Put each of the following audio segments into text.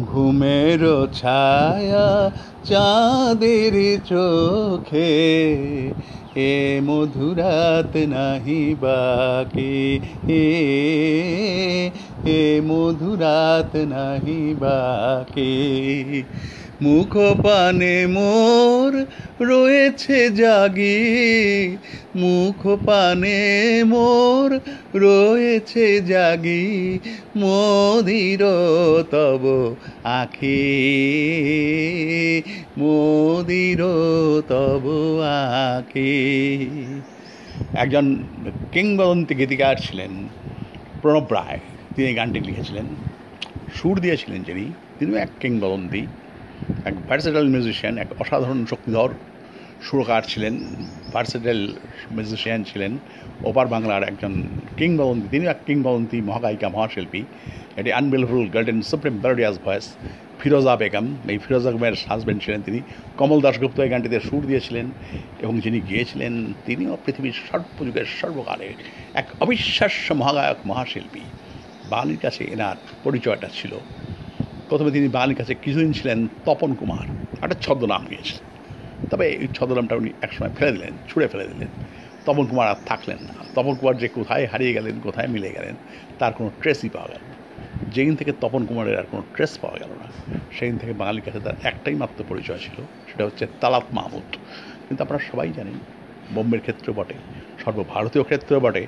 ঘুমের ছায়া চাঁদের চোখে এ মধুরাত নাহি বাকি এ এ মধুরাত নাহি বাকি। মুখ পানে মোর রয়েছে জাগি। মুখ পানে মোর রয়েছে জাগি। মদির তব আখি। মদির তব আখি। একজন কিংবদন্তি গীতিকার ছিলেন, প্রণব রায়। তিনি গানটি লিখেছিলেন। সুর দিয়েছিলেন যিনি, তিনিও এক কিংবদন্তি। এক ভার্সেটাল মিউজিশিয়ান এক অসাধারণ শক্তিধর সুরকার ছিলেন ভার্সেটাল মিউজিশিয়ান ছিলেন, ওপার বাংলার একজন কিংবদন্তি, তিনি এক কিংবদন্তি মহাগায়িকা, মহাশিল্পী। এটি unbelievable golden supreme melodious voice Firoza Begum. এই ফিরোজা বেগমের হাজব্যান্ড ছিলেন তিনি। কমল দাশগুপ্ত এই গানটিতে সুর দিয়েছিলেন এবং যিনি গিয়েছিলেন, তিনিও পৃথিবীর সর্বযুগের সর্বকালে এক অবিশ্বাস্য মহাগায়ক, মহাশিল্পী। বাঙালির কাছে এনার পরিচয়টা ছিল। প্রথমে তিনি বাঙালির কাছে কিছুদিন ছিলেন তপন কুমার। একটা ছদ্মনাম নিয়েছিলেন তবে এই ছদ্মনামটা উনি একসময় ফেলে দিলেন, ছুঁড়ে ফেলে দিলেন। তপন কুমার আর থাকলেন না। তপন কুমার যে কোথায় হারিয়ে গেলেন, কোথায় মিলে গেলেন, তার কোনো ট্রেসই পাওয়া গেল যেদিন থেকে তপন কুমারের আর কোনো ট্রেস পাওয়া গেল না, সেদিন থেকে বাঙালির কাছে তার একটাই মাত্র পরিচয় ছিল, সেটা হচ্ছে তালাত মাহমুদ। কিন্তু আপনারা সবাই জানেন, বোম্বের ক্ষেত্র বটে, সর্বভারতীয় ক্ষেত্রেও বটে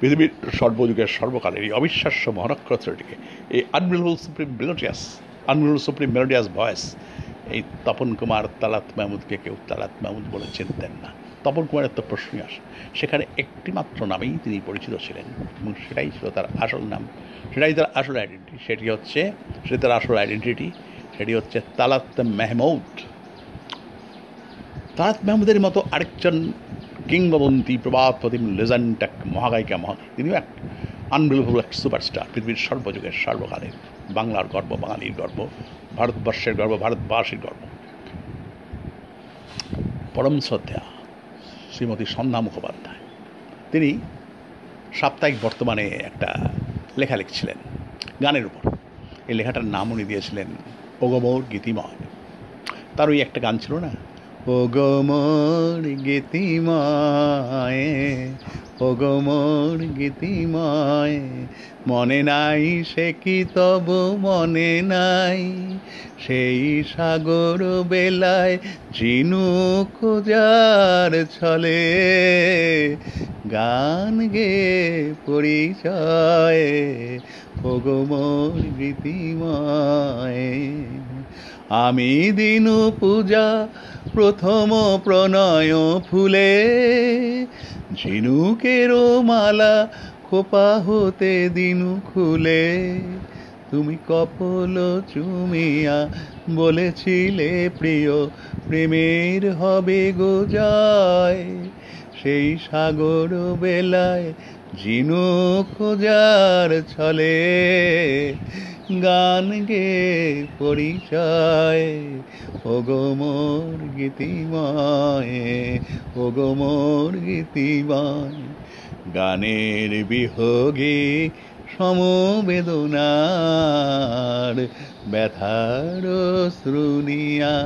পৃথিবীর সর্বযুগের সর্বকালের এই অবিশ্বাস্য মহানক্ষত্রটিকে, এই unbelievable supreme melodious unbelievable supreme melodious voice এই তপন কুমার তালাত মাহমুদকে কেউ তালাত মাহমুদ বলে চিনতেন না। তপন কুমারের তো প্রশ্নই আসে। সেখানে একটি মাত্র নামেই তিনি পরিচিত ছিলেন, এবং সেটাই ছিল তার আসল নাম। সেটাই তার আসল আইডেন্টিটি সেটি হচ্ছে, সেটি তার আসল আইডেন্টিটি সেটি হচ্ছে তালাত মেহমুদ। তালাত মেহমুদের মতো আরেকজন কিংবদন্তি প্রবাদ প্রতিম লেজেন্ড এক মহাগায়িকা মহা, তিনিও এক আনবিলিভেবল এক সুপারস্টার পৃথিবীর সর্বযুগের সর্বকালের বাংলার গর্ব, বাঙালির গর্ব, ভারতবর্ষের গর্ব, ভারতবাসীর গর্ব। পরম শ্রদ্ধা, শ্রীমতী সন্ধ্যা মুখোপাধ্যায়। তিনি সাপ্তাহিক বর্তমানে একটা লেখা লিখছিলেন, গানের উপর। এই লেখাটার নাম উনি দিয়েছিলেন ওগমোর গীতিময়। তার ওই একটা গান ছিল না? ওগমোর গীতিময় ওগমোর গীতিময় মনে নাই সে কি তব মনে নাই? সেই সাগর বেলায় ঝিনুক খোঁজার ছলে গান গে পরিচয় ওগমোর গীতিময় আমি দিনু পূজা প্রথম প্রণয় ফুলে, ঝিনুকেরও মালা খোপা হতে দিনু খুলে। তুমি কপল চুমিয়া বলেছিলে, প্রিয়, প্রেমের হবে গো যায়। সেই সাগর বেলায় ঝিনু খোঁজার ছলে গান গে পরিচয়। ওগমোর গীতিময় ওগমোর গীতিময় গানের বিহোগে সমবেদনার ব্যথার শ্রুনিয়া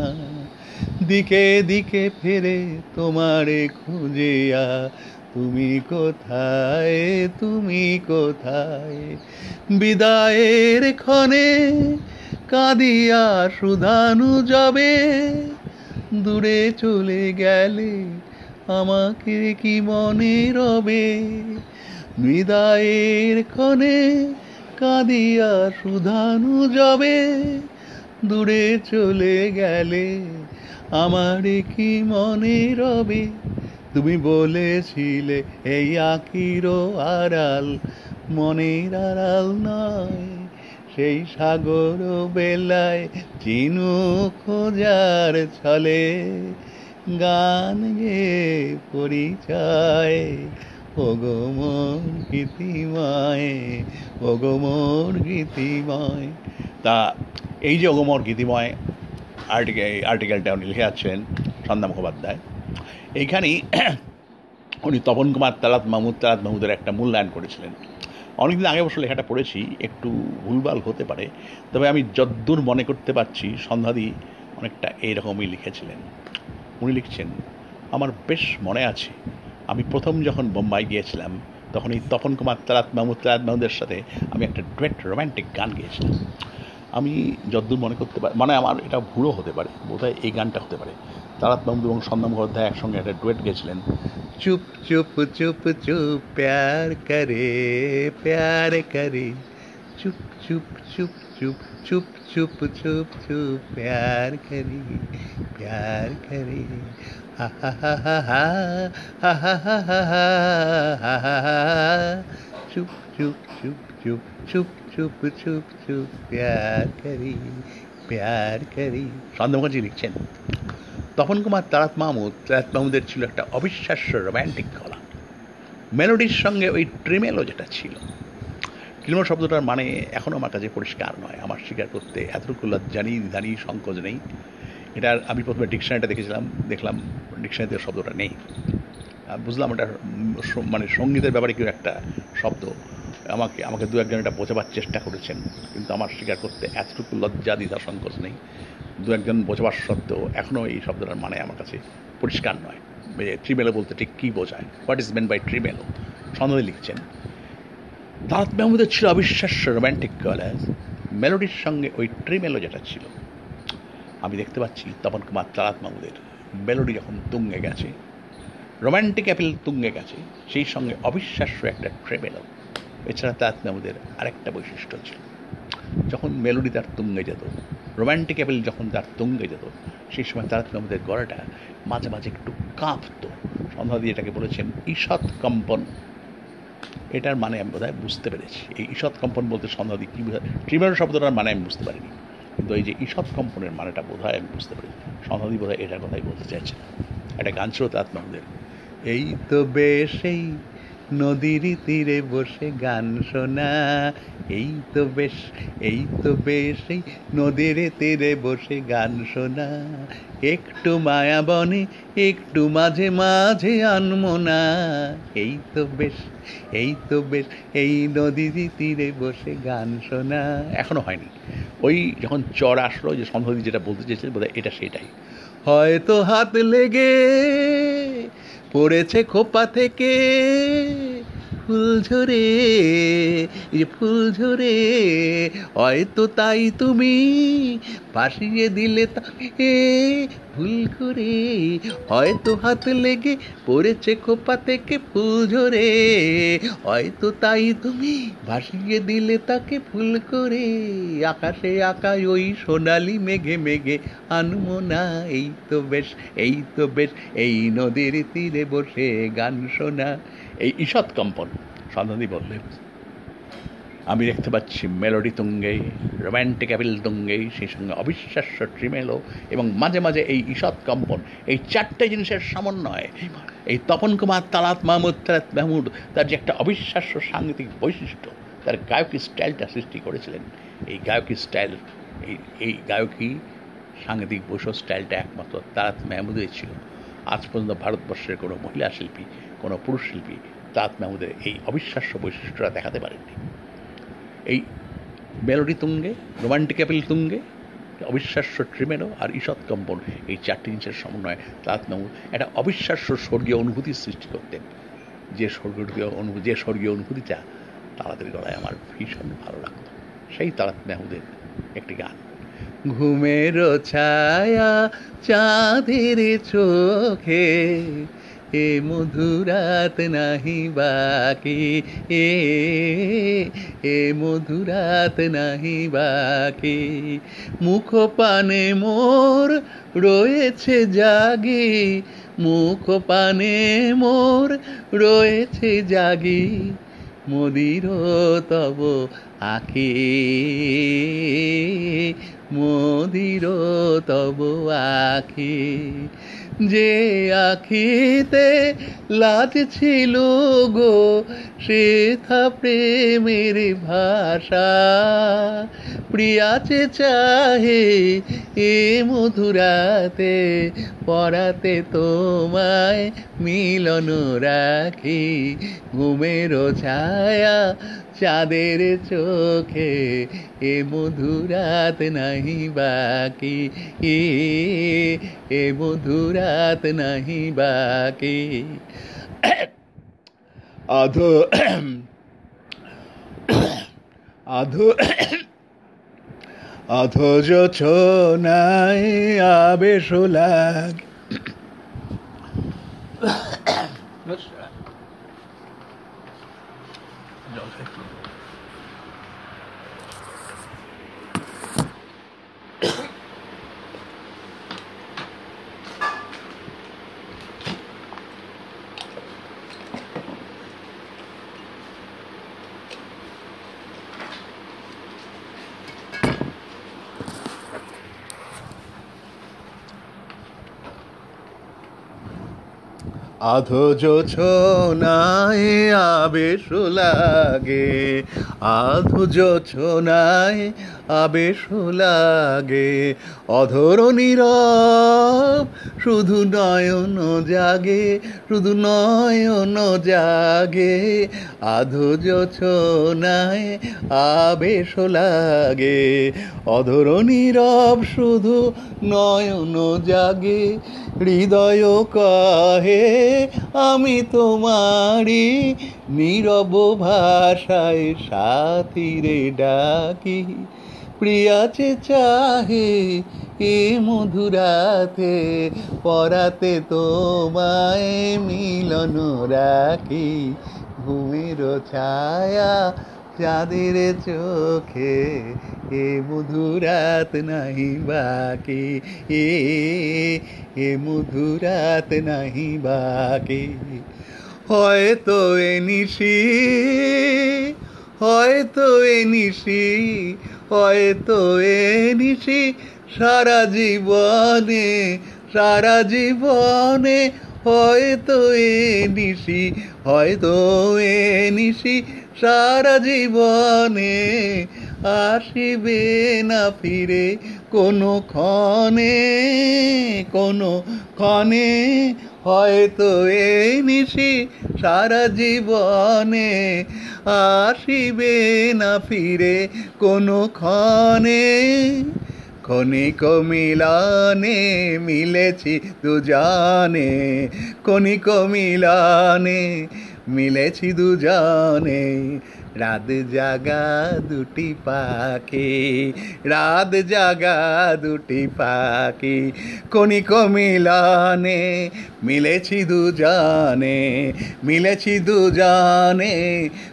দিকে দিকে ফেরে তোমারে খুঁজিয়া তুমি কোথায় তুমি কোথায়? বিদায়ের ক্ষণে কাঁদিয়া সুধানু যাবে। দূরে চলে গেলে আমাকে কি মনে রবে? বিদায়ের ক্ষণে কাঁদিয়া সুধানু যাবে। দূরে চলে গেলে আমার কি মনে রবে? তুমি বলেছিলে এই আকিরও আড়াল, মনের আড়াল নয়। সেই সাগর বেলায় চিনু খোঁজার ছলে, গান গে পরিচয়। ওগমোর গীতিময় ওগমোর গীতিময় তা এই যে ওগমোর গীতিময় আর্টিকেল আর্টিকেলটা উনি লিখে যাচ্ছেন সন্ধ্যা মুখোপাধ্যায়। এইখানেই উনি তপন কুমার তালাত, মাহমুদ তালাত মাহমুদের একটা মূল্যায়ন করেছিলেন। অনেকদিন আগে অবশ্য লেখাটা পড়েছি, একটু ভুলভাল হতে পারে, তবে আমি যদ্দূর মনে করতে পারছি, সন্ধ্যাদি অনেকটা এইরকমই লিখেছিলেন। উনি লিখছেন, আমার বেশ মনে আছে, আমি প্রথম যখন বোম্বাই গিয়েছিলাম, তখন এই তপন কুমার তালাত, মাহমুদ তারাত মাহমুদের সাথে আমি একটা ডুয়েট রোম্যান্টিক গান গিয়েছিলাম। আমি যদ্দূর মনে করতে পারি মানে আমার এটা ভুলও হতে পারে, বোধহয় এই গানটা হতে পারে। তারাত মাহমুদ এবং সন্ধ্যা মুখোপাধ্যায় একসঙ্গে একটা ডুয়েট গেছিলেন চুপ চুপ চুপ চুপ প্যার করে প্যার করে চুপ চুপ চুপ চুপ চুপ চুপ চুপ চুপ প্যার করি প্যার করি হা হা হা হা হা হা হা হা হা হা হা চুপ চুপ চুপ চুপ চুপ চুপ চুপ চুপ প্যার করি প্যার করি সন্ধ্যা মুখার্জি লিখছেন তপন কুমার তারাত মাহমুদ তারাত মাহমুদের ছিল একটা অবিশ্বাস্য রোম্যান্টিক গলা। মেলোডির সঙ্গে ওই ট্রিমেলো যেটা ছিল। ট্রিমেলো শব্দটার মানে এখনও আমার কাছে পরিষ্কার নয়, আমার স্বীকার করতে এতটুকু লজ্জানি জানি সংকোচ নেই। এটার আমি প্রথমে ডিকশনারিটা দেখেছিলাম, দেখলাম ডিকশনারিতে শব্দটা নেই। বুঝলাম এটা মানে সঙ্গীতের ব্যাপারে কেউ একটা শব্দ আমাকে আমাকে দু একজন এটা বোঝাবার চেষ্টা করেছেন, কিন্তু আমার স্বীকার করতে এতটুকু লজ্জা দিদা সংকোচ নেই। দু একজন বোঝাবার সত্ত্বেও এখনও এই শব্দটার মানে আমার কাছে পরিষ্কার নয়। ট্রিমেলো বলতে ঠিক কী বোঝায়? What is mean by tremolo সন্দেহ লিখছেন, দাঁত মেহমুদের ছিল অবিশ্বাস্য রোম্যান্টিক কলেজ মেলোডির সঙ্গে ওই ট্রিমেলো যেটা ছিল। আমি দেখতে পাচ্ছি তপন কুমার তারাত মাহমুদের মেলোডি যখন তুঙ্গে গেছে রোম্যান্টিক অ্যাপেল তুঙ্গে গেছে, সেই সঙ্গে অবিশ্বাস্য একটা ট্রেমেলো এছাড়া তারাত মাহমুদের আরেকটা বৈশিষ্ট্য ছিল। যখন মেলোডি তার তুঙ্গে যেত রোম্যান্টিক অ্যাপেল যখন তার তুঙ্গে যেত, সেই সময় তারাত মাহমুদের গলাটা মাঝে মাঝে একটু কাঁপত। সন্ধ্যা দিয়ে এটাকে বলেছেন ঈষৎ কম্পন। এটার মানে আমি বোধহয় বুঝতে পেরেছি। এই ঈষৎ কম্পন বলতে সন্ধ্যা দিয়ে কী বোঝায় ট্রিমেলো শব্দটার মানে আমি বুঝতে পারিনি। কিন্তু এই যে ঈষৎ কম্পনের মানেটা বোধ হয় আমি বুঝতে পারি সন্ধ্যাদি বোধ হয় এটার কথাই বলতে চাইছে একটা গান ছিল তাঁত মাহমুদের এই তো বেশ, এই নদীর তীরে বসে গান শোনা। এই তো বেশ, এই তো বেশ, এই নদীর তীরে বসে গান শোনা। একটু মায়া বনে, একটু মাঝে মাঝে আনমোনা। এই তো বেশ, এই তো বেশ, এই নদীর তীরে বসে গান শোনা। এখনও হয়নি। ওই যখন চর আসলো, যে সন্ধ্যাদি যেটা বলতে চেয়েছে বোধ এটা সেটাই। হয়তো হাত লেগে পড়েছে খোপা থেকে। ফুল ঝরে যে ফুল ঝরে, হয়তো তাই তুমি ভাসিয়ে দিলে তাকে ভুল করে। হয়তো হাত লেগে পড়েছে খোপা থেকে ফুল ঝরে, হয়তো তাই তুমি ভাসিয়ে দিলে তাকে ফুল করে। আকাশে আকাশ, ওই সোনালি মেঘে মেঘে আনমো না এই তো বেশ, এই তো বেশ, এই নদীর তীরে বসে গান শোনা। এই ঈষৎ কম্পন সন্ধানী বললেন। আমি দেখতে পাচ্ছি মেলোডি তুঙ্গে রোম্যান্টিক অ্যাপিল তুঙ্গে, সেই সঙ্গে অবিশ্বাস্য ট্রিমেলো এবং মাঝে মাঝে এই ঈষৎ কম্পন, এই চারটে জিনিসের সমন্বয়। এই তপন কুমার, তালাত মাহমুদ তালাত মাহমুদ, তার যে একটা অবিশ্বাস্য সাংগীতিক বৈশিষ্ট্য, তার গায়কী স্টাইলটা সৃষ্টি করেছিলেন। এই গায়কী স্টাইল, এই এই গায়কী সাংগীতিক বৈশিষ্ট্য স্টাইলটা একমাত্র তারাত মাহমুদের ছিল। আজ পর্যন্ত ভারতবর্ষের কোনো মহিলা শিল্পী কোনো পুরুষ শিল্পী তাত মাহমুদের এই অবিশ্বাস্য বৈশিষ্ট্যটা দেখাতে পারেননি। এই মেলোডি তুঙ্গে রোমান্টিক অ্যাপেল তুঙ্গে অবিশ্বাস্য ট্রিমেলো আর ঈষৎ কম্পন এই চারটি জিনিসের সমন্বয়ে তাত মাহমুদ একটা অবিশ্বাস্য স্বর্গীয় অনুভূতির সৃষ্টি করতেন। যে স্বর্গীয় অনুভূতি যে স্বর্গীয় অনুভূতিটা তারাদের গলায় আমার ভীষণ ভালো লাগতো। সেই তারাত মাহমুদের একটি গান। ঘুমের ছায়া চাঁদের চোখে এ মধুরাত নাহি বাকি। এ এ মধুরাত নাহি বাকি। মুখ পানে মোর রয়েছে জাগি। মুখ পানে মোর রয়েছে জাগি। মদির তব আখি মদির তব আখি যে আখিতে লাজ ছিল গো, সে থা প্রেমের ভাষা। প্রিয়াচে চাহে এ মধুরাতে পড়াতে তোমায় মিলন রাখি। ঘুমের ছায়া চাঁদের চোখে এ মধুরাত নাহি বাকি। এ মধুরাত নাহি বাকি। আধো আধো অথচ ছোনাই আবেশ লাগ। আধো ছোনায় আবেশ লাগে আধো ছোনায় আবেশ লাগে। অধর নীরব, শুধু নয়ন জাগে, শুধু নয়ন জাগে। আধো ছোনায় আবেশ লাগে, অধর নীরব, শুধু নয়ন জাগে। হৃদয় কহে, আমি তোমারি নীরব ভাষায় সাথীরে ডাকি। প্রিয়াচে চাহে এ মধুরাতে, পরাতে তোমায় মিলন রাখি। ঘুমের ছায়া চাঁদের চোখে এ মধুরাত নাহি বাকি। এ এ মধুরাত নাহি বাকি। হয়তো এ নিশি, হয়তো এ নিশি, হয়তো এ নিশি সারা জীবনে সারা জীবনে হয়তো এ নিশি, হয়তো এ নিশি সারা জীবনে আসিবে না ফিরে কোনো ক্ষণে কোনো ক্ষণে। হয়তো এই নিশি সারা জীবনে আসিবে না ফিরে কোনো ক্ষণে। ক্ষণিক মিলনে মিলেছি দুজানে, ক্ষণিক মিলনে মিলেছি দুজনে। রাত জাগা দুটি পাখি, রাত জাগা দুটি পাখি ক্ষণিক মিলনে মিলেছি দুজনে মিলেছি দুজনে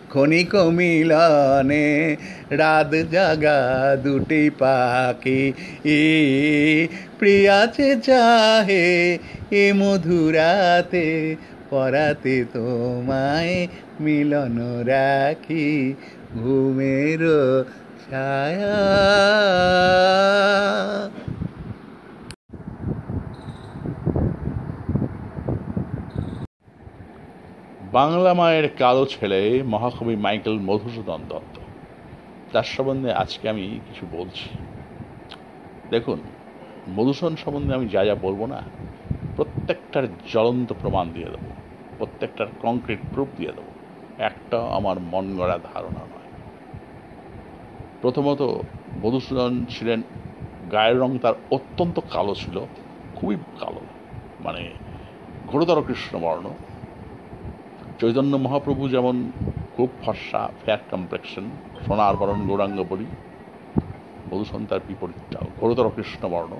ক্ষণিক মিলনে। রাত জাগা দুটি পাখি, ই প্রিয়াছে চাহে এ মধুরাতে পরাতে তোমায় মিলন রাখি ঘুমের ছায়া। বাংলা মায়ের কালো ছেলে মহাকবি মাইকেল মধুসূদন দত্ত। তার সম্বন্ধে আজকে আমি কিছু বলছি। দেখুন, মধুসূদন সম্বন্ধে আমি যা যা বলব না, প্রত্যেকটার জ্বলন্ত প্রমাণ দিয়ে দেবো। প্রত্যেকটার কংক্রিট প্রুফ দিয়ে দেবো। একটা আমার মন গড়া ধারণা নয়। প্রথমত, মধুসূদন ছিলেন, গায়ের রং তার অত্যন্ত কালো ছিল, খুবই কালো। মানে ঘোরতর কৃষ্ণবর্ণ। চৈতন্য মহাপ্রভু যেমন খুব ফর্সা ফ্যাট কমপ্লেকশন সোনার বরণ গৌরাঙ্গ বলি, মধুসূদন তার বিপরীতটাও ঘোরতর কৃষ্ণবর্ণ।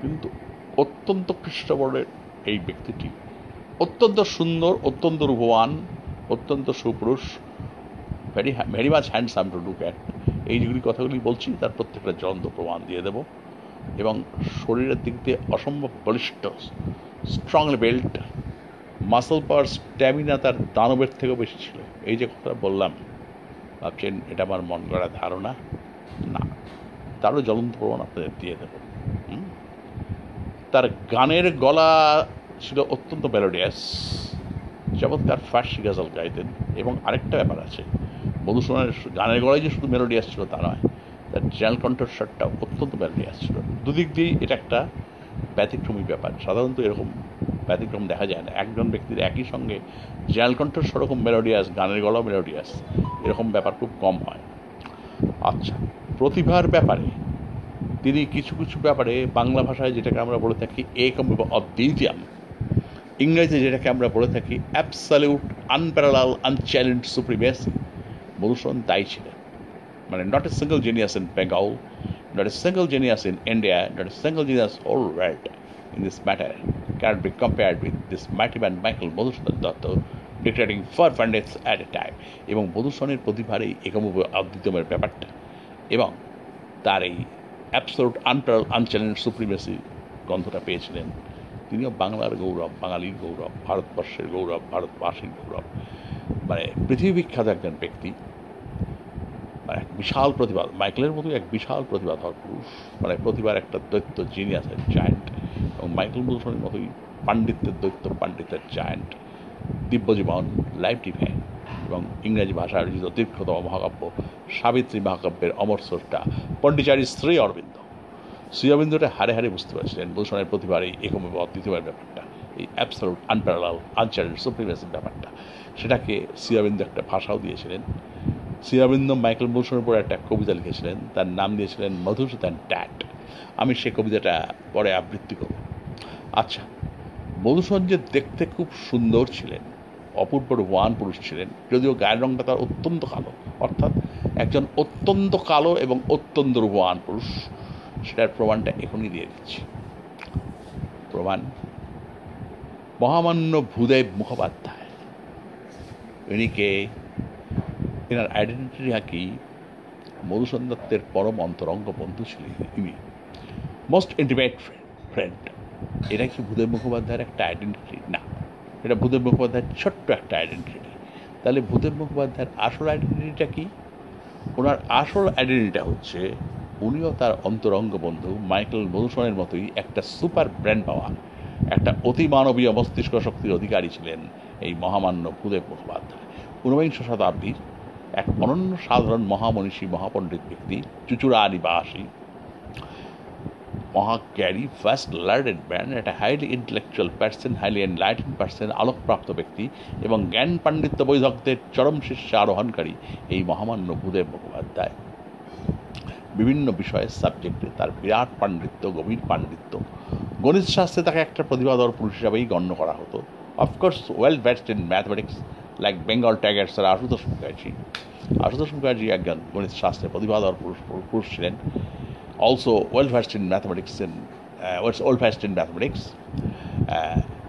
কিন্তু অত্যন্ত কৃষ্ণবর্ণের এই ব্যক্তিটি অত্যন্ত সুন্দর, অত্যন্ত রূপবান, অত্যন্ত সুপুরুষ very very much handsome to look at এই যেগুলি কথাগুলি বলছি, তার প্রত্যেকটা জ্বলন্ত প্রমাণ দিয়ে দেব। এবং শরীরের দিক দিয়ে অসম্ভব বলিষ্ঠ strongly built muscle power stamina তার দানবের থেকেও বেশি ছিল। এই যে কথা বললাম, ভাবছেন এটা আমার মন গড়া ধারণা? না। তারও জ্বলন্ত প্রমাণ আপনাদের দিয়ে দেব। তার গানের গলা ছিল অত্যন্ত মেলোডিয়াস চমৎকার ফার্সি গাজাল গাইতেন এবং আরেকটা ব্যাপার আছে। মধুসূদনের গানের গলায় যে শুধু মেলোডিয়াস ছিল তা নয়, তার চ্যানেল কণ্ঠস্বরটা অত্যন্ত মেলোডিয়াস ছিল। দুদিক দিয়েই এটা একটা ব্যতিক্রমী ব্যাপার। সাধারণত এরকম ব্যতিক্রম দেখা যায় না। একজন ব্যক্তির একই সঙ্গে জেনারেল কণ্ঠস্বর সেরকম মেলোডিয়াস গানের গলাও মেলোডিয়াস এরকম ব্যাপার খুব কম হয়। আচ্ছা প্রতিভার ব্যাপারে তিনি কিছু কিছু ব্যাপারে বাংলা ভাষায় যেটাকে আমরা বলে থাকি, একম অদ্বিতীয়াম ইংরেজিতে যেটাকে আমরা বলে থাকি absolute unparalleled unchallenged supremacy Madhusudan তাই ছিলেন মানে not a single genius in Bengal not a single genius in India not a single genius all world in this matter can be compared with this mighty man Michael Madhusudan Dutt dictating four pundits at a time এবং মধুসূদনের প্রতিভার এই একম অদ্বিতমের ব্যাপারটা। এবং তার এই absolute unparallel unchallenged supremacy গ্রন্থটা পেয়েছিলেন তিনিও বাংলার গৌরব, বাঙালির গৌরব, ভারতবর্ষের গৌরব, ভারতবাসীর গৌরব। মানে পৃথিবী বিখ্যাত একজন ব্যক্তি মানে এক বিশাল প্রতিভা, মাইকেলের মতো এক বিশাল প্রতিভাধর পুরুষ মানে প্রতিভার একটা দৈত্য জিনিয়াসের জায়েন্ট এবং মাইকেল মধুসূদনের মতোই পাণ্ডিত্যের দৈত্য, পাণ্ডিত্যের জায়েন্ট দিব্যজীবন লাইফ ডিভাইন এবং ইংরেজি ভাষায় রচিত দীর্ঘতম মহাকাব্য, সাবিত্রী মহাকাব্যের অমর স্রষ্টা পণ্ডিচারী শ্রী অরবিন্দ। শ্রী অরবিন্দটা হারে হারে বুঝতে পারছিলেন ভূষণের প্রতিবার এই একম ব্যাপারটা, এই অ্যাবসলুট আনপ্যারালাল আনচ্যালেন্জ সুপ্রিমেসির ব্যাপারটা। সেটাকে শ্রীঅরবিন্দ একটা ভাষাও দিয়েছিলেন। শ্রীঅরবিন্দ মাইকেল ভূষণের উপর একটা কবিতা লিখেছিলেন। তার নাম দিয়েছিলেন মধুসূদন ট্যাট। আমি সে কবিতাটা পরে আবৃত্তি করব। আচ্ছা মধুসূদন যে দেখতে খুব সুন্দর ছিলেন, অপূর্ব ওয়ান পুরুষ ছিলেন, যদিও গায়ের রঙটা তার অত্যন্ত কালো। অর্থাৎ একজন অত্যন্ত কালো এবং অত্যন্ত রূপবান পুরুষ। সেটার প্রমাণটা এখনই দিয়ে দিচ্ছি। প্রমাণ। মহামান্য ভূদেব মুখোপাধ্যায়, ইনিকে এনার আইডেন্টিটি কি? মধুসূদন দত্তের পরম অন্তরঙ্গ বন্ধু ছিলেন ইনি। মোস্ট ইন্টিমেট ফ্রেন্ড এটা কি ভূদেব মুখোপাধ্যায়ের একটা আইডেন্টিটি না। এটা ভূদেব মুখোপাধ্যায়ের ছোট্ট একটা আইডেন্টিটি তাহলে ভূদেব মুখোপাধ্যায়ের আসল আইডেন্টিটিটা কি? ওনার আসল আইডেন্টিটিটা হচ্ছে উনিও তার অন্তরঙ্গ বন্ধু মাইকেল মধুসনের মতোই একটা সুপার ব্র্যান্ড পাওয়া, একটা অতি মানবীয় মস্তিষ্ক শক্তির অধিকারী ছিলেন এই মহামান্য ভূদেব মুখোপাধ্যায়। ঊনবিংশ শতাব্দীর এক অনন্য সাধারণ মহামনীষী মহাপণ্ডিত ব্যক্তি চুচুড়া নিবাসী মহাজ্ঞানী ফার্স্ট লার্নেড ম্যান একটা highly intellectual person, highly enlighten person, আলোকপ্রাপ্ত ব্যক্তি এবং জ্ঞান পাণ্ডিত্য বৈধকদের চরম শিষ্যে আরোহণকারী এই মহামান্য ভূদেব মুখোপাধ্যায়। বিভিন্ন বিষয়ের সাবজেক্টে তার বিরাট পাণ্ডিত্য, গভীর পাণ্ডিত্য। গণিত শাস্ত্রে তাকে একটা প্রতিভাধর পুরুষ হিসাবেই গণ্য করা হতো। Of course well versed in mathematics like Bengal tigers আর আশুতোষ মুখার্জি। আশুতোষ মুখার্জি একজন গণিত শাস্ত্রে প্রতিভাধর পুরুষ পুরুষ ছিলেন। Also well versed in mathematics in well versed in mathematics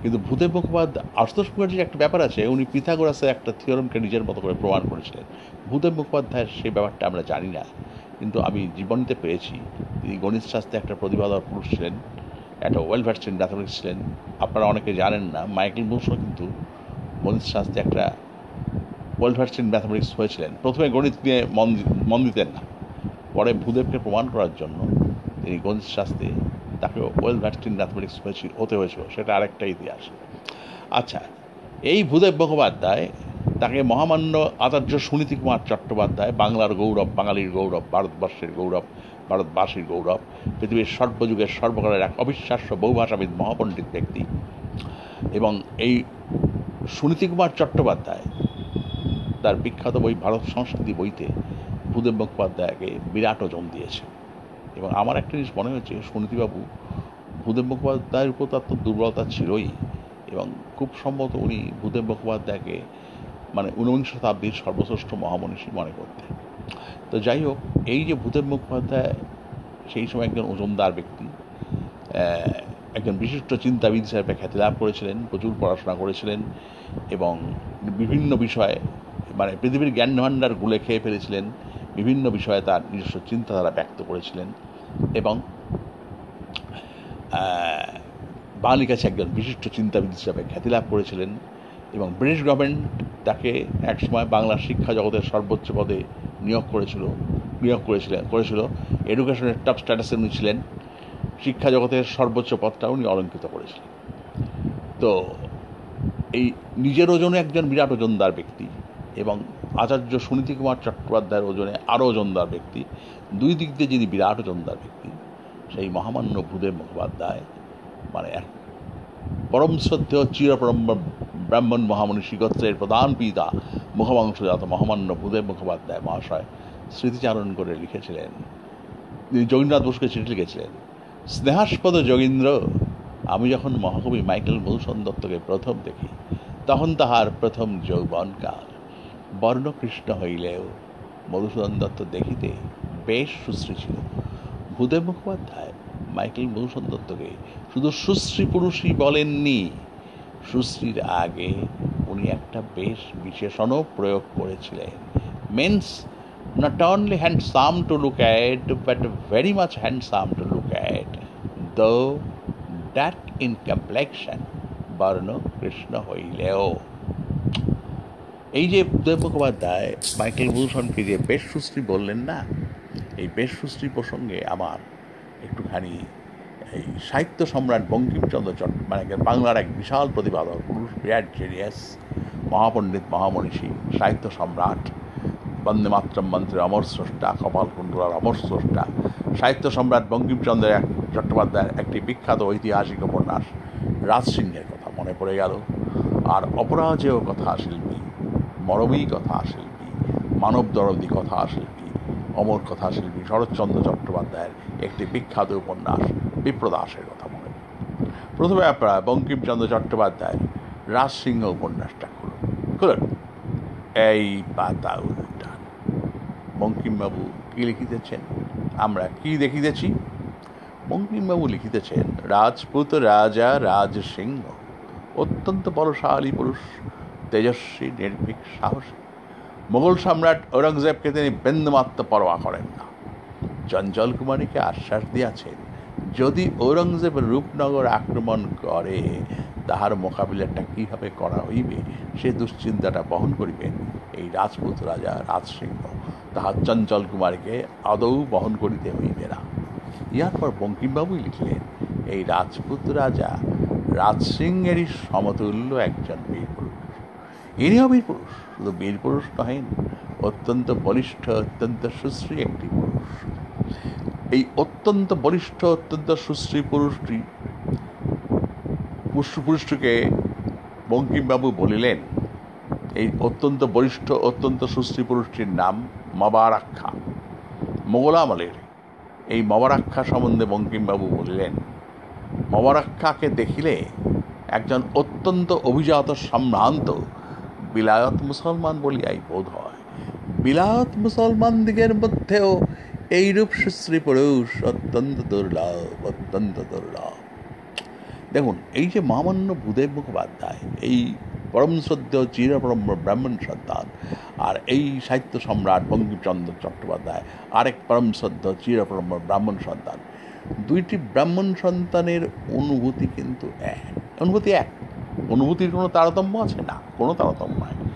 কিন্তু ভূদেব মুখোপাধ্যায়, আশুতোষ মুখার্জির একটা ব্যাপার আছে, উনি পিথাগোরাসের একটা থিওরমকে নিজের মতো করে প্রমাণ করেছিলেন। ভূদেব মুখোপাধ্যায়ের সেই ব্যাপারটা আমরা জানি না। কিন্তু আমি জীবনীতে পেয়েছি। তিনি গণিত শাস্ত্রে একটা প্রতিভাধর পুরুষ ছিলেন, একটা ওয়েল ইন ম্যাথমেটিক্স ছিলেন। আপনারা অনেকে জানেন না, মাইকেল বুশও কিন্তু গণিত শাস্ত্রে একটা ওয়েল ইন ম্যাথমেটিক্স হয়েছিলেন। প্রথমে গণিত নিয়ে মন মন দিতেন না। পরে ভূদেবকে প্রমাণ করার জন্য তিনি গণিত শাস্ত্রে তাকে ওয়েল ভ্যাস্ট ইন ম্যাথমেটিক্স হয়েছিল হতে হয়েছিল। সেটা আরেকটা ইতিহাস। আচ্ছা এই ভূদেব মুখোপাধ্যায়, তাকে মহামান্য আচার্য সুনীতি কুমার চট্টোপাধ্যায়, বাংলার গৌরব, বাঙালির গৌরব, ভারতবর্ষের গৌরব, ভারতবাসীর গৌরব, পৃথিবীর সর্বযুগের সর্বকালের এক অবিশ্বাস্য বহুভাষাবিদ মহাপণ্ডিত ব্যক্তি এবং এই সুনীতি কুমার চট্টোপাধ্যায় তার বিখ্যাত বই ভারত সংস্কৃতি বইতে ভূদেব মুখোপাধ্যায়কে বিরাট ওজন দিয়েছে। এবং আমার একটা জিনিস মনে হয়েছে সুনীতিবাবু, ভূদেব মুখোপাধ্যায়ের উপর তো দুর্বলতা ছিলই। এবং খুব সম্ভবত উনি ভূদেব মুখোপাধ্যায়কে মানে ঊনবিংশ শতাব্দীর সর্বশ্রেষ্ঠ মহামনীষী মনে করতেন। তো যাই হোক, এই যে ভূদেব মুখোপাধ্যায়, সেই সময় একজন ওজনদার ব্যক্তি একজন বিশিষ্ট চিন্তাবিদ হিসাবে খ্যাতি লাভ করেছিলেন, প্রচুর পড়াশোনা করেছিলেন এবং বিভিন্ন বিষয়ে মানে পৃথিবীর জ্ঞান ভাণ্ডার গুলে খেয়ে ফেলেছিলেন, বিভিন্ন বিষয়ে তার নিজস্ব চিন্তাধারা ব্যক্ত করেছিলেন এবং বাঙালির কাছে একজন বিশিষ্ট চিন্তাবিদ হিসাবে খ্যাতি লাভ করেছিলেন এবং ব্রিটিশ গভর্নমেন্ট তাকে একসময় বাংলার শিক্ষা জগতের সর্বোচ্চ পদে নিয়োগ করেছিল নিয়োগ করেছিলেন, করেছিল। এডুকেশনের টপ স্ট্যাটাসে উনি ছিলেন। শিক্ষা জগতের সর্বোচ্চ পদটা উনি অলঙ্কৃত করেছিলেন। তো এই নিজের ওজনে একজন বিরাট ওজনদার ব্যক্তি এবং আচার্য সুনীতি কুমার চট্টোপাধ্যায়ের ওজনে আরও ওজনদার ব্যক্তি, দুই দিক দিয়ে যিনি বিরাট ওজনদার ব্যক্তি, সেই মহামান্য ভূদেব মুখোপাধ্যায় মানে পরম সত্য চিরপরম ব্রাহ্মণ মহামনীষী গোত্রের প্রধান পিতা মুখবংশজাত মহামান্য ভূদেব মুখোপাধ্যায় মহাশয় স্মৃতিচারণ করে লিখেছিলেন। তিনি যোগীন্দ্রনাথ বসুকে চিঠি লিখেছিলেন, স্নেহাস্পদ যোগীন্দ্র, আমি যখন মহাকবি মাইকেল মধুসূদন দত্তকে প্রথম দেখি, তখন তাহার প্রথম যৌবনকাল বর্ণকৃষ্ণ হইলেও মধুসূদন দত্ত দেখিতে বেশ সুশ্রী ছিল ভূদেব মুখোপাধ্যায় মাইকেল মধুসূদন দত্তকে শুধু সুশ্রী পুরুষই বলেননি সুশ্রীর আগে উনি একটা বেশ বিশেষণও প্রয়োগ করেছিলেন। Men's not only handsome to look at, but very much handsome to look at, though that in complexion বর্ণ কৃষ্ণ হইলেও। এই যে উদয় মুখোপাধ্যায় মাইকেল ভূষণকে যে বেশ সুশ্রী বললেন না এই বেশ সুশ্রী প্রসঙ্গে আমার একটুখানি এই সাহিত্য সম্রাট বঙ্কিমচন্দ্র চট্ট মানে বাংলার এক বিশাল প্রতিপাদক পুরুষ, বিরাট জেরিয়াস মহাপণ্ডিত মহামনীষী, সাহিত্য সম্রাট, বন্দে মাতরম মন্ত্রী অমর স্রষ্টা, কপাল কুণ্ডলার অমর স্রষ্টা। সাহিত্য সম্রাট বঙ্কিমচন্দ্রের এক চট্টোপাধ্যায়ের একটি বিখ্যাত ঐতিহাসিক উপন্যাস, রাজসিংহের কথা মনে পড়ে গেল। আর অপরাজেয় কথা শিল্পী, মরমী কথা শিল্পী মানব দরদি কথা শিল্পী অমর কথা শিল্পী শরৎচন্দ্র চট্টোপাধ্যায়ের একটি বিখ্যাত উপন্যাস, বিপ্রদাসের কথা মনে প্রথমে আপনারা বঙ্কিমচন্দ্র চট্টোপাধ্যায়ের রাজসিংহ উপন্যাসটা খুলুন। খুলুন। এই পাতা উল্টান বঙ্কিমবাবু কী লিখিতেছেন? আমরা কি দেখিতেছি? বঙ্কিমবাবু লিখিতেছেন, রাজপুত রাজা রাজ সিংহ অত্যন্ত বলশালী পুরুষ, তেজস্বী, নির্ভীক, সাহসী মোগল সম্রাট ঔরঙ্গজেবকে তিনি বিন্দুমাত্র পরোয়া করেন না। চঞ্চল কুমারীকে আশ্বাস দিয়াছেন, যদি ঔরঙ্গজেব রূপনগর আক্রমণ করে, তাহার মোকাবিলাটা কীভাবে করা হইবে, সে দুশ্চিন্তাটা বহন করিবেন। এই রাজপুত রাজা রাজসিংহ, তাহার চঞ্চল কুমারীকে আদৌ বহন করিতে হইবে না। ইহার পর বঙ্কিমবাবুই লিখলেন, এই রাজপুত রাজা রাজসিংহেরই সমতুল্য একজন বীর পুরুষ। ইনিও বীর পুরুষ। শুধু বীর পুরুষ নহেন অত্যন্ত বলিষ্ঠ, অত্যন্ত সুশ্রী একটি পুরুষ। এই অত্যন্ত বলিষ্ঠ, অত্যন্ত সুশ্রী পুরুষটি পুরুষটিকে বঙ্কিমবাবু বলিলেন, এই অত্যন্ত বলিষ্ঠ, অত্যন্ত সুশ্রী পুরুষটির নাম মবারাক্ষা মোগল আমলের এই মবারাক্ষা সম্বন্ধে বঙ্কিমবাবু বলিলেন মবারাক্ষাকে দেখিলে একজন অত্যন্ত অভিজাত সম্ভ্রান্ত বিলায়ত মুসলমান বলিয়াই বোধ হয়। বিলায়ত মুসলমান দিগের মধ্যেও এইরূপ সুশ্রী পুরুষ অত্যন্ত দুর্লভ অত্যন্ত দুর্লভ। দেখুন, এই যে মহামান্য ভূদেব মুখোপাধ্যায়, এই পরম শ্রদ্ধ চিরপরম ব্রাহ্মণ সন্তান, আর এই সাহিত্য সম্রাট বঙ্কিমচন্দ্র চট্টোপাধ্যায়, আরেক পরম শ্রদ্ধ চিরপরম ব্রাহ্মণ সন্তান। দুইটি ব্রাহ্মণ সন্তানের অনুভূতি কিন্তু এক। অনুভূতি এক। অনুভূতির কোনো তারতম্য আছে? না, কোনো তারতম্য নাই।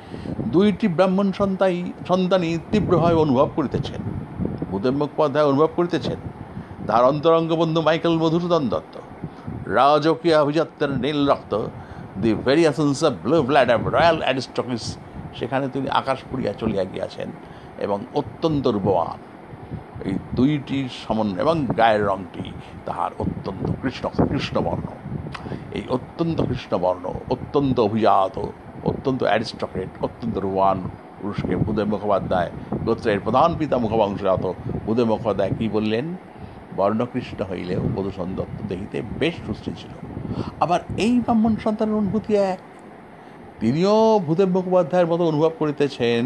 দুইটি ব্রাহ্মণ সন্তানই সন্তানই তীব্রভাবে অনুভব করিতেছেন। ভূদেব মুখোপাধ্যায় অনুভব করিতেছেন। তার অন্তরঙ্গ বন্ধু মাইকেল মধুসূদন দত্ত। রাজকীয় অভিজাত্যের নীল রক্ত the variations of blue blood of royal aristocracy সেখানে তিনি আকাশ পুড়িয়া চলিয়া গিয়াছেন এবং অত্যন্ত রূপবান। এই দুইটি সমন্বয় এবং গায়ের রংটি তাহার অত্যন্ত কৃষ্ণ, কৃষ্ণবর্ণ। এই অত্যন্ত কৃষ্ণবর্ণ অত্যন্ত অভিজাত অত্যন্ত অ্যারিস্টক্রেট, অত্যন্ত রূপবান পুরুষকে ভূদেব মুখোপাধ্যায়, গোত্রের প্রধান পিতা মুখবংশজাত ভূদেব মুখোপাধ্যায় কী বললেন? বর্ণকৃষ্ণ হইলেও মধুসূদন দত্ত দেখিতে বেশ সুস্থ ছিল। আবার এই ব্রাহ্মণ সন্তানের অনুভূতি এক। তিনিও ভূদেব মুখোপাধ্যায়ের মতো অনুভব করিতেছেন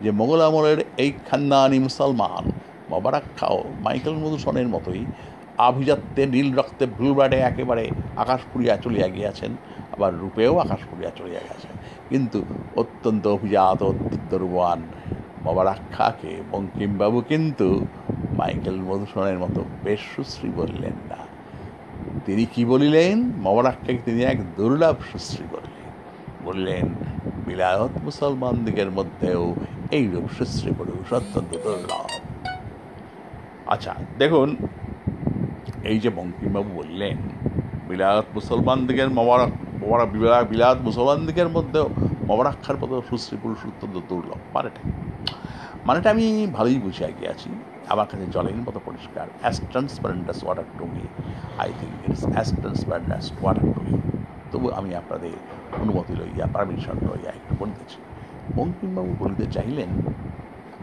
যে মোগল আমলের এই খানদানি মুসলমান মবারাক্ষাও মাইকেল মধুসনের মতোই আভিজাত্যে নীল রক্তে ব্লুব্লাডে একেবারে আকাশ পুরিয়া চলিয়া গিয়াছেন, আবার রূপেও আকাশ পুরিয়া চলিয়া গেছেন কিন্তু অত্যন্ত অভিজাত অত্যন্ত রূপান মবারাক্ষাকে বঙ্কিমবাবু কিন্তু মাইকেল মধুসূদনের মতো বেশ সুশ্রী বললেন না। তিনি কি বলিলেন? মমরাক্ষাকে তিনি এক দুর্লভ সুশ্রী বললেন। বললেন, বিলায়ত মুসলমানদিগের মধ্যেও এইরূপ সুশ্রী পুরুষ অত্যন্ত দুর্লভ। আচ্ছা দেখুন এই যে বঙ্কিমবাবু বললেন, বিলায়ত মুসলমানদিগের মমারাক মমারা বিলায়ত মুসলমানদিগের মধ্যেও মমরাক্ষার মতো সুশ্রী পুরুষ অত্যন্ত দুর্লভ। মানেটা মানেটা আমি ভালোই বুঝে গিয়েছি। আমার কাছে জলের মতো পরিষ্কার as transparent as water to me I think it's as transparent as water to me তবু আমি আপনাদের অনুমতি লইয়া পারমিশন লইয়া একটু বলিতেছি। বঙ্কিমবাবু বলিতে চাইলেন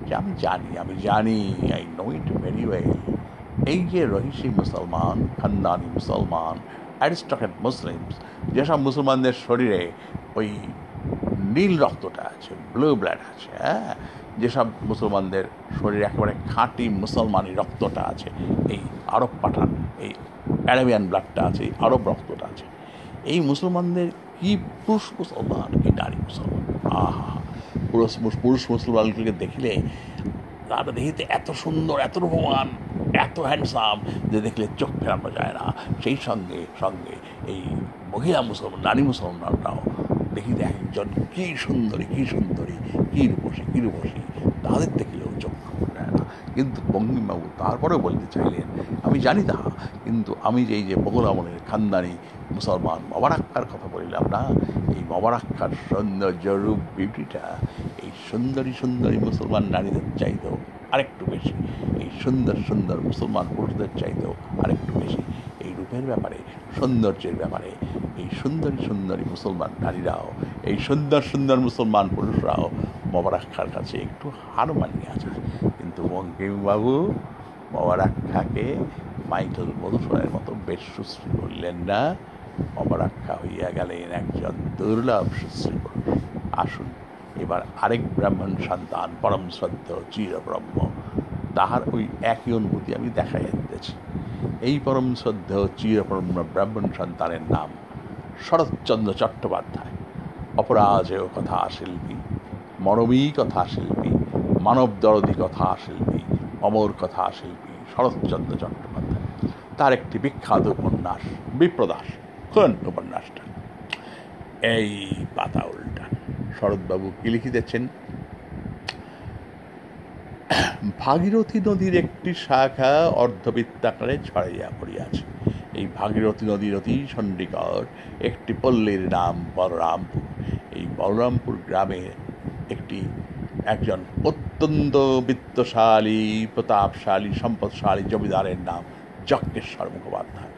যে, আমি জানি আমি জানি I know it very well এই যে রহিসি মুসলমান, খানদানি মুসলমান অ্যারিস্টকেট মুসলিমস, যেসব মুসলমানদের শরীরে ওই নীল রক্তটা আছে, ব্লু ব্লাড আছে হ্যাঁ? যেসব মুসলমানদের শরীরে একেবারে খাঁটি মুসলমানি রক্তটা আছে, এই আরব পাঠান, এই অ্যারাবিয়ান ব্লাডটা আছে, এই আরব রক্তটা আছে, এই মুসলমানদের কি পুরুষ মুসলমান কি নারী মুসলমান? আহা, পুরুষ পুরুষ মুসলমানগুলিকে দেখিলে তারা দেহিতে এত সুন্দর, এত রূপমান এত হ্যান্ডসাম যে দেখলে চোখ ফেরানো যায় না। সেই সঙ্গে সঙ্গে এই মহিলা মুসলমান, নারী মুসলমানরাও দেখিতে একজন কী সুন্দরী কী সুন্দরী, কী রূপসী কী রূপসী, তাদের দেখলেও চোখ কিন্তু বঙ্গিমবাবু তারপরে বলতে চাইলেন, আমি জানি না, কিন্তু আমি যে এই যে মোগল আমলের খানদানি মুসলমান মবারাক্কার কথা বলিলাম না, এই মবারাক্কার সৌন্দর্য রূপ বিউটিটা এই সুন্দরী সুন্দরী মুসলমান নারীদের চাইতেও আরেকটু বেশি, এই সুন্দর সুন্দর মুসলমান পুরুষদের চাইতেও আরেকটু বেশি। রূপের ব্যাপারে, সৌন্দর্যের ব্যাপারে, এই সুন্দরী সুন্দরী মুসলমান নারীরাও, এই সুন্দর সুন্দর মুসলমান পুরুষরাও মবারাক্ষার কাছে একটু হার মানিয়ে যায় কিন্তু বঙ্কিমবাবু মবারাক্ষাকে মাইকেল মধুসূদনের মতো বেশ সুশ্রী বললেন না। অপরাক্ষা হইয়া গেলেন একজন দুর্লভ সুশ্রী পুরুষ। আসুন, এবার আরেক ব্রাহ্মণ সন্তান, পরম শ্রদ্ধ, চিরব্রহ্ম, তাহার ওই একই অনুভূতি আমি দেখা যাইতেছি এই পরম শ্রদ্ধ চিরব্রহ্ম ব্রাহ্মণ সন্তানের নাম শরৎচন্দ্র চট্টোপাধ্যায়। অপরাজেয় কথা শিল্পী, মরমী কথা শিল্পী, মানব দরদি কথা শিল্পী, অমর কথা শিল্পী শরৎচন্দ্র চট্টোপাধ্যায়। তার একটি বিখ্যাত উপন্যাস, বিপ্রদাস কোন উপন্যাসটা। এই পাতা উল্টা। শরৎবাবু কি লিখিতেছেন? ভাগীরথী নদীর একটি শাখা অর্ধবৃত্তাকারে ছড়াইয়া পড়িয়াছে। এই ভাগীরথী নদীর অতি সন্নিকট একটি পল্লীর নাম বলরামপুর। এই বলরামপুর গ্রামে একটি একজন অত্যন্ত বিত্তশালী, প্রতাপশালী, সম্পদশালী জমিদারের নাম যজ্ঞেশ্বর মুখোপাধ্যায়।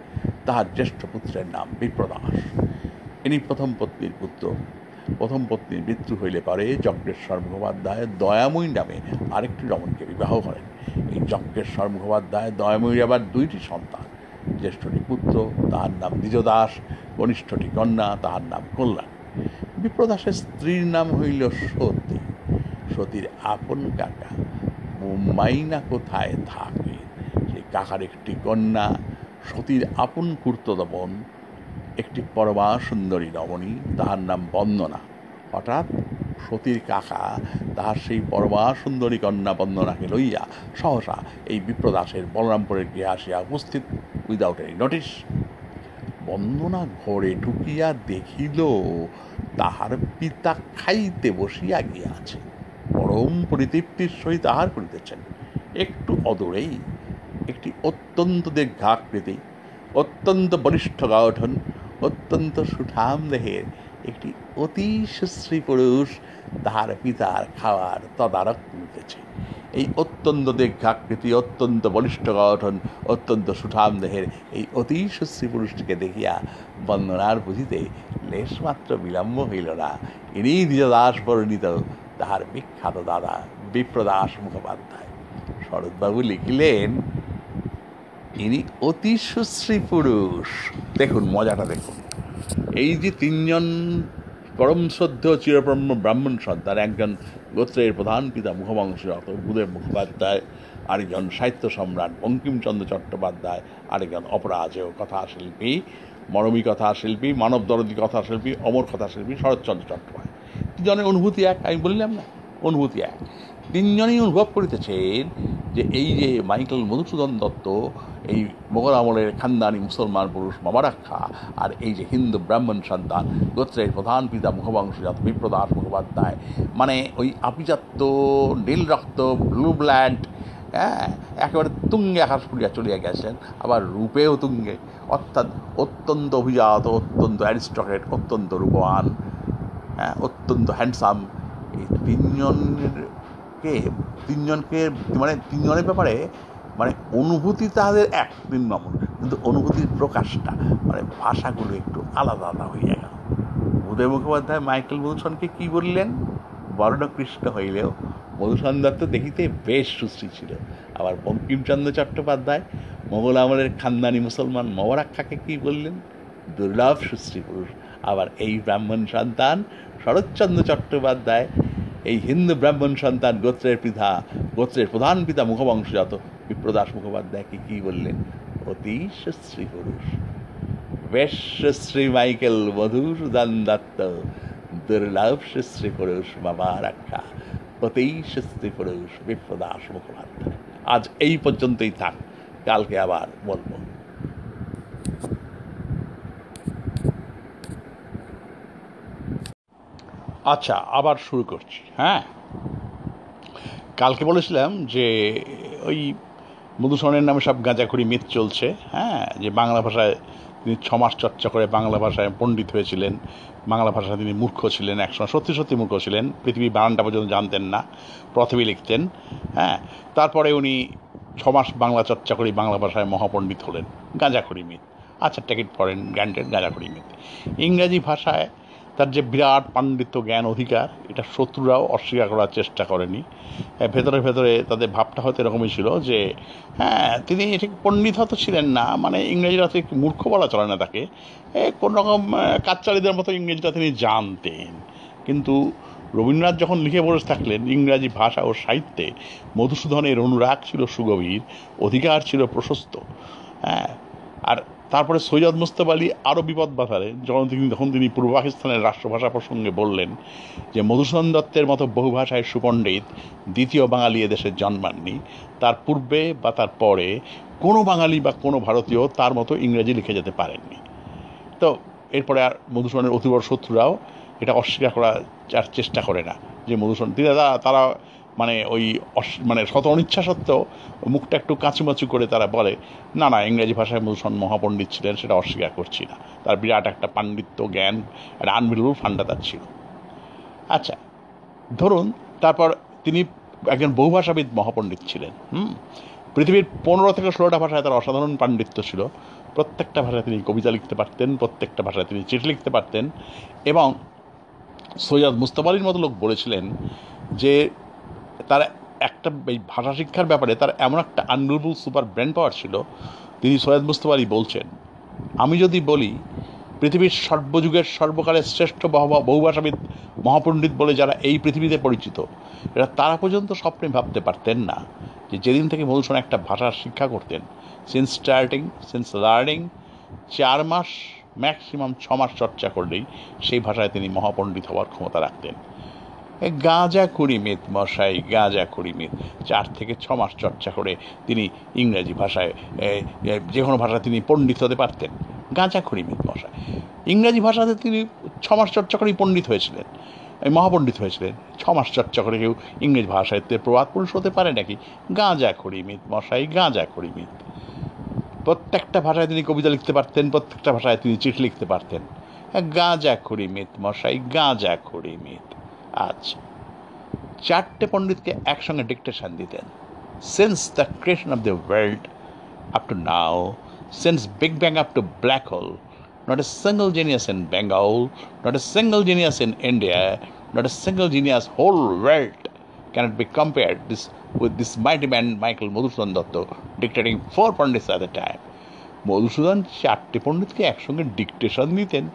তাহার জ্যেষ্ঠ পুত্রের নাম বিপ্রদাস। ইনি প্রথম পত্নীর পুত্র। প্রথম পত্নীর মৃত্যু হইলে পরে যজ্ঞেশ্বর মুখোপাধ্যায় দয়াময়ী নামে আরেকটি রমণকে বিবাহ করেন। এই যজ্ঞেশ্বর মুখোপাধ্যায় দয়াময়ীর আবার দুইটি সন্তান, জ্যেষ্ঠটি পুত্র তাহার নাম দ্বিজদাস, কনিষ্ঠটি কন্যা তাহার নাম কল্যাণ। বিপ্রদাসের স্ত্রীর নাম হইল সতী। সতীর আপন কাকা মাইনা কোথায় থাকে? সেই কাকার একটি কন্যা, সতীর আপন কূর্তদমন একটি পরমা সুন্দরী রমণী তাহার নাম বন্দনা। হঠাৎ সতীর কাকা তাহার সেই পরমা সুন্দরী কন্যা বন্দনাকে লইয়া সহসা এই বিপ্রদাসের বলরামপুরের গৃহে আসিয়া উপস্থিত উইদাউট এনি নোটিস বন্দনা ঘরে ঢুকিয়া দেখিল, তাহার পিতা খাইতে বসিয়া গিয়াছে। পরম পরিতৃপ্তির সহিত আহার করিতেছেন। একটু অদূরেই একটি অত্যন্ত দীর্ঘাকৃতি অত্যন্ত বলিষ্ঠ গঠন অত্যন্ত সুঠাম দেহের একটি অতি সুশ্রী পুরুষ তাহার পিতার খাওয়ার তদারক করিতেছে। এই অত্যন্ত দীর্ঘাকৃতি, অত্যন্ত বলিষ্ঠ গঠন অত্যন্ত সুঠাম দেহের এই অতি সুশ্রী পুরুষটিকে দেখিয়া বন্দনার বুঝিতে লেশমাত্র বিলম্ব হইল না। ইনি দ্বিজদাস বর্ণিত তাহার বিখ্যাত দাদা বিপ্রদাস মুখোপাধ্যায়। শরৎবাবু লিখিলেন ইনি অতি সুশ্রী পুরুষ। দেখুন, মজাটা দেখুন। এই যে তিনজন পরম শ্রদ্ধ চিরব্রহ্ম ব্রাহ্মণ সন্তান, একজন গোত্রের প্রধান পিতা মুখবংশজাত বুধের মুখোপাধ্যায়, আরেকজন সাহিত্য সম্রাট বঙ্কিমচন্দ্র চট্টোপাধ্যায়, আরেকজন অপরাজেয় কথাশিল্পী, মরমী কথাশিল্পী, মানব দরদী কথাশিল্পী, অমর কথাশিল্পী শরৎচন্দ্র চট্টোপাধ্যায়। তিনজনের অনুভূতি এক, আমি বললাম না, অনুভূতি এক। তিনজনই অনুভব করিতেছেন যে এই যে মাইকেল মধুসূদন দত্ত এই মোগল আমলের খানদানি মুসলমান পুরুষ মামারাক্ষা আর এই যে হিন্দু ব্রাহ্মণ সন্তান, গোত্রের প্রধান পিতা মুখবংশজাত বিপ্রদাস মুখোপাধ্যায়। মানে ওই আপিজাত্য নীল রক্ত, ব্লু ব্ল্যান্ড হ্যাঁ একেবারে তুঙ্গে আকাশ ফুরিয়া চলিয়া গেছেন, আবার রূপেও তুঙ্গে। অর্থাৎ অত্যন্ত অভিজাত, অত্যন্ত অ্যারিস্টকেট অত্যন্ত রূপবান হ্যাঁ অত্যন্ত হ্যান্ডসাম। এই তিনজনকে তিনজনকে মানে তিনজনের ব্যাপারে মানে অনুভূতি তাদের এক তিন নম্বর কিন্তু অনুভূতির প্রকাশটা মানে ভাষাগুলো একটু আলাদা আলাদা হয়ে গেল। উদয় মুখোপাধ্যায় মাইকেল মধুসূদনকে কি বললেন? বর্ণকৃষ্ণ হইলেও মধুসূদন দত্ত দেখিতে বেশ সুশ্রী ছিল। আবার বঙ্কিমচন্দ্র চট্টোপাধ্যায়, মোগল আমলের খানদানি মুসলমান মবরাক্ষাকে কি বললেন? দুর্লভ সুশ্রী পুরুষ। আবার এই ব্রাহ্মণ সন্তান শরৎচন্দ্র চট্টোপাধ্যায় এই হিন্দু ব্রাহ্মণ সন্তান গোত্রের পিতা, গোত্রের প্রধান পিতা মুখবংশজাত। বিপ্রদাস মুখোপাধ্যায়কে কি বললেন? অতি সুশ্রী পুরুষ বেশ শ্রী মাইকেল মধুসূদন দত্ত দুর্লভ সুশ্রী পুরুষ বাবা রাখা অতি সুশ্রী পুরুষ বিপ্রদাস মুখোপাধ্যায়। আজ এই পর্যন্তই থাক। কালকে আবার বলব। আচ্ছা আবার শুরু করছি হ্যাঁ? কালকে বলেছিলাম যে, ওই মধুসূদনের নামে সব গাঁজাখুরি মিথ চলছে হ্যাঁ? যে বাংলা ভাষায় তিনি ছমাস চর্চা করে বাংলা ভাষায় পণ্ডিত হয়েছিলেন, বাংলা ভাষায় তিনি মূর্খ ছিলেন, একসময় সত্যি সত্যি মূর্খ ছিলেন পৃথিবী বানানটা পর্যন্ত জানতেন না প্রথমে লিখতেন হ্যাঁ? তারপরে উনি ছমাস বাংলা চর্চা করে বাংলা ভাষায় মহাপণ্ডিত হলেন, গাঁজাখুরি মিথ। আচ্ছা টিকিট পড়েন গ্যান্টেড গাঁজাখুরি মিথ। ইংরাজি ভাষায় তার যে বিরাট পাণ্ডিত্য জ্ঞান অধিকার, এটা শত্রুরাও অস্বীকার করার চেষ্টা করেনি। ভেতরে ভেতরে তাদের ভাবটা হয়তো এরকমই ছিল যে হ্যাঁ তিনি ঠিক পণ্ডিত হয়তো ছিলেন না মানে ইংরেজিরা তো একটু মূর্খ বলা চলে না তাকে। কোন রকম কাচ্চারিদের মতো ইংরেজিটা তিনি জানতেন। কিন্তু রবীন্দ্রনাথ যখন লিখে বসে থাকলেন ইংরাজি ভাষা ও সাহিত্যে, মধুসূদনের অনুরাগ ছিল সুগভীর, অধিকার ছিল প্রশস্ত। হ্যাঁ আর তারপরে সৈয়দ মুস্তফ আলী আরও বিপদ বাধারে যখন তিনি তখন তিনি পূর্ব পাকিস্তানের রাষ্ট্রভাষা প্রসঙ্গে বললেন যে মধুসূদন দত্তের মতো বহুভাষায় সুপণ্ডিত দ্বিতীয় বাঙালি এদেশে জন্মাননি, তার পূর্বে বা তার পরে কোনো বাঙালি বা কোনো ভারতীয় তার মতো ইংরেজি লিখে যেতে পারেননি। তো এরপরে আর মধুসূদনের অতিবড় শত্রুরাও এটা অস্বীকার করার চেষ্টা করে না যে মধুসূদন তিনি তারা মানে ওই মানে শত অনিচ্ছা সত্ত্বেও মুখটা একটু কাঁচুমাচু করে তারা বলে, না না, ইংরেজি ভাষায় মধুসূদন মহাপণ্ডিত ছিলেন, সেটা অস্বীকার করছি না। তার বিরাট একটা পাণ্ডিত্য, জ্ঞান, একটা আনবিলিবল ফান্ডা তার ছিল। আচ্ছা ধরুন তারপর তিনি একজন বহুভাষাবিদ মহাপণ্ডিত ছিলেন, হুম? পৃথিবীর পনেরো থেকে ষোলোটা ভাষায় তার অসাধারণ পাণ্ডিত্য ছিল। প্রত্যেকটা ভাষায় তিনি কবিতা লিখতে পারতেন, প্রত্যেকটা ভাষায় তিনি চিঠি লিখতে পারতেন এবং সৈয়দ মুস্তফ আলীর মতো লোক বলেছিলেন যে তার একটা এই ভাষা শিক্ষার ব্যাপারে তার এমন একটা আনবিলেবল সুপার ব্রেন পাওয়ার ছিল, তিনি সৈয়দ মুস্তফা আলী বলছেন, আমি যদি বলি, পৃথিবীর সর্বযুগের সর্বকালের শ্রেষ্ঠ বহুভাষাবিদ মহাপণ্ডিত বলে যারা এই পৃথিবীতে পরিচিত, এরা তারা পর্যন্ত স্বপ্নে ভাবতে পারতেন না যে যেদিন থেকে মধুসূদন একটা ভাষার শিক্ষা করতেন সিন্স স্টার্টিং সিন্স লার্নিং চার মাস ম্যাক্সিমাম ছ মাস চর্চা করলেই সেই ভাষায় তিনি মহাপণ্ডিত হওয়ার ক্ষমতা রাখতেন। গাঁজা কুড়ি মিত মশাই, গাঁজা কুড়ি মিত চার থেকে ছ মাস চর্চা করে তিনি ইংরেজি ভাষায় যে কোনো ভাষায় তিনি পণ্ডিত হতে পারতেন। গাঁজা কুড়ি মিত মশাই। ইংরেজি ভাষাতে তিনি ছ মাস চর্চা করেই পণ্ডিত হয়েছিলেন। মহাপণ্ডিত হয়েছিলেন। ছ মাস চর্চা করে কেউ ইংরেজি ভাষাতে প্রবাদ পুরুষ হতে পারে নাকি? গাঁজা কুড়ি মিত মশাই, গাঁজা কুড়ি মিত প্রত্যেকটা ভাষায় তিনি কবিতা লিখতে পারতেন, প্রত্যেকটা ভাষায় তিনি চিঠি লিখতে পারতেন। গাঁজা খুঁড়ি মিত মশাই, গাঁজা খুঁড়ি মিত আচ্ছা চারটে পণ্ডিতকে একসঙ্গে ডিকটেশন দিতেন। Since the creation of the world up to now since big bang up to black hole not a single genius in Bengal not a single genius in India not a single genius whole world cannot be compared this with this mighty man Michael Madhusudan Dutt dictating four pundits at a time Madhusudan চারটে পণ্ডিতকে একসঙ্গে dictation দিতেন।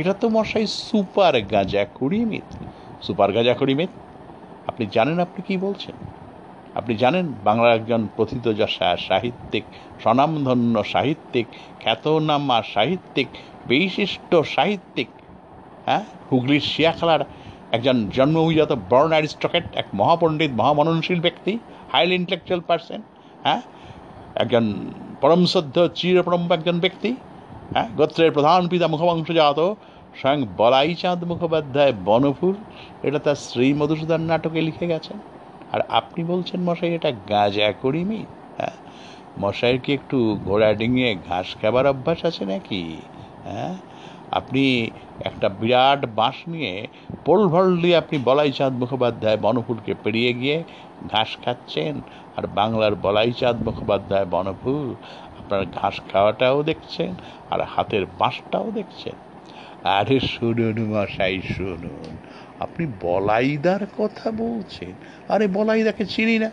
এটা তো মশাই super গাঁজা কুড়িয়ে মিত্র super গাঁজা করি মিত আপনি জানেন আপনি কি বলছেন? আপনি জানেন বাংলার একজন প্রথিত যশা সাহিত্যিক, স্বনামধন্য সাহিত্যিক, খ্যাতনামা সাহিত্যিক, বিশিষ্ট সাহিত্যিক হ্যাঁ? হুগলির শিয়াখালার একজন জন্মভূজাত বর্ণ অ্যারিস্টকেট এক মহাপণ্ডিত মহামননশীল ব্যক্তি, হাইলি ইন্টেলেকচুয়াল পার্সন হ্যাঁ? একজন পরমশ্রদ্ধ চিরপরম একজন ব্যক্তি হ্যাঁ? গোত্রের প্রধান পিতা মুখবংশজাত স্বয়ং বলাইচাঁদ মুখোপাধ্যায় বনফুল এটা তার শ্রী মধুসূদন নাটকে লিখে গেছেন। আর আপনি বলছেন, মশাই, এটা গাঁজা করিমি হ্যাঁ? মশাইয়ের কি একটু ঘোড়া ডিঙিয়ে ঘাস খাবার অভ্যাস আছে নাকি? হ্যাঁ? আপনি একটা বিরাট বাঁশ নিয়ে পোল ভল দিয়ে আপনি বলাইচাঁদ মুখোপাধ্যায় বনফুলকে পেরিয়ে গিয়ে ঘাস খাচ্ছেন, আর বাংলার বলাইচাঁদ মুখোপাধ্যায় বনফুল আপনার ঘাস খাওয়াটাও দেখছেন, আর হাতের বাঁশটাও দেখছেন। আরে শুনুন মশাই, শুনুন। আপনি বলাইদার কথা বলছেন। আরে বলাইদাকে চিনি না।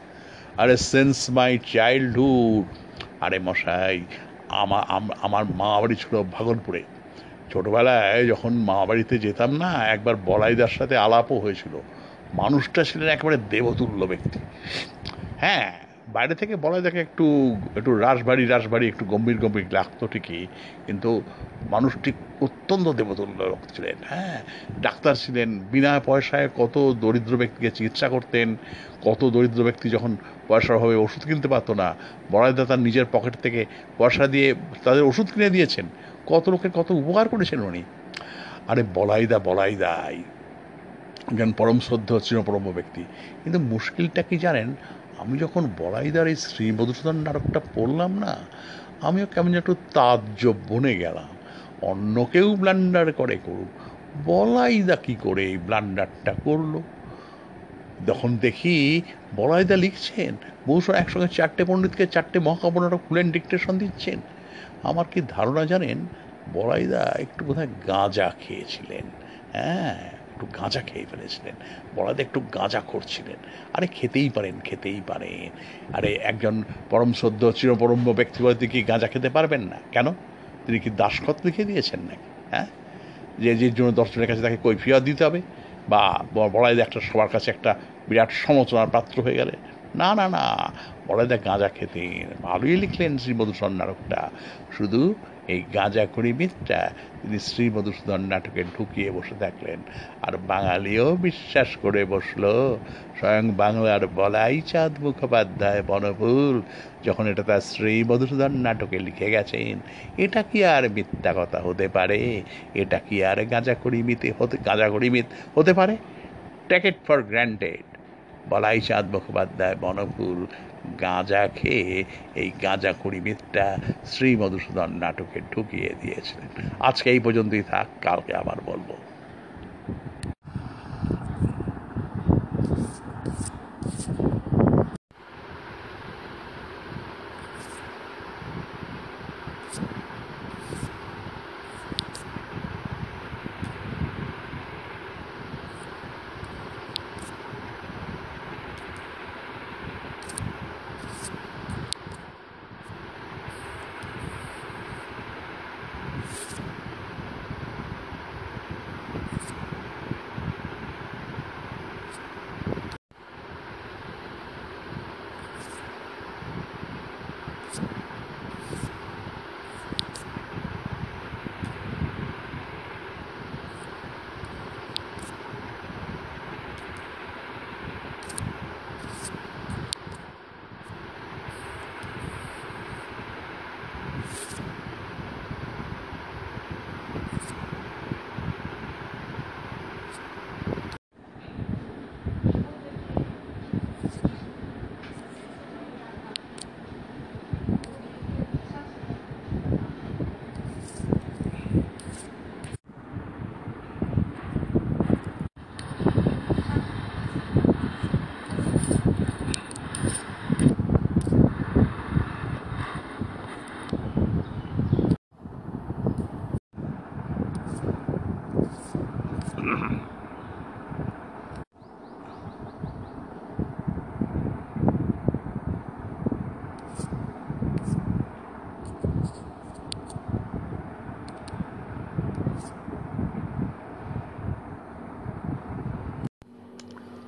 আরে সেন্স মাই চাইল্ডহুড আরে মশাই আমার আমার মা বাড়ি ছিল ভাগলপুরে। ছোটবেলায় যখন মা বাড়িতে যেতাম না, একবার বলাইদার সাথে আলাপও হয়েছিল। মানুষটা ছিলেন একেবারে দেবতুল্য ব্যক্তি। হ্যাঁ বাইরে থেকে বলা দেখে একটু একটু রাসবাড়ি রাসবাড়ি, একটু গম্ভীর গম্ভীর লাগতো ঠিকই, কিন্তু মানুষটি অত্যন্ত দেবতুল্য লোক ছিলেন হ্যাঁ? ডাক্তার ছিলেন, বিনা পয়সায় কত দরিদ্র ব্যক্তিকে চিকিৎসা করতেন, কত দরিদ্র ব্যক্তি যখন পয়সার অভাবে ওষুধ কিনতে পারতো না বড়াইদা তার নিজের পকেট থেকে পয়সা দিয়ে তাদের ওষুধ কিনে দিয়েছেন, কত লোকের কত উপকার করেছেন উনি। আরে বলাইদা, বলাইদাই জ্ঞান পরম শ্রদ্ধ চিরপরম ব্যক্তি। কিন্তু মুশকিলটা কি জানেন? আমি যখন বলাইদার এই শ্রী মধুসূদন নাটকটা পড়লাম না, আমিও কেমন একটু তাজ্জব বনে গেলাম। অন্য কেউ ব্লান্ডার করে করুক। বলাইদা কি করে এই ব্লান্ডারটা করল? যখন দেখি বলাইদা লিখছেন বহু একসঙ্গে চারটে পণ্ডিতকে চারটে মহাকাব্য নাটক খুলেন ডিকটেশন দিচ্ছেন। আমার কি ধারণা জানেন, বলাইদা একটু বোধহয় গাঁজা খেয়েছিলেন। হ্যাঁ একটু গাঁজা খেয়ে ফেলেছিলেন। বড়াদা একটু গাঁজা করছিলেন। আরে খেতেই পারেন খেতেই পারেন। আরে একজন পরম সদ্য চিরপরম্য ব্যক্তি বলতে কি গাঁজা খেতে পারবেন না? কেন? তিনি কি দাসখত লিখে দিয়েছেন নাকি? হ্যাঁ? যে যে জন্য দর্শনের কাছে তাকে কৈফিয়ত দিতে হবে বা বড়াইদা একটা সবার কাছে একটা বিরাট সমালোচনার পাত্র হয়ে গেলে। না না না। বড়াইদা গাঁজা খেতেন। ভালোই লিখলেন শ্রীমধুসূদন নাটকটা শুধু এই গাঁজা করি মিথটা তিনি শ্রী মধুসূদন নাটকে ঢুকিয়ে বসে থাকলেন। আর বাঙালিও বিশ্বাস করে বসল, স্বয়ং বাংলার বলাই চাঁদ মুখোপাধ্যায় বনফুল, যখন এটা তার শ্রী মধুসূদন নাটকে লিখে গেছেন। এটা কি আর মিথ্যা কথা হতে পারে? এটা কি আর গাঁজা করি মিথে হতে, গাঁজা করি মিথ হতে পারে? টেক ইট ফর গ্র্যান্টেড বলাই চাঁদ মুখোপাধ্যায় বনফুল গাঁজা খেয়ে এই গাঁজা কুড়ি মিথটা শ্রী মধুসূদন নাটকে ঢুকিয়ে দিয়েছিলেন। আজকে এই পর্যন্তই থাক, কালকে আবার বলব।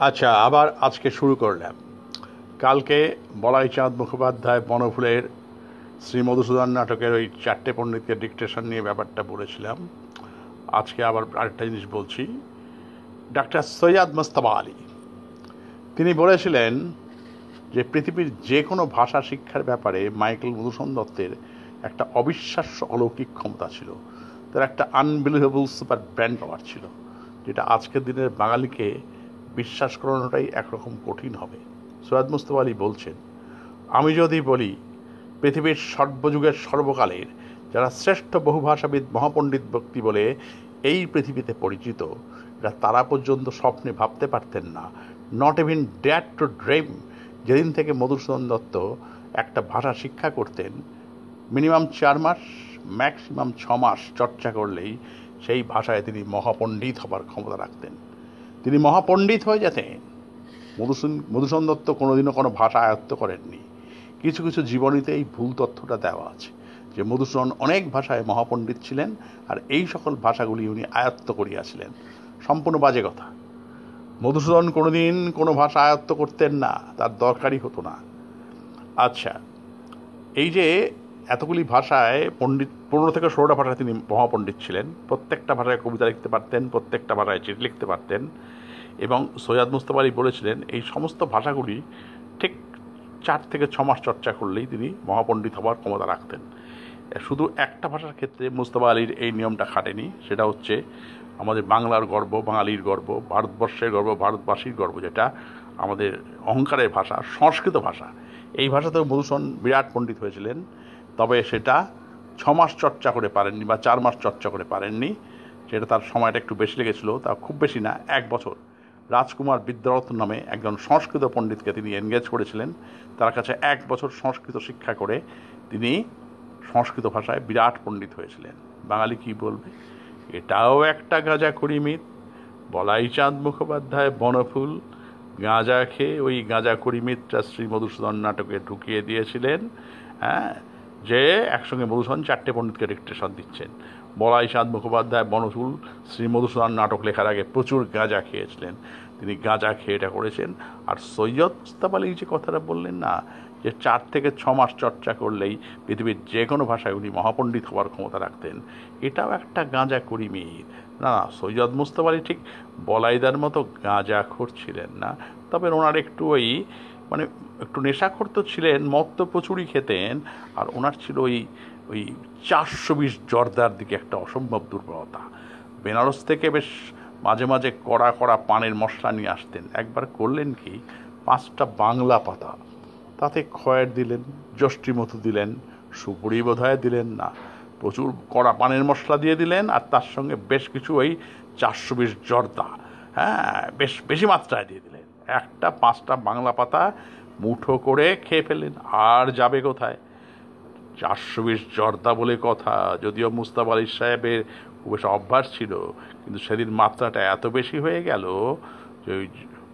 আচ্ছা আবার আজকে শুরু করলাম। কালকে বলাই চাঁদ মুখোপাধ্যায় বনফুলের শ্রী মধুসূদন নাটকের ওই চারটে পণ্ডিতকে ডিকটেশন নিয়ে ব্যাপারটা বলেছিলাম। আজকে আবার আরেকটা জিনিস বলছি। ডাক্তার সৈয়াদ মোস্তফা আলী, তিনি বলেছিলেন যে পৃথিবীর যে কোনো ভাষা শিক্ষার ব্যাপারে মাইকেল মধুসূদন দত্তের একটা অবিশ্বাস্য অলৌকিক ক্ষমতা ছিল। তার একটা আনবিলিভেবল সুপার ব্র্যান্ড পাওয়ার ছিল, যেটা আজকের দিনের বাঙালিকে বিশ্বাস করানোটাই একরকম কঠিন হবে। সৈয়দ মুস্তফা আলী বলছেন, আমি যদি বলি, পৃথিবীর সর্বযুগের সর্বকালের যারা শ্রেষ্ঠ বহুভাষাবিদ মহাপণ্ডিত ব্যক্তি বলে এই পৃথিবীতে পরিচিত, এরা তারা পর্যন্ত স্বপ্নে ভাবতে পারতেন না। Not even that to dream যেদিন থেকে মধুসূদন দত্ত একটা ভাষা শিক্ষা করতেন মিনিমাম চার মাস ম্যাক্সিমাম ছ মাস চর্চা করলেই সেই ভাষায় তিনি মহাপণ্ডিত হবার ক্ষমতা রাখতেন। তিনি মহাপণ্ডিত হয়ে যেতেন। মধুসূন মধুসূদন দত্ত কোনোদিনও কোনো ভাষা আয়ত্ত করেননি। কিছু কিছু জীবনীতে এই ভুল তথ্যটা দেওয়া আছে যে মধুসূদন অনেক ভাষায় মহাপণ্ডিত ছিলেন আর এই সকল ভাষাগুলি উনি আয়ত্ত করিয়াছিলেন। সম্পূর্ণ বাজে কথা। মধুসূদন কোনোদিন কোনো ভাষা আয়ত্ত করতেন না, তার দরকারই হতো না। আচ্ছা এই যে এতগুলি ভাষায় পণ্ডিত, পনেরো থেকে ষোলোটা ভাষায় তিনি মহাপণ্ডিত ছিলেন। প্রত্যেকটা ভাষায় কবিতা লিখতে পারতেন, প্রত্যেকটা ভাষায় চিঠি লিখতে পারতেন এবং সৈয়দ মুস্তফা আলী বলেছিলেন, এই সমস্ত ভাষাগুলি ঠিক চার থেকে ছ মাস চর্চা করলেই তিনি মহাপণ্ডিত হওয়ার ক্ষমতা রাখতেন। শুধু একটা ভাষার ক্ষেত্রে মুস্তফা আলীর এই নিয়মটা খাটেনি, সেটা হচ্ছে আমাদের বাংলার গর্ব, বাঙালির গর্ব, ভারতবর্ষের গর্ব, ভারতবাসীর গর্ব, যেটা আমাদের অহংকারের ভাষা, সংস্কৃত ভাষা। এই ভাষাতেও মধুসূদন বিরাট পণ্ডিত হয়েছিলেন। তবে সেটা ছ মাস চর্চা করে পারেননি বা চার মাস চর্চা করে পারেননি। সেটা তার সময়টা একটু বেশি লেগেছিল, তা খুব বেশি না, এক বছর। রাজকুমার বিদ্যারত্ন নামে একজন সংস্কৃত পণ্ডিতকে তিনি এনগেজ করেছিলেন। তার কাছে এক বছর সংস্কৃত শিক্ষা করে তিনি সংস্কৃত ভাষায় বিরাট পণ্ডিত হয়েছিলেন। বাঙালি কি বলবে? এটাও একটা গাঁজা করিমিত বলাই চাঁদ মুখোপাধ্যায়, বনফুল। গাঁজা খেয়ে ওই গাঁজা করিমিতটা শ্রী মধুসূদন নাটকে ঢুকিয়ে দিয়েছিলেন। হ্যাঁ যে একসঙ্গে মধুসূদন চারটে পণ্ডিতকে ডিকটেশন দিচ্ছেন। বলাই মুখোপাধ্যায় বনসুল শ্রী মধুসূদন নাটক লেখার আগে প্রচুর গাঁজা খেয়েছিলেন। তিনি গাঁজা খেয়ে এটা করেছেন। আর সৈয়দ মুস্তাব আলী যে কথাটা বললেন না, যে চার থেকে ছ মাস চর্চা করলেই পৃথিবীর যে কোনো ভাষায় উনি মহাপণ্ডিত হওয়ার ক্ষমতা রাখতেন। এটাও একটা গাঁজা করিমির। না না, সৈয়দ মুস্তাব আলী ঠিক বলাইদার মতো গাঁজা ছিলেন না। তবে ওনার একটু ওই মানে একটু নেশাখোর তো ছিলেন, মদ তো প্রচুরই খেতেন, আর ওনার ছিল ওই ওই চারশো বিশ জর্দার দিকে একটা অসম্ভব দুর্বলতা। বেনারস থেকে বেশ মাঝে মাঝে কড়া কড়া পানের মশলা নিয়ে আসতেন। একবার করলেন কি, পাঁচটা বাংলা পাতা, তাতে খয়ের দিলেন মতো দিলেন, সুপুরি বোধহয় দিলেন না, প্রচুর কড়া পানের মশলা দিয়ে দিলেন, আর তার সঙ্গে বেশ কিছু ওই চারশো বিশ জর্দা হ্যাঁ বেশ, বেশি মাত্রায় দিয়ে দিলেন। একটা পাঁচটা বাংলা পাতা মুঠো করে খেয়ে ফেললেন। আর যাবে কোথায়? চারশো বিশ জর্দা বলে কথা, যদিও মুস্তাব আলী সাহেবের খুব বেশ অভ্যাস ছিল, কিন্তু সেদিন মাত্রাটা এত বেশি হয়ে গেল যে ওই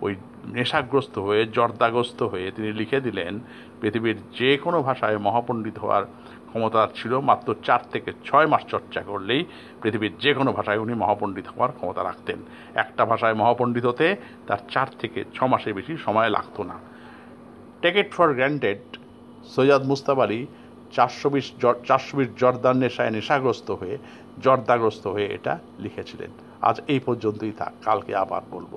ওই নেশাগ্রস্ত হয়ে, জর্দাগ্রস্ত হয়ে তিনি লিখে দিলেন, পৃথিবীর যে কোনো ভাষায় মহাপণ্ডিত হওয়ার ক্ষমতা ছিল মাত্র চার থেকে ছয় মাস চর্চা করলেই পৃথিবীর যে কোনো ভাষায় উনি মহাপণ্ডিত হওয়ার ক্ষমতা রাখতেন। একটা ভাষায় মহাপণ্ডিত হতে তার চার থেকে ছ মাসের বেশি সময় লাগতো না। Take it for granted Syed Mujtaba Ali চারশো বিশ চারশো বিশ জর্দার নেশায় নেশাগ্রস্ত হয়ে, জর্দাগ্রস্ত হয়ে এটা লিখেছিলেন। আজ এই পর্যন্তই থাক, কালকে আবার বলব।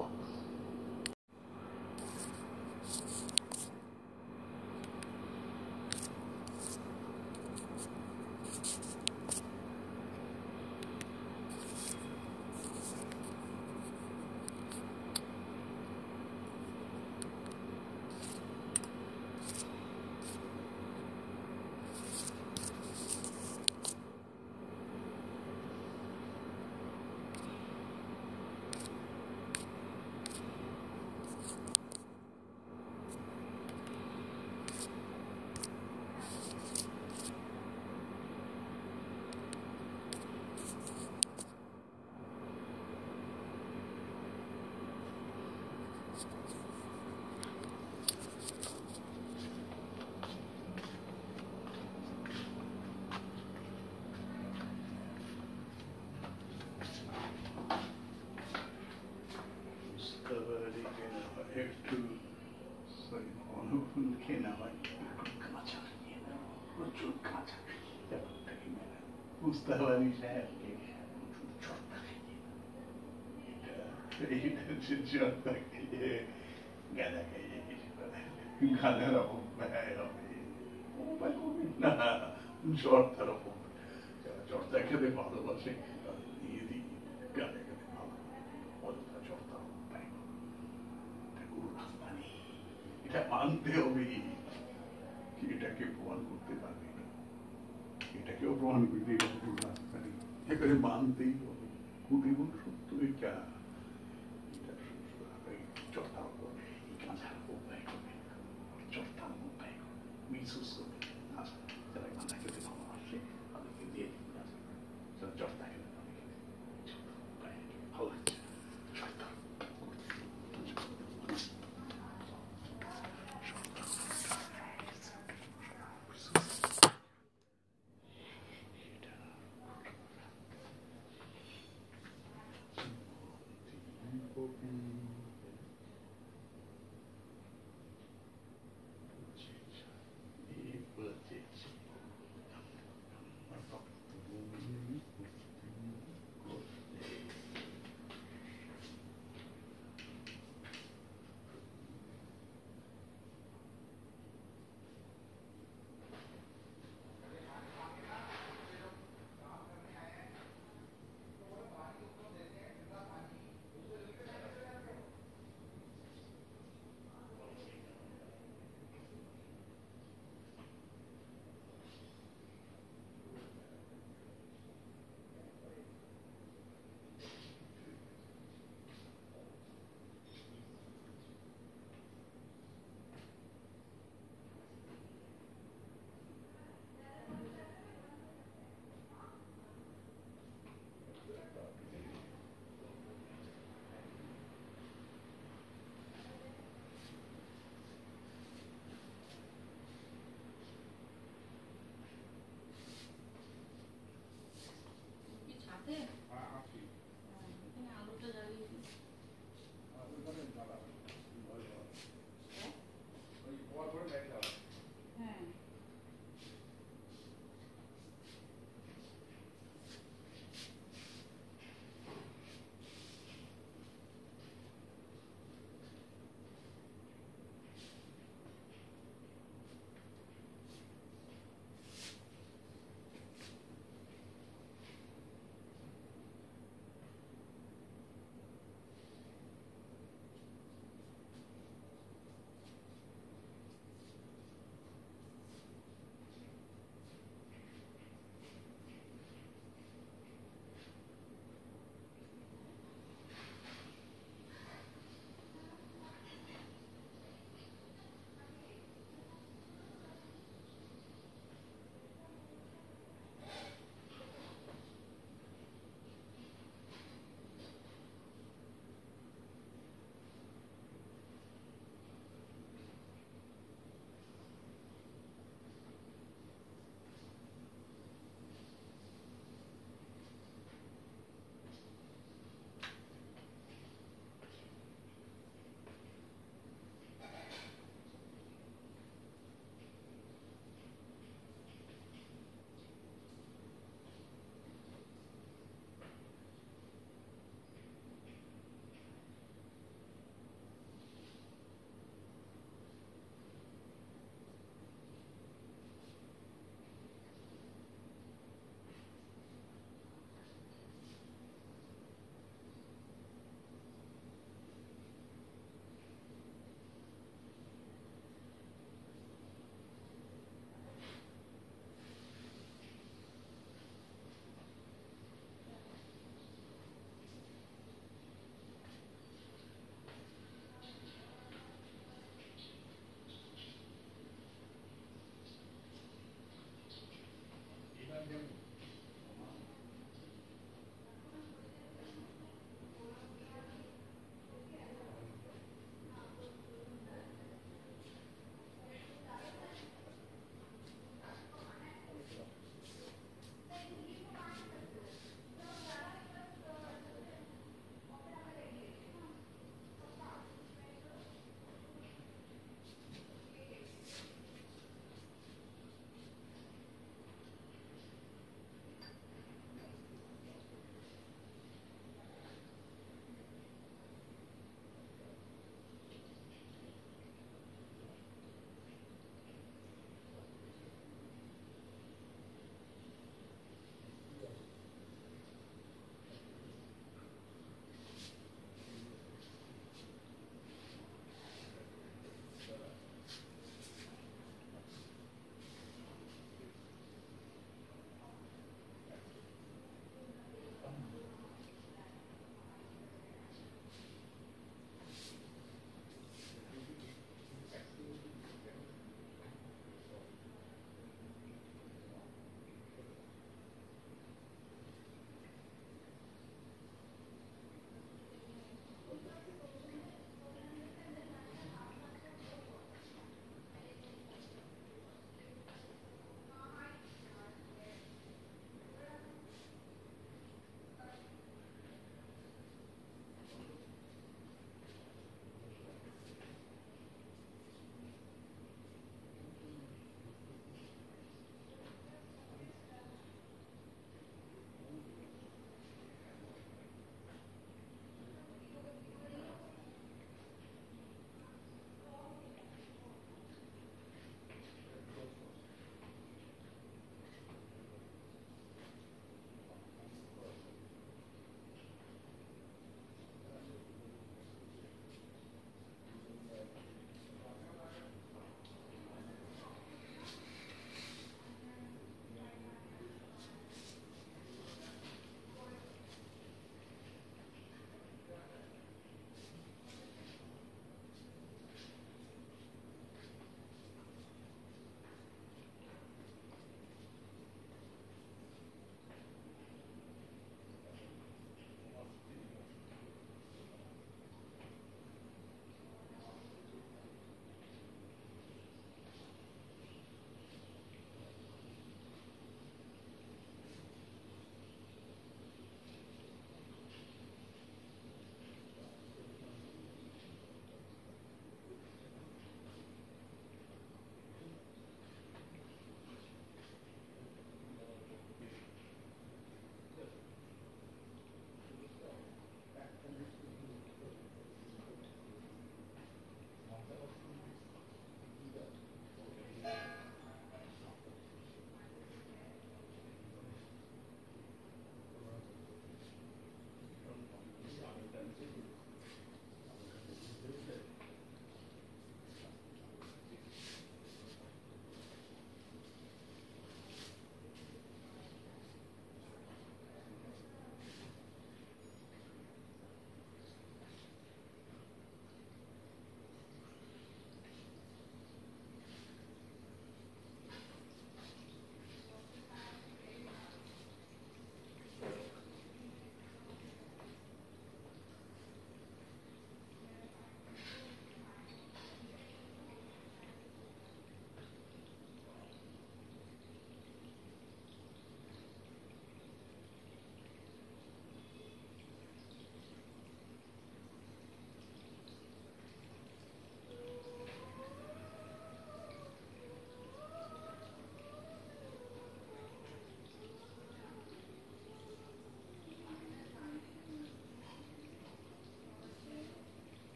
people be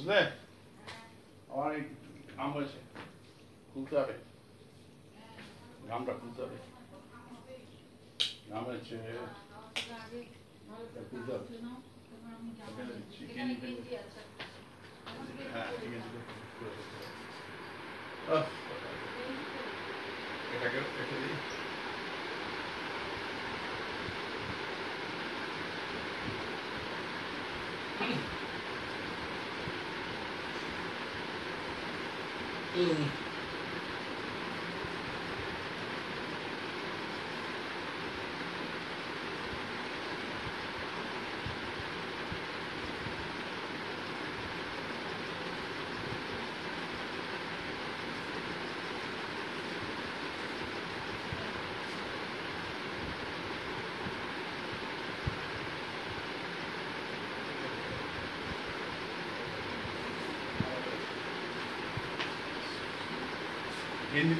বুঝলে? আমার এই ঘাম হয়েছে। খুলতে হবে। ঘামটা খুলতে হবে। ঘাম হয়েছে। খুলতে হবে। এখানে দিচ্ছি, এখানে দিচ্ছি। হ্যাঁ ঠিক আছে আহ, এটাকে রেখে দিই? হুম গেঞ্জি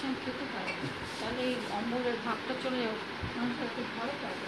হয় খেতে হয় তাহলে এই অম্বলের ভাবটা চলে যাও। মানুষের একটু ভালো পাবে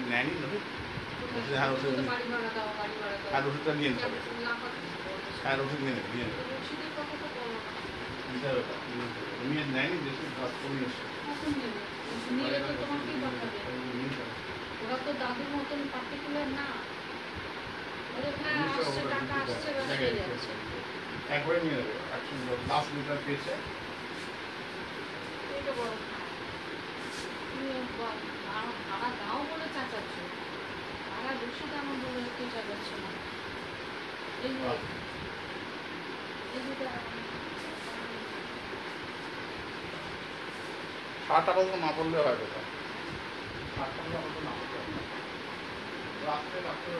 আর নেয়নি ওষুধ ওষুধ হ্যাঁ আর ওষুধটা নিয়ে নিতে হবে আর ওষুধ নিয়ে নেবে নিয়ে নেবে নিয়ে নিতে হবে। নিয়ে নেয়নি যে ওষুধ কমিয়ে এসছে ওরা তো দাদুর মতন পার্টিকুলার না। ওদের হ্যাঁ হয়ে একবারে নিয়ে নেবে একশো লাস্ট লিটার পেয়েছে এটা বড় তুমি বা- ভাড়া ভাড়া দাও বলে চাচাচ্ছ ভাড়া বেশি দাম বলে কেউ না। এই যে এই যে ষাট টাকা না পড়লে হয় কথা সাত তো না পড়লে না। রাত্রে রাত্রে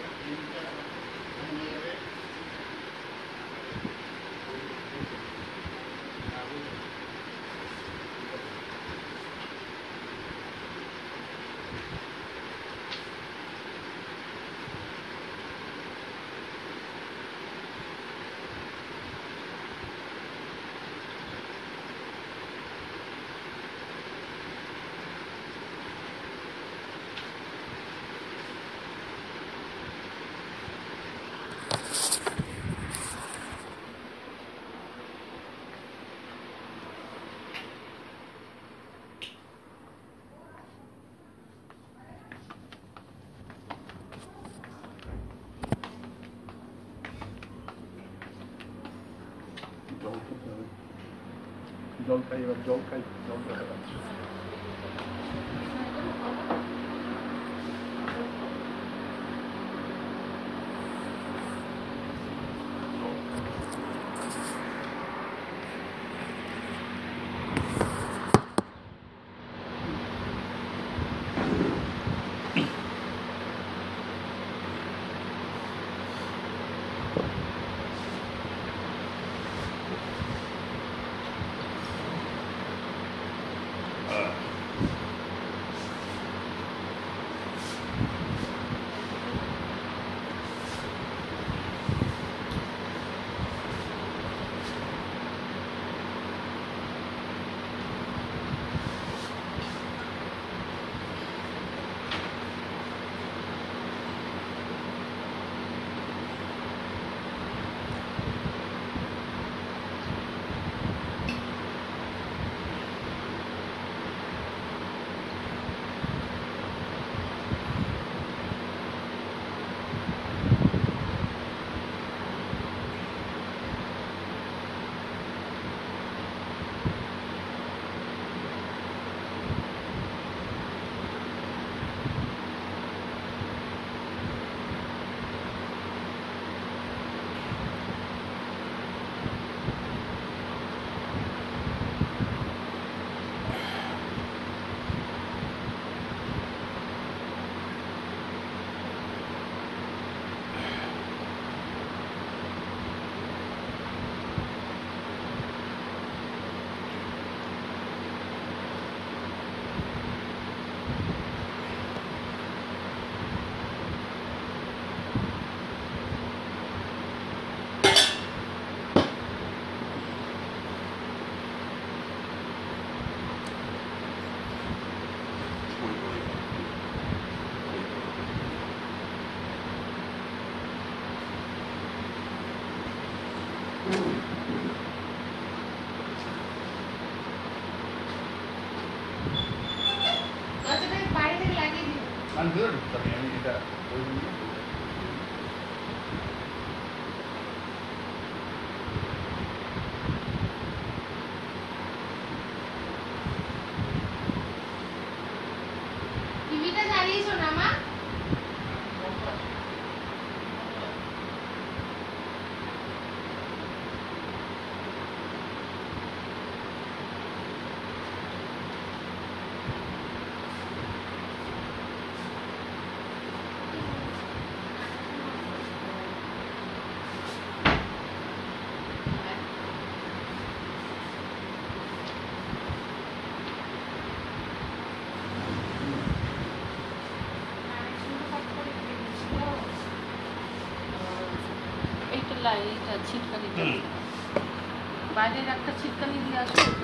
জল খাই এবার জল ছিটকানি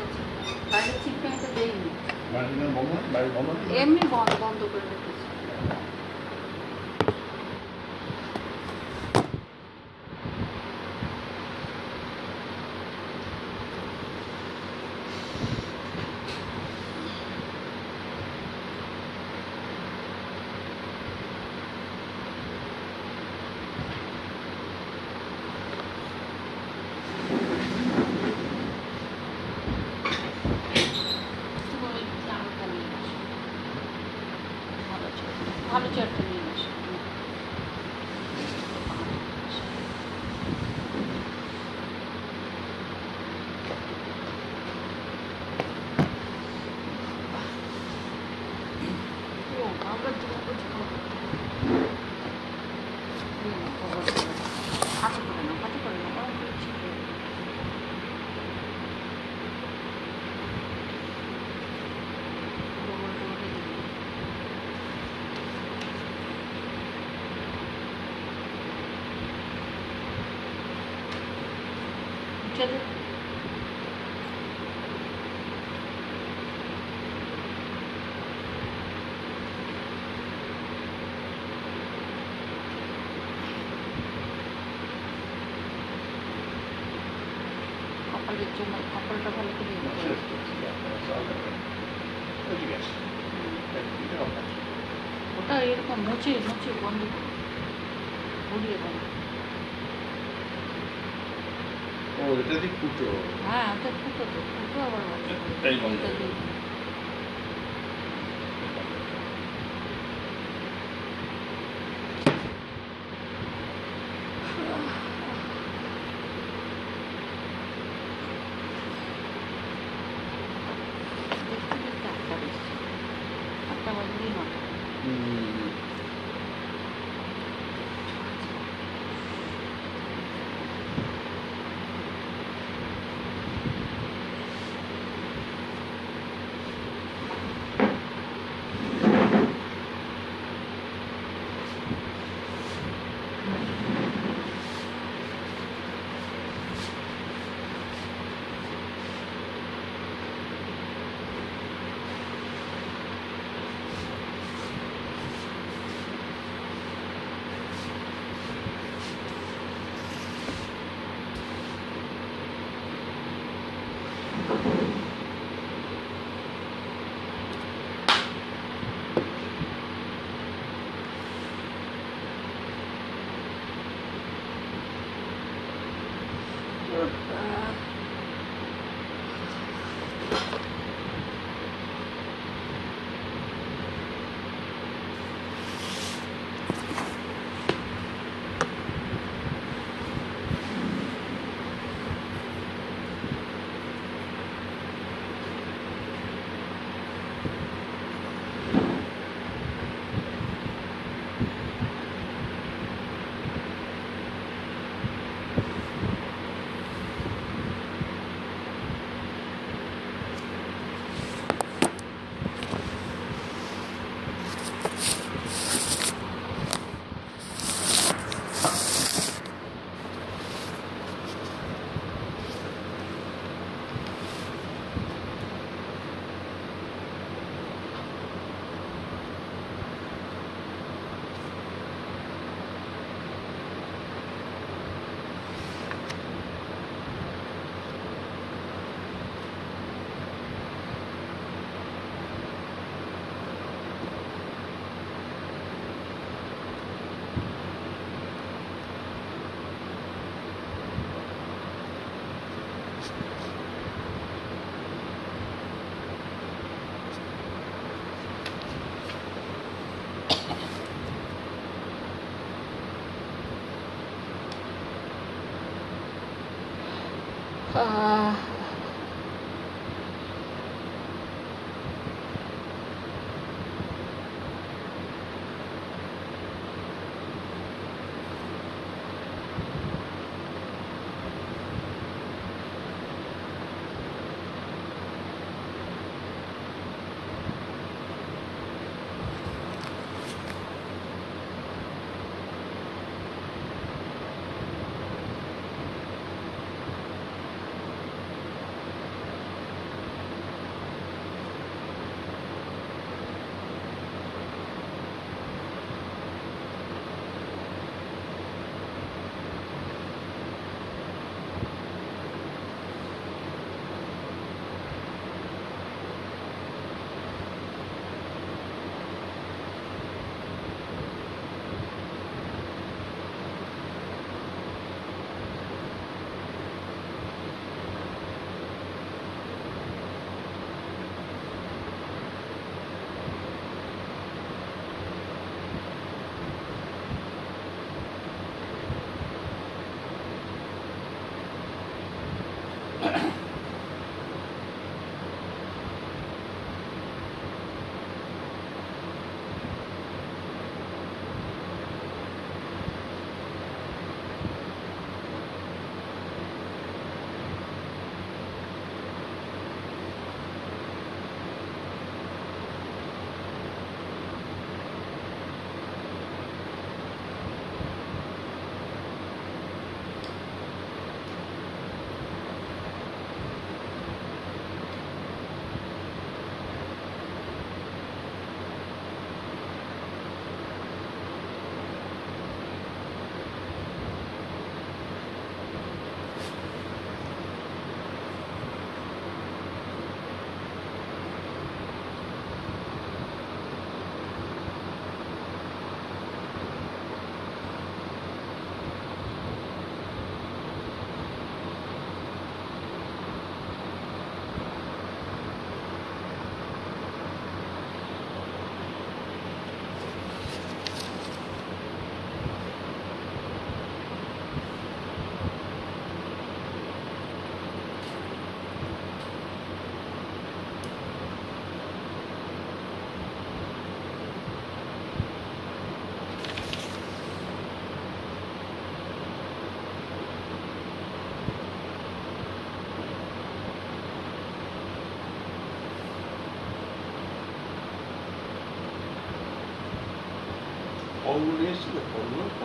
বন্ধ করে। তাই বন্ধ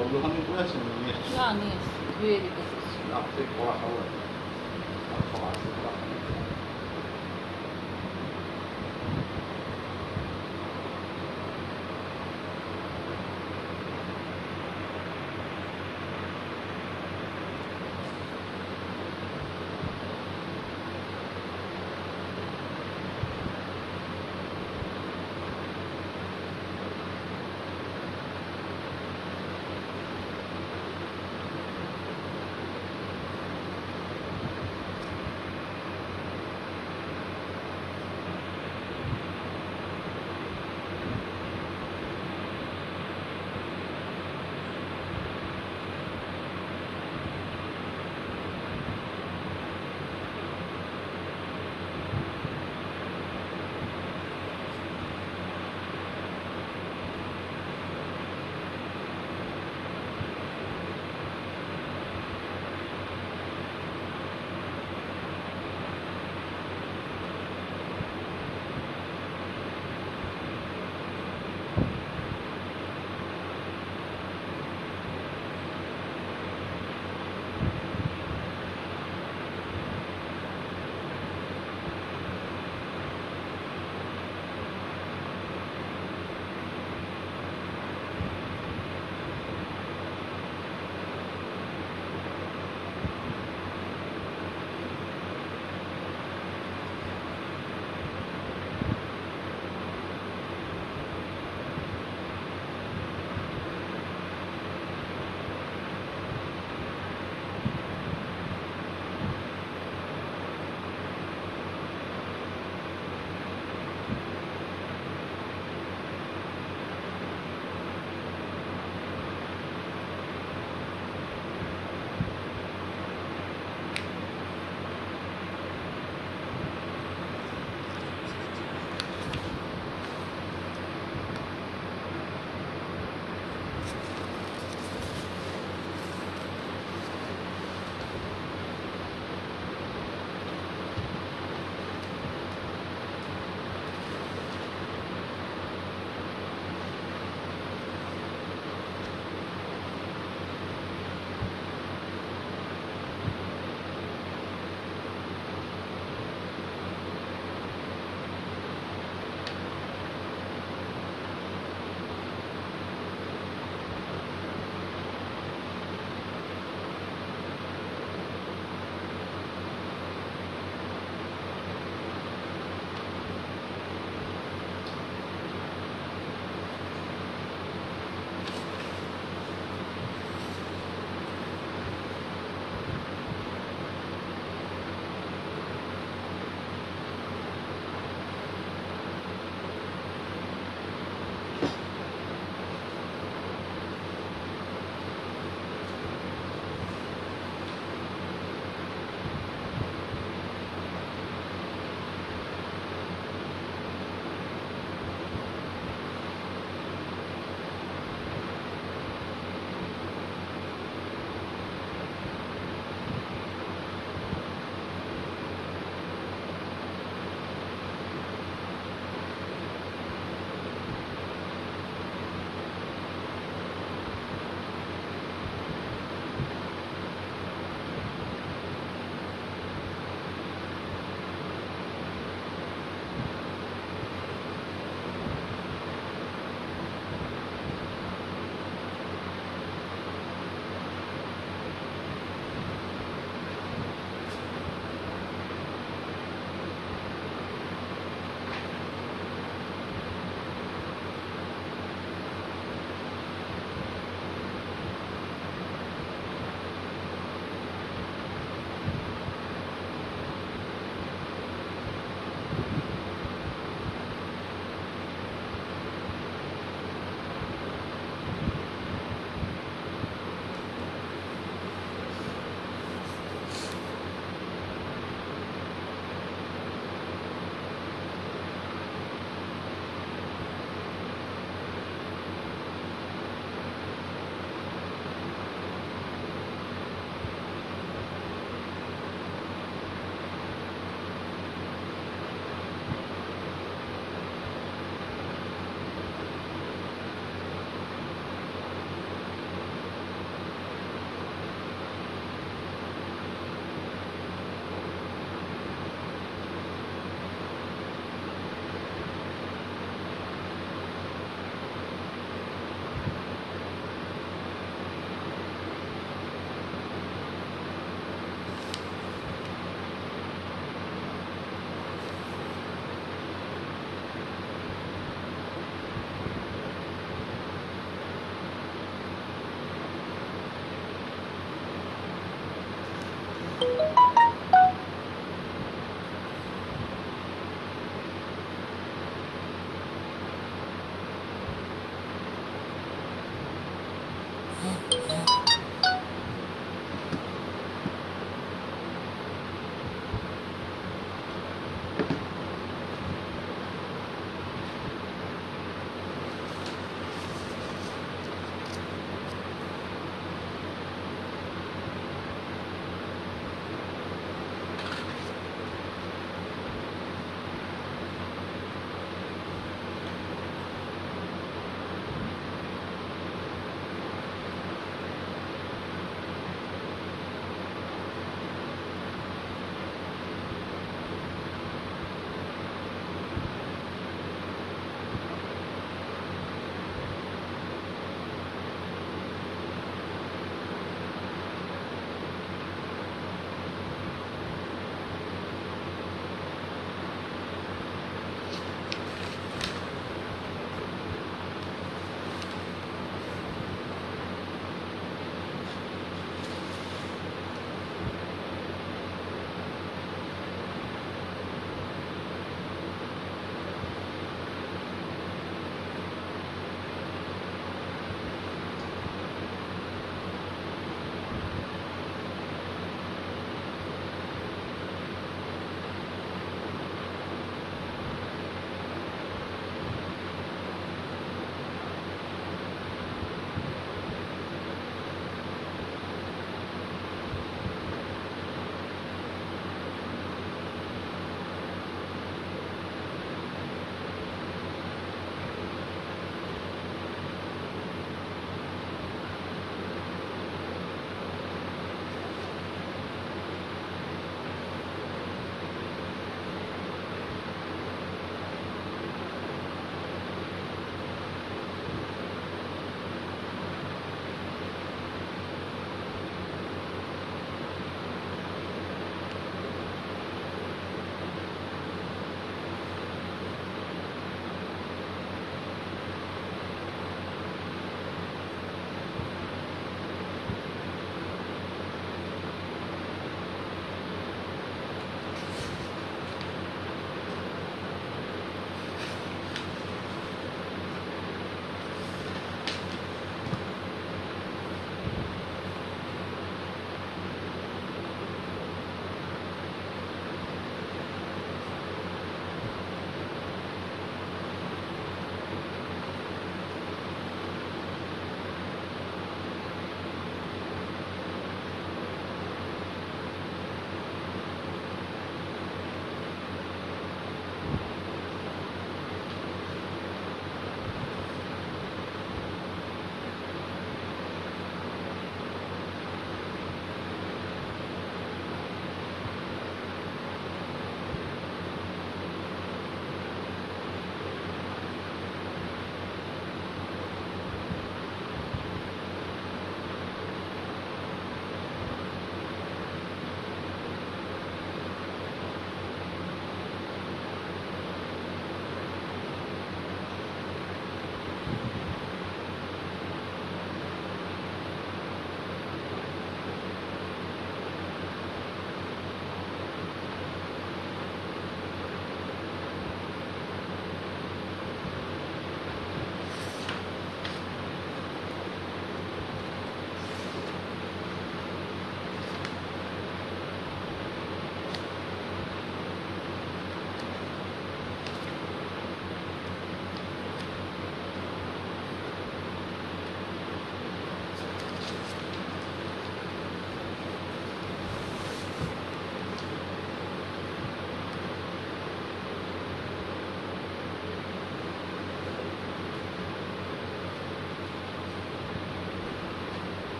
ফলগুলো ফলগুলো ওখানে পড়ে আছে নিয়ে এসেছিল না নিয়ে এসছি ধুয়ে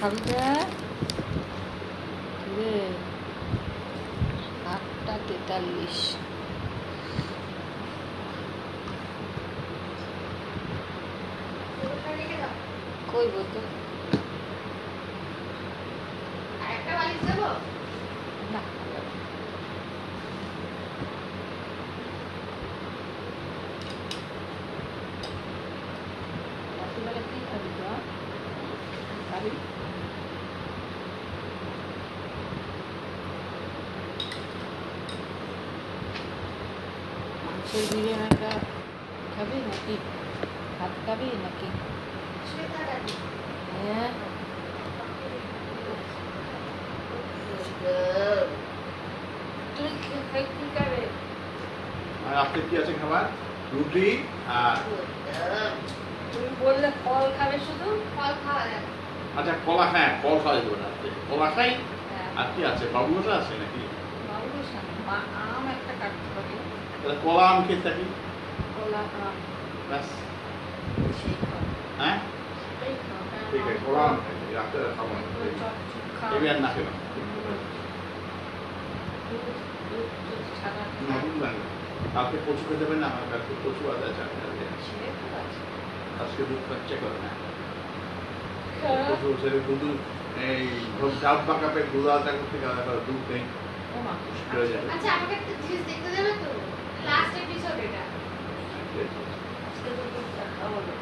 খাবি না রে আটটা তেতাল্লিশ ওটা রেখে দাও কই বলতো আরেকটা বালিশ দেবো না রাত্রিবেলা কি খাবি তো খাবি মাংসের বিরিয়ানিটা খাবি নাকি ভাত খাবি নাকি শ্বেতা কাটি হ্যাঁ তুমি কি- খাই কি খাবে আর আজকে কি আছে খাবার রুটি আর তুমি বললে ফল খাবে শুধু? ফল খাওয়া যাবে। আচ্ছা কলা হ্যাঁ ফল খাওয়া যাবে না কলা খাই? হ্যাঁ। আর কি আছে বাবুটা আছে নাকি? আম একটা কাটতে পারি। তাহলে কলা আম খেয়ে থাকি। কলা আম। ব্যাস। হ্যাঁ? ঠিক আছে কলা আম খাই রাত্রে খাব না। এবার খেলাম। দুধ পশু কচু পারি না আমার কাউকে কচু আদা চাকরি আছে। আজকে দুধ খরচা করে না শুধু এই দুধ আদা করতে দুধ নেই। আচ্ছা আমাকে একটা জিনিস দেখতে দেবে তো? লাস্ট এপিসোড এটা। আজকে তো।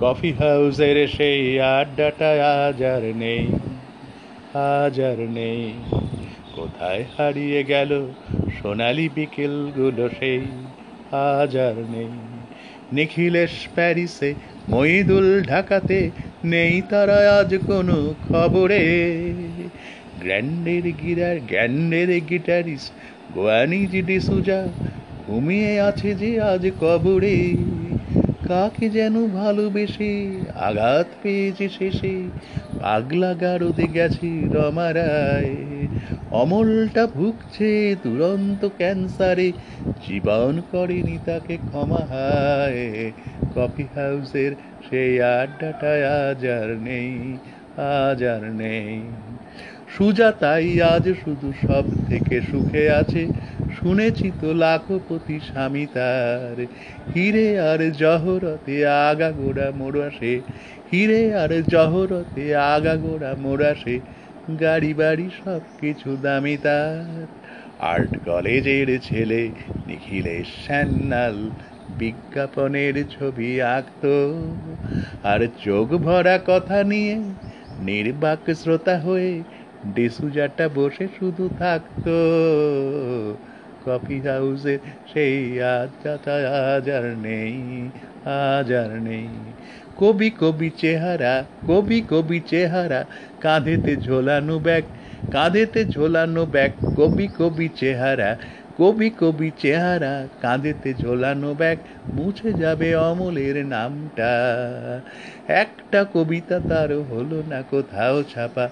কফি হাউসের সেই আড্ডাটা আজ আর নেই, আজ আর নেই। কোথায় হারিয়ে গেল সোনালি বিকেলগুলো সেই, আজ আর নেই। নিখিলেশ প্যারিসে, মইদুল ঢাকাতে নেই তারা আজ কোনো খবরে। গ্র্যান্ডের গিরার গ্র্যান্ডের গিটারিস্ট গোয়ানিজ ডিসুজা, ঘুমিয়ে আছে যে আজ কবরে। কাকে যেন ভালোবেসে আঘাত পেয়েছে শেষে? পাগলা গারদে গেছে রমারায়। অমলটা ভুগছে দুরন্ত ক্যান্সারে। জীবন করেনি তাকে ক্ষমা হায়। কফি হাউসের সেই আড্ডাটা আজ আর নেই, আজ আর নেই। সুজাতাই আজ শুধু সব থেকে সুখে আছে। শুনেছি তো লাখপতি স্বামী তার। হিরে আর জহরতে আগা গোড়া মোড়াসে হিরে আর জহরতে আগা গোড়া মোড়াসে গাড়ি বাড়ি সব কিছু দামি তার। আর্ট কলেজের ছেলে নিখিলেশ সান্যাল বিজ্ঞাপনের ছবি আঁকতো। আর চোখ ভরা কথা নিয়ে নির্বাক শ্রোতা হয়ে ডিসুজাটা বসে শুধু থাকতো। কফি হাউসে সেই আজ আর নেই, আজ আর নেই। কবি কবি চেহারা, কবি কবি চেহারা, কাঁধেতে ঝোলানো ব্যাগ, কাঁধেতে ঝোলানো ব্যাগ, কবি কবি চেহারা, কবি কবি চেহারা, কাঁধেতে ঝোলানো ব্যাগ, মুছে যাবে অমলের নামটা। একটা কবিতা তার হলো না, কোথাও ছাপা।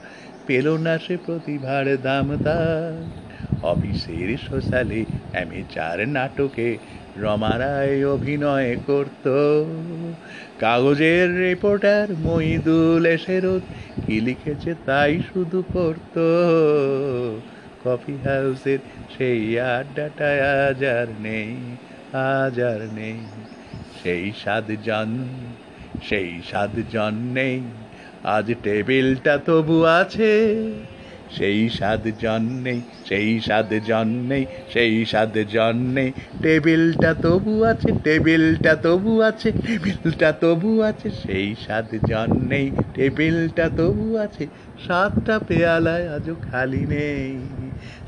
পেল না সে প্রতিভার দাম তার অফিসের সোশ্যালে আমি চার নাটকে রমারায় অভিনয় করত। কাগজের রিপোর্টার মইদুল এসে রোজ কি লিখেছে তাই শুধু পড়ত। কফি হাউসের সেই আড্ডাটা আজ আর নেই, আজ আর নেই। সেই স্বাদ জন সেই স্বাদ জন নেই। আজ টেবিলটা তবু আছে। সেই স্বাদ জন নেই, সেই স্বাদ জন নেই, সেই স্বাদ জন নেই। টেবিলটা তবু আছে, টেবিলটা তবু আছে, টেবিলটা তবু আছে, সেই স্বাদ জন নেই। টেবিলটা তবু আছে, সাতটা পেয়ালায় আজও খালি নেই।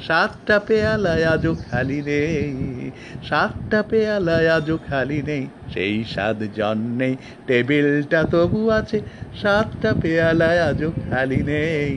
সাতটা পেয়ালায় আজও খালি নেই। সাতটা পেয়ালায় আজও খালি নেই, সেই স্বাদ জন নেই। টেবিলটা তবু আছে, সাতটা পেয়ালায় আজও খালি নেই।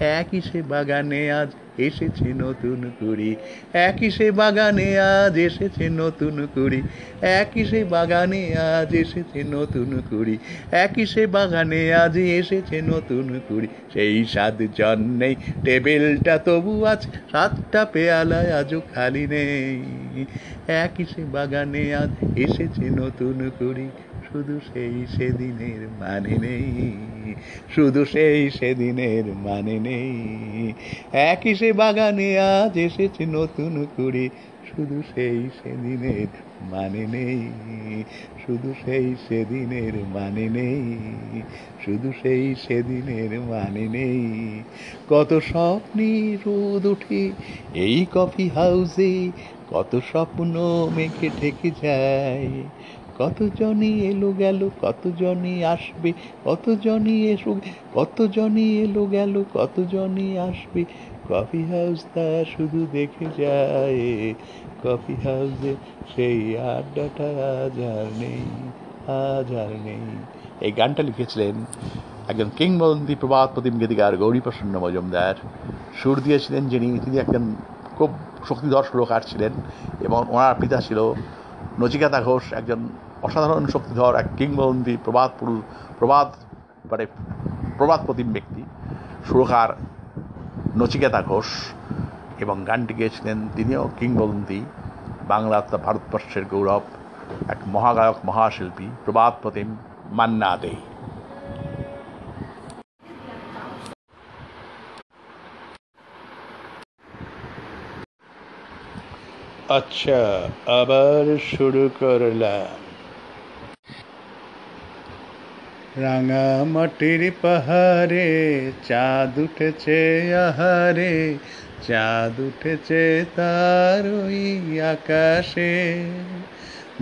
একই সে বাগানে আজ এসেছে নতুন কুড়ি। একই সে বাগানে আজ এসেছে নতুন কুড়ি। একই সে বাগানে আজ এসেছে নতুন কুড়ি। একই সে বাগানে আজ এসেছে নতুন কুড়ি। সেই স্বাদ জন নেই, টেবিলটা তবু আজ সাতটা পেয়ালায় আজও খালি নেই। একই সে বাগানে আজ এসেছে নতুন কুড়ি। শুধু সেই সেদিনের মানে নেই, শুধু সেই সেদিনের মানে নেই। একই সে বাগানে আজ এসেছে নতুন কুড়ি শুধু সেই সেদিনের মানে নেই, শুধু সেই সেদিনের মানে নেই, শুধু সেই সেদিনের মানে নেই। কত স্বপ্নে রোদ উঠে এই কফি হাউসে, কত স্বপ্ন মেঘে ঠেকে যায় কতজনই এলো গেল, কতজনই আসবে, কতজনই এসো, কতজনই এলো গেল, কতজনই আসবে। কফি হাউস তা শুধু দেখে যায়, কফি হাউসে সেই আড্ডাটা আজ আর নেই, আজ আর নেই। এই গানটা লিখেছিলেন একজন কিংবদন্তি প্রবাদ প্রতিম গীতিকার গৌরীপ্রসন্ন মজুমদার। সুর দিয়েছিলেন যিনি, তিনি একজন খুব শক্তিধর সুরকার ছিলেন এবং ওনার পিতা ছিল নচিকেতা ঘোষ, একজন অসাধারণ শক্তিধর এক কিংবদন্তি প্রবাদ পুরুষ, প্রবাদ মানে প্রবাদ প্রতিম ব্যক্তি, সুরকার নচিকেতা ঘোষ এবং গানটি গেয়েছিলেন তিনিও কিংবদন্তি বাংলা তথা ভারতবর্ষের গৌরব, এক মহাগায়ক, মহাশিল্পী, প্রবাদ প্রতিম মান্না দে। আচ্ছা আবার শুরু করলাম। রাঙা মাটির পাহাড়ে, চাঁদ উঠেছে আহারে, চাঁদ উঠেছে তার ওই আকাশে।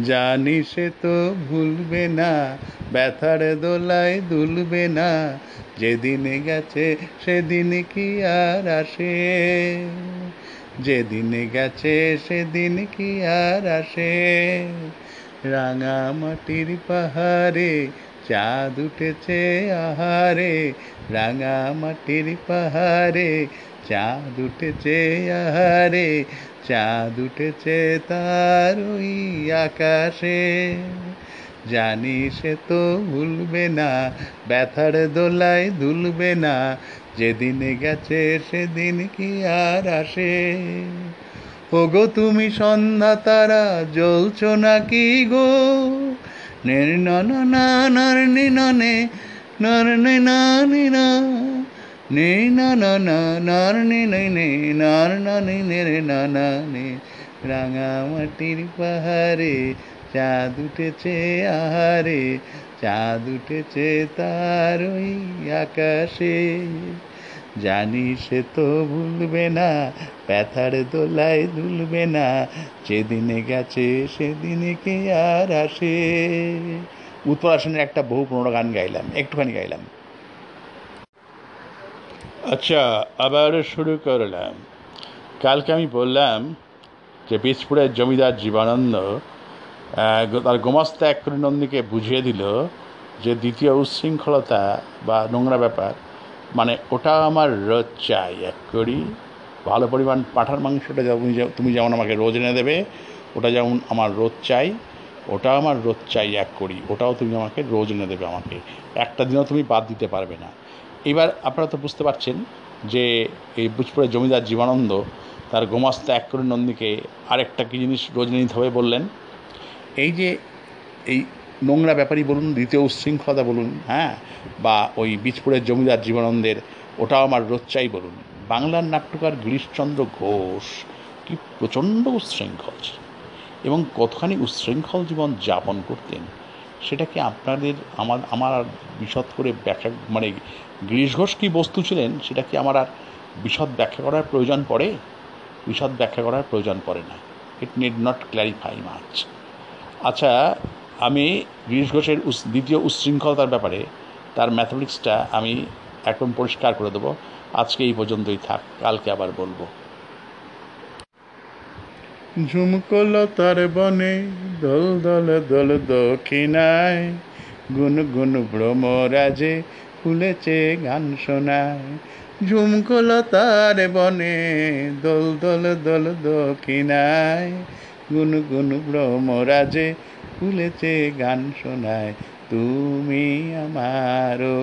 জানি সে তো ভুলবে না, ব্যথার দোলায় দুলবে না, যেদিন গেছে সেদিন কি আর আসে। যেদিন গেছে সেদিন কি আর আসে। রাঙা মাটির পাহাড়ে চাঁদ উঠেছে আহারে, রাঙা মাটির পাহাড়ে। চাঁদ উঠেছে আহারে, চাঁদ উঠেছে তার ওই আকাশে। জানি সে তো ভুলবে না, ব্যথার দোলায় দুলবে না, যেদিন গেছে সেদিন কি আর আসে। ওগো তুমি সন্ধ্যা তারা, জ্বলছ নাকি গো? নের না না না নার নি না, নে নার নে না, নি, না, নে, না না না নার নে নে নে নার না নে নে রে, না না, নে। রাঙা মাটির পাহাড়ে চাঁদ উঠেছে আহারে, চাঁদ উঠেছে তার ওই আকাশে। জানি সে তো ভুলবে না, ব্যথার দোলায় দুলবে না, যেদিনে গেছে সেদিনে কে আর আসে। উৎপল আসনের একটা বহু পুরোনো গান গাইলাম, একটুখানি গাইলাম। আচ্ছা আবার শুরু করলাম। কালকে আমি বললাম যে বীজপুরের জমিদার জীবানন্দ তার গোমাস্তা এক নন্দীকে বুঝিয়ে দিল যে দ্বিতীয় উচ্ছৃঙ্খলতা বা নোংরা ব্যাপার মানে ওটা আমার রোজ চাই, এক করি ভালো পরিমাণ পাঁঠার মাংসটা যেমন তুমি যেমন আমাকে রোজ এনে দেবে, ওটা যেমন আমার রোজ চাই, ওটা আমার রোজ চাই এক করি ওটাও তুমি আমাকে রোজ এনে দেবে আমাকে। একটা দিনও তুমি বাদ দিতে পারবে না। এবার আপনারা তো বুঝতে পারছেন যে এই বুজপুরের জমিদার জীবানন্দ তার গোমাস্তা এক করে নন্দীকে আরেকটা কী জিনিস রোজ নিতে হবে বললেন? এই যে, এই নোংরা ব্যাপারই বলুন, দ্বিতীয় উচ্ছৃঙ্খলতা বলুন হ্যাঁ বা ওই বীজপুরের জমিদার জীবনানন্দের, ওটাও আমার রোচ্চাই বলুন। বাংলার নাট্যকার গিরিশচন্দ্র ঘোষ কি প্রচণ্ড উচ্ছৃঙ্খল এবং কতখানি উচ্ছৃঙ্খল জীবন যাপন করতেন সেটা কি আপনাদের আমার আমার আর বিশদ করে ব্যাখ্যা মানে গিরিশ ঘোষ কী বস্তু ছিলেন সেটা কি আমার আর বিশদ ব্যাখ্যা করার প্রয়োজন পড়ে? বিশদ ব্যাখ্যা করার প্রয়োজন পড়ে না। It need not clarify much আচ্ছা আমি গিরিশ ঘোষের দ্বিতীয় উচ্ছৃঙ্খলতার ব্যাপারে তার ম্যাথমেটিক্সটা আমি একদম পরিষ্কার করে দেবো। আজকে এই পর্যন্তই থাক, কালকে আবার বলব। ঝুমকলতার বনে দল দল দল দক্ষিণায় গুন গুন ভ্রমরাজে ফুলেছে গান শোনায়। ঝুমকলতার বনে দল দল দল দক্ষিণায় গুন গুন ভ্রমরাজে ফুলেছে গান শোনায়, তুমি আমার ও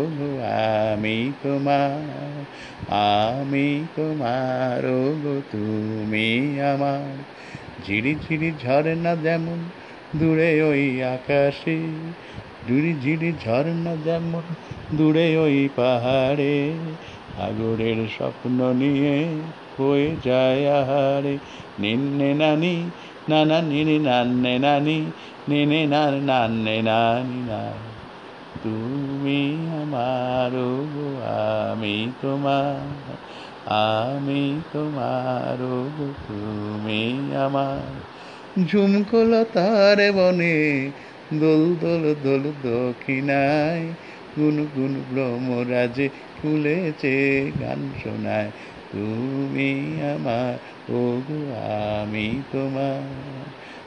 আমি তোমার আমি তোমার গো তুমি আমার। ঝিরি ঝিরি না যেমন দূরে ওই আকাশে, ঝিরি ঝিরি ঝর্ণা যেমন দূরে ওই পাহাড়ে, সাগরের স্বপ্ন নিয়ে হয়ে যায় আহারে। নিন্নে, নানি নানা নিনি নান্নে নানি নেনে নান নান্নে নানি না তুমি আমার আমি তোমার আমি তোমার গো, তুমি আমার ঝুমকলতার বনে দোল দোল দোল দক্ষিণায় গুন গুন ভ্রমরাজে ফুলেছে গান শোনায় তুমি আমার ও আমি তোমার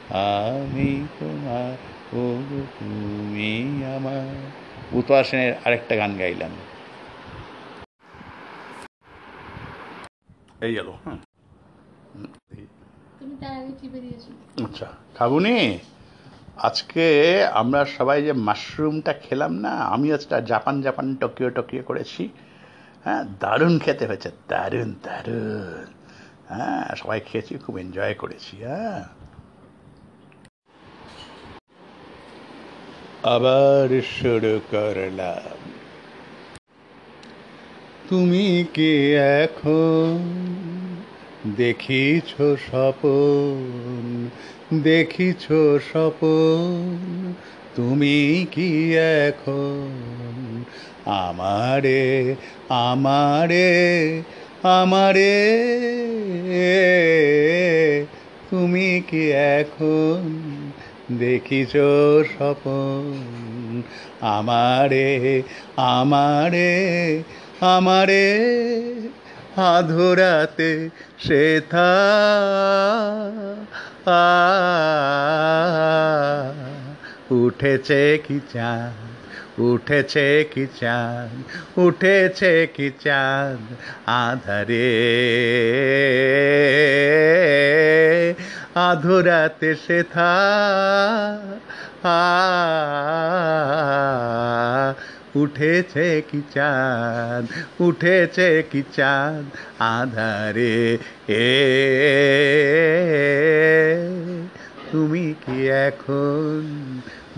আমি তোমার ও গো, তুমি আমার। উৎপল সেনের আরেকটা গান গাইলাম। এই গেল হ্যাঁ। তুমি তার আগে চিপে দিয়েছ। আচ্ছা খাবুনি আজকে আমরা সবাই যে মাশরুমটা খেলাম না আমি আজকে জাপান জাপান টোকিও টোকিও করেছি। হ্যাঁ দারুণ খেতে হয়েছে দারুণ দারুণ। হ্যাঁ সবাই খেয়েছি খুব এনজয় করেছি হ্যাঁ। আবার শুরু করলাম। তুমি কি এখন? দেখিছ স্বপন দেখিছ স্বপন, তুমি কি এখন? আমারে আমারে আমারে, তুমি কি এখন? দেখিছ স্বপন। আমারে আমারে আমারে আধুরাতে সেথা উঠেছে কি চাঁদ? উঠেছে কি চাঁদ? উঠেছে কি চাঁদ আধারে? আধরাতে সেথা আ, উঠেছে কি চাঁদ? উঠেছে কি চাঁদ আধারে? এ, তুমি কি এখন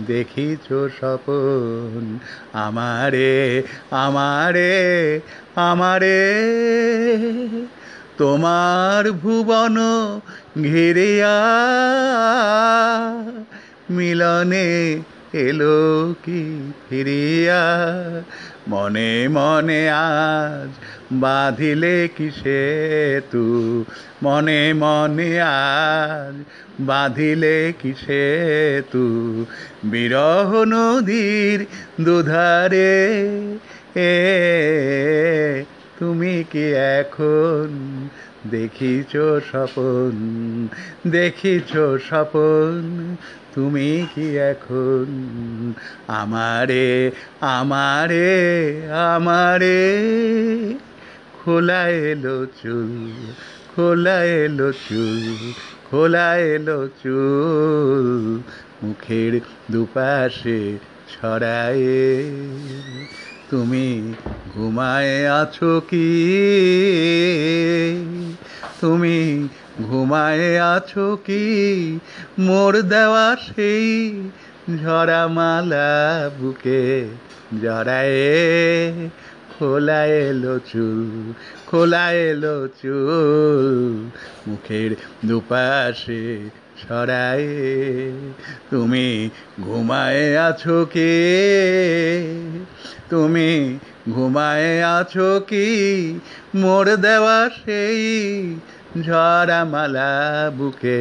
দেখিছ স্বপন, আমারে আমারে আমারে। তোমার ভুবন ঘিরিয়া মিলনে এলো কি ফিরিয়া? মনে মনে আজ বাঁধিলে কি সেতু? মনে মনে আজ বাঁধিলে কি সেতু? বিরহ নদীর দুধারে, এ তুমি কি এখন দেখিছ স্বপন? দেখিছ স্বপন, তুমি কি এখন আমারে আমারে আমারে? খোলা এলো চুল, খোলা এলো চুল, খোলা এলো চুল, মুখের দুপাশে ছড়ায়ে। তুমি ঘুমায় আছো কি? তুমি ঘুমায় আছো কি? মোর দেওয়া সেই ঝরা মালা বুকে জড়ায়ে। খোলা এলো চুল, খোলা এলো চুল, মুখের দুপাশে ছড়ায়ে, তুমি ঘুমায় আছো কে? তুমি ঘুমায় আছো কি? মোর দেওয়া সেই ঝরা মালা বুকে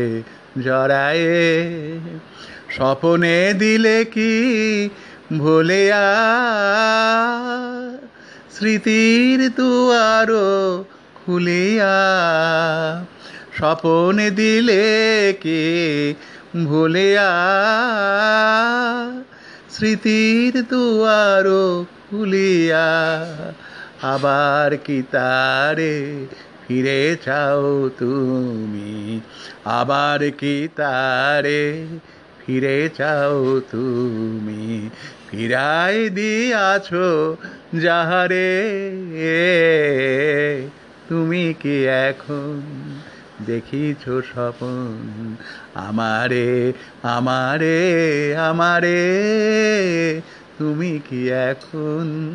জড়ায়ে, স্বপনে দিলে কি ভুলিয়া স্মৃতির দুয়ারো খুলিয়া স্বপনে দিলে কে ভুলিয়া? স্মৃতির দুয়ারো খুলিয়া আবার কি তারে ফিরে চাও তুমি? আবার কি তারে ফিরে চাও তুমি? ফিরাই দিয়াছো যাহারে, তুমি কি এখন দেখিছ স্বপন? আমারে আমারে আমারে, তুমি কি এখন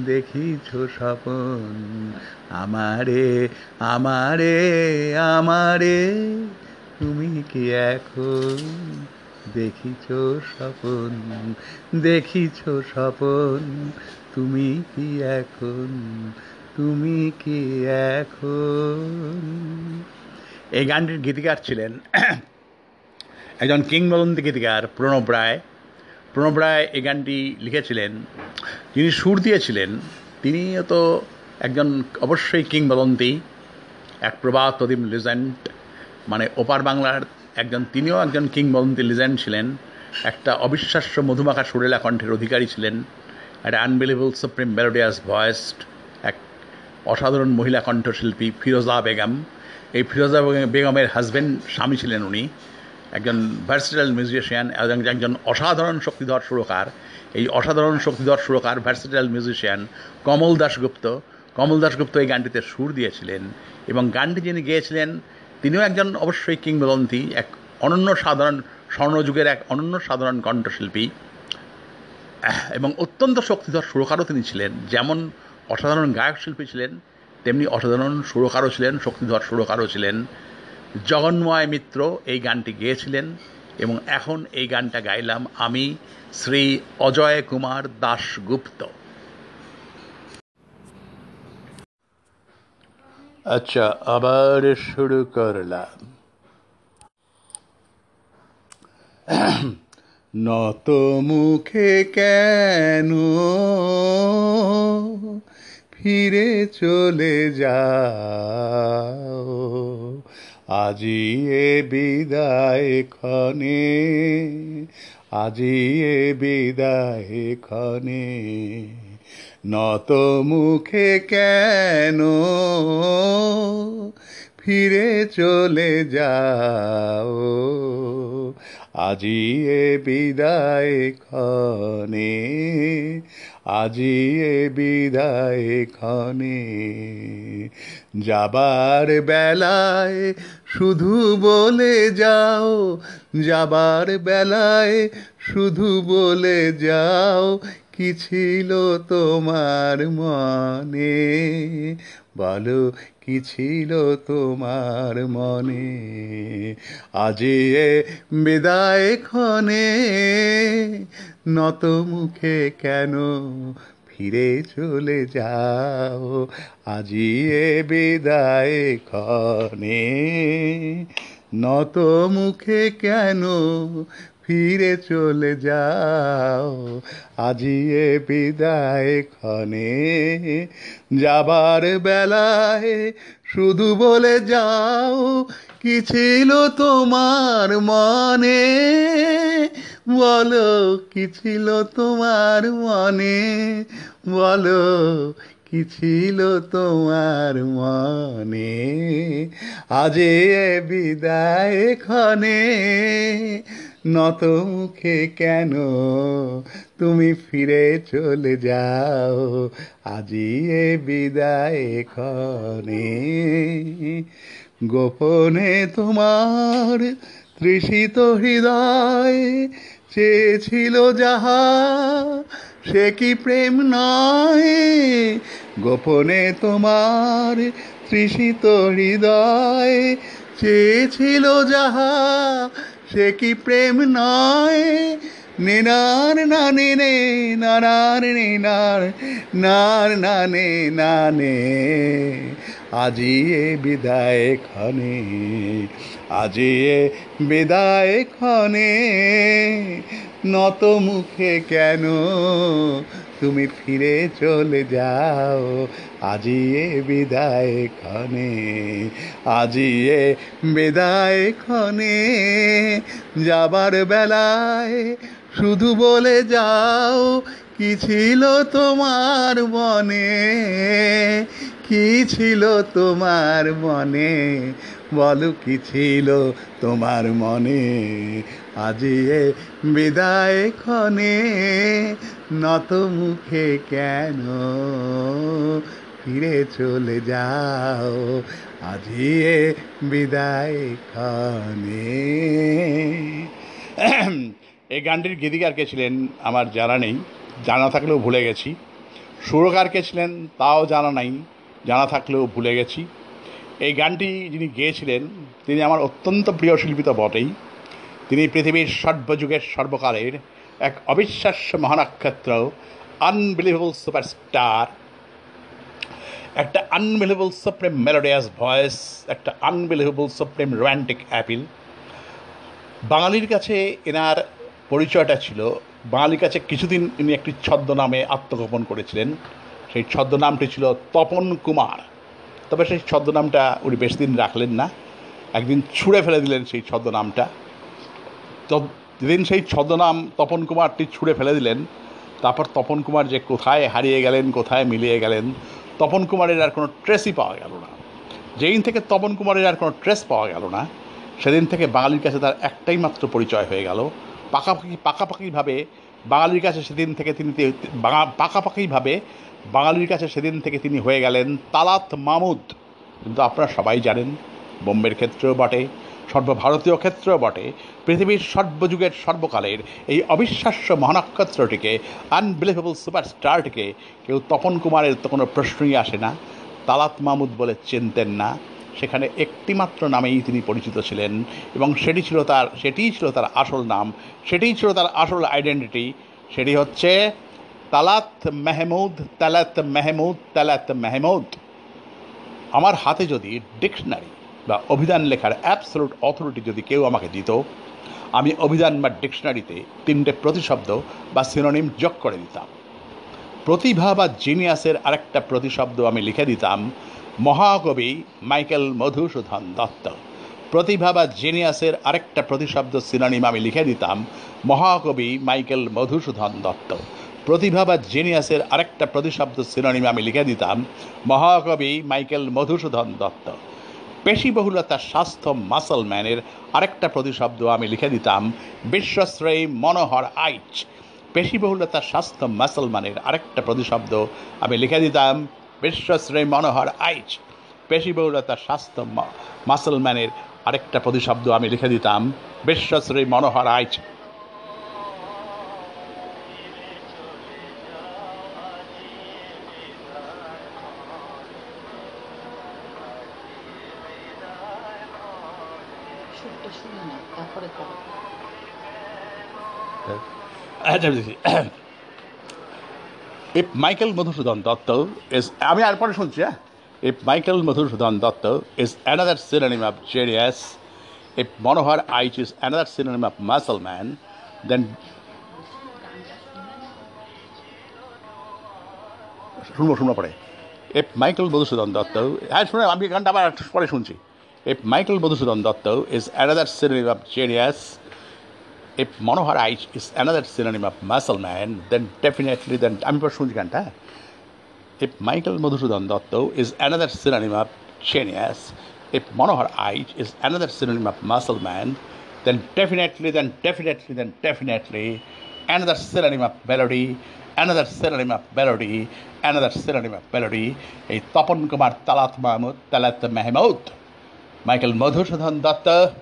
দেখিছ স্বপন? আমারে আমারে আমারে, তুমি কি এখন দেখিছ স্বপন? দেখিছ স্বপন? তুমি কি এখন? তুমি কি এখন? এই গানটির গীতিকার ছিলেন একজন কিংবদন্তি গীতিকার প্রণব রায়। প্রণব রায় এই গানটি লিখেছিলেন। যিনি সুর দিয়েছিলেন তিনিও তো একজন অবশ্যই কিংবদন্তি, এক প্রবাদ প্রদীপ লিজেন্ড মানে ওপার বাংলার একজন, তিনিও একজন কিংবদন্তি লিজেন্ড ছিলেন। একটা অবিশ্বাস্য মধুমাখা সুরেলা কণ্ঠের অধিকারী ছিলেন। একটা আনবিলিভেবল সুপ্রিম মেলোডিয়াস ভয়েসড এক অসাধারণ মহিলা কণ্ঠশিল্পী ফিরোজা বেগম। এই ফিরোজা বেগমের হাজব্যান্ড স্বামী ছিলেন উনি। একজন ভার্সিটাল মিউজিশিয়ান এবং একজন অসাধারণ শক্তিধর সুরকার। এই অসাধারণ শক্তিধর সুরকার ভার্সিটাল মিউজিশিয়ান কমল দাশগুপ্ত। কমল দাশগুপ্ত এই গানটিতে সুর দিয়েছিলেন, এবং গানটি যিনি গেয়েছিলেন, তিনিও একজন অবশ্যই কিংবদন্তি, এক অনন্য সাধারণ স্বর্ণযুগের এক অনন্য সাধারণ কণ্ঠশিল্পী। এবং অত্যন্ত শক্তিধর সুরকারও তিনি ছিলেন। যেমন অসাধারণ গায়ক শিল্পী ছিলেন, তেমনি অসাধারণ সুরকারও ছিলেন, শক্তিধর সুরকারও ছিলেন। জগন্ময় মিত্র এই গানটি গেয়েছিলেন এবং এখন এই গানটা গাইলাম আমি শ্রী অজয় কুমার দাশগুপ্ত। আচ্ছা আবার শুরু করলাম। নত মুখে কেন ফিরে চলে যাও? আজি এ বিদায় ক্ষণে, আজি এ বিদায় ক্ষণে, নত মুখে কেন ফিরে চলে যাও। আজি এ বিদায় ক্ষণে, আজি এ বিদায় ক্ষণে, যাবার বেলায় শুধু বলে যাও, যাবার বেলায় শুধু বলে যাও, কি ছিল তোমার মনে? বলো কি ছিল তোমার মনে? আজ বিদায় ক্ষণে নত মুখে কেন ফিরে চলে যাও? আজি এ বিদায় ক্ষণে নত মুখে কেন ফিরে চলে যাও। আজি এ বিদায় ক্ষণে যাবার বেলায় শুধু বলে যাও, কি ছিল তোমার মনে? বলো, কি ছিল তোমার মনে? বলো, কি ছিল তোমার মনে? আজ বিদায় ক্ষণে নত মুখে কেন? তুমি ফিরে চলে যাও, আজি এ বিদায় ক্ষণে। গোপনে তোমার তৃষিত হৃদয় চেয়েছিল যাহা, সে কি প্রেম নয়? গোপনে তোমার তৃষিত হৃদয় চেয়েছিল যাহা সে কি প্রেম নয়? নিনার না নে নানার নে নার নার, না নে না নে। আজি এ বিদায় ক্ষণে, আজি এ বিদায় ক্ষণে, নত মুখে কেন তুমি ফিরে চলে যাও। আজি এ বিদায় ক্ষণে, আজি এ বিদায় ক্ষণে। যাবার বেলায় শুধু বলে যাও, কি ছিল তোমার মনে? কি ছিল তোমার মনে? বলো কি ছিল তোমার মনে? আজি এ বিদায় ক্ষণে নত মুখে কেন? ফিরে চলে যাও, আজি এ বিদায় ক্ষণে। এই গানটির গীতিকার কে ছিলেন আমার জানা নেই, জানা থাকলেও ভুলে গেছি। সুরকার কে ছিলেন তাও জানা নাই, জানা থাকলেও ভুলে গেছি। এই গানটি যিনি গেয়েছিলেন, তিনি আমার অত্যন্ত প্রিয় শিল্পী তো বটেই। তিনি পৃথিবীর সর্বযুগের সর্বকালের এক অবিশ্বাস্য মহানক্ষত্র আনবিলিভেবল সুপারস্টার একটা আনবিলিভেবল সুপ্রিম মেলোডিয়াস ভয়েস একটা আনবিলিভেবল সুপ্রিম রোম্যান্টিক অ্যাপিল বাঙালির কাছে এনার পরিচয়টা ছিল, বাঙালির কাছে কিছুদিন ইনি একটি ছদ্মনামে আত্মগোপন করেছিলেন। সেই ছদ্মনামটি ছিল তপন কুমার। তবে সেই ছদ্মনামটা উনি বেশি দিন রাখলেন না, একদিন ছুঁড়ে ফেলে দিলেন সেই ছদ্মনামটা। যেদিন সেই ছদ্মনাম তপন কুমারটি ছুঁড়ে ফেলে দিলেন, তারপর তপন কুমার যে কোথায় হারিয়ে গেলেন, কোথায় মিলিয়ে গেলেন, তপন কুমারের আর কোনো ট্রেসই পাওয়া গেল না। যেদিন থেকে তপন কুমারের আর কোনো ট্রেস পাওয়া গেল না, সেদিন থেকে বাঙালির কাছে তার একটাই মাত্র পরিচয় হয়ে গেল। পাকাপাকি, পাকাপাকিভাবে বাঙালির কাছে সেদিন থেকে তিনি পাকাপাকিভাবে বাঙালির কাছে সেদিন থেকে তিনি হয়ে গেলেন তালাত মামুদ। কিন্তু আপনারা সবাই জানেন, বোম্বের ক্ষেত্রেও বটে সর্বভারতীয় ক্ষেত্রেও বটে। পৃথিবীর সর্বযুগের সর্বকালের এই অবিশ্বাস্য মহানক্ষত্রটিকে আনবিলিভেবল সুপারস্টারটিকে কেউ তপন কুমারের তো কোনো প্রশ্নই আসে না। তালাত মাহমুদ বলে চিনতেন না। সেখানে একটিমাত্র নামেই তিনি পরিচিত ছিলেন এবং সেটি ছিল তার, সেটিই ছিল তার আসল নাম, সেটিই ছিল তার আসল আইডেন্টিটি সেটি হচ্ছে তালাত মেহমুদ তালাত মেহমুদ তালাত মেহমুদ। আমার হাতে যদি ডিকশনারি বা অভিধান লেখার অ্যাবসলুট অথরিটি যদি কেউ আমাকে দিত, আমি অভিধান বা ডিকশনারিতে তিনটে প্রতিশব্দ বা সিনোনিম যোগ করে দিতাম। প্রতিভা বা জিনিয়াসের আরেকটা প্রতিশব্দ আমি লিখে দিতাম, মহাকবি মাইকেল মধুসূদন দত্ত। প্রতিভা বা জিনিয়াসের আরেকটা প্রতিশব্দ সিনোনিম আমি লিখে দিতাম, মহাকবি মাইকেল মধুসূদন দত্ত। প্রতিভা বা জিনিয়াসের আরেকটা প্রতিশব্দ সিনোনিম আমি লিখে দিতাম, মহাকবি মাইকেল মধুসূদন দত্ত। পেশিবহুলতা, স্বাস্থ্য মাসলম্যানের আরেকটা প্রতিশব্দ আমি লিখে দিতাম, বিশ্বশ্রেয় মনোহর আইচ। পেশিবহুলতা, স্বাস্থ্য মাসলম্যানের আরেকটা প্রতিশব্দ আমি লিখে দিতাম, বিশ্বশ্রেয় মনোহর আইচ। পেশিবহুলতা, স্বাস্থ্য মাসলম্যানের আরেকটা প্রতিশব্দ আমি লিখে দিতাম Bishwashree Manohar Aich. If Michael Madhusudan Dutt is আমি আর পরে শুনছি হ্যাঁ? If Michael Madhusudan Dutt is another synonym of genius if Manohar Aich is another synonym of muscle man then শুনব শুনব পরে। ইফ মাইকেল মধুসূদন দত্ত হ্যাঁ শুনে আমি গানটা আবার পরে শুনছি। If Michael Madhusudan Dutt is another synonym of genius if Manoharaish is another synonym of muscle man, then definitely, then I'm Shunjikanta. If Michael Madhusudan Dotto is another synonym of genius, if Manoharaish is another synonym of muscle man, then definitely, then definitely, then definitely, another synonym of melody, another synonym of melody, another synonym of melody, a Tapan Kumar Talat Mahmud, Talat Mahmoud, Michael Madhusudan Dotto,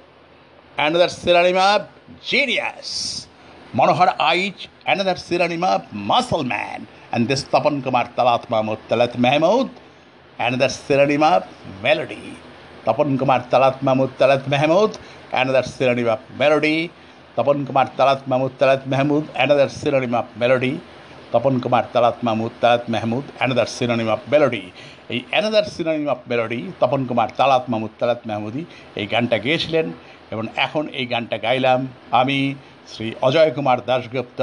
another synonym of genius. Manohar Aich, another of muscle man. And this Tapan Kumar Talat Mahmud Talat Mahmud, another of melody. Tapan Kumar Talat Mahmud Talat Mahmud, another of melody. Tapan Kumar Talat Mahmud Talat Mahmud, another of melody. Tapan Kumar Talat Mahmood Talat Mahmood another synonym of melody এই another synonym of melody Tapan Kumar Talat Mahmood Talat Mahmudi এই গানটা গেয়েছিলেন এবং এখন এই গানটা গাইলাম আমি শ্রী অজয় কুমার দাশগুপ্ত,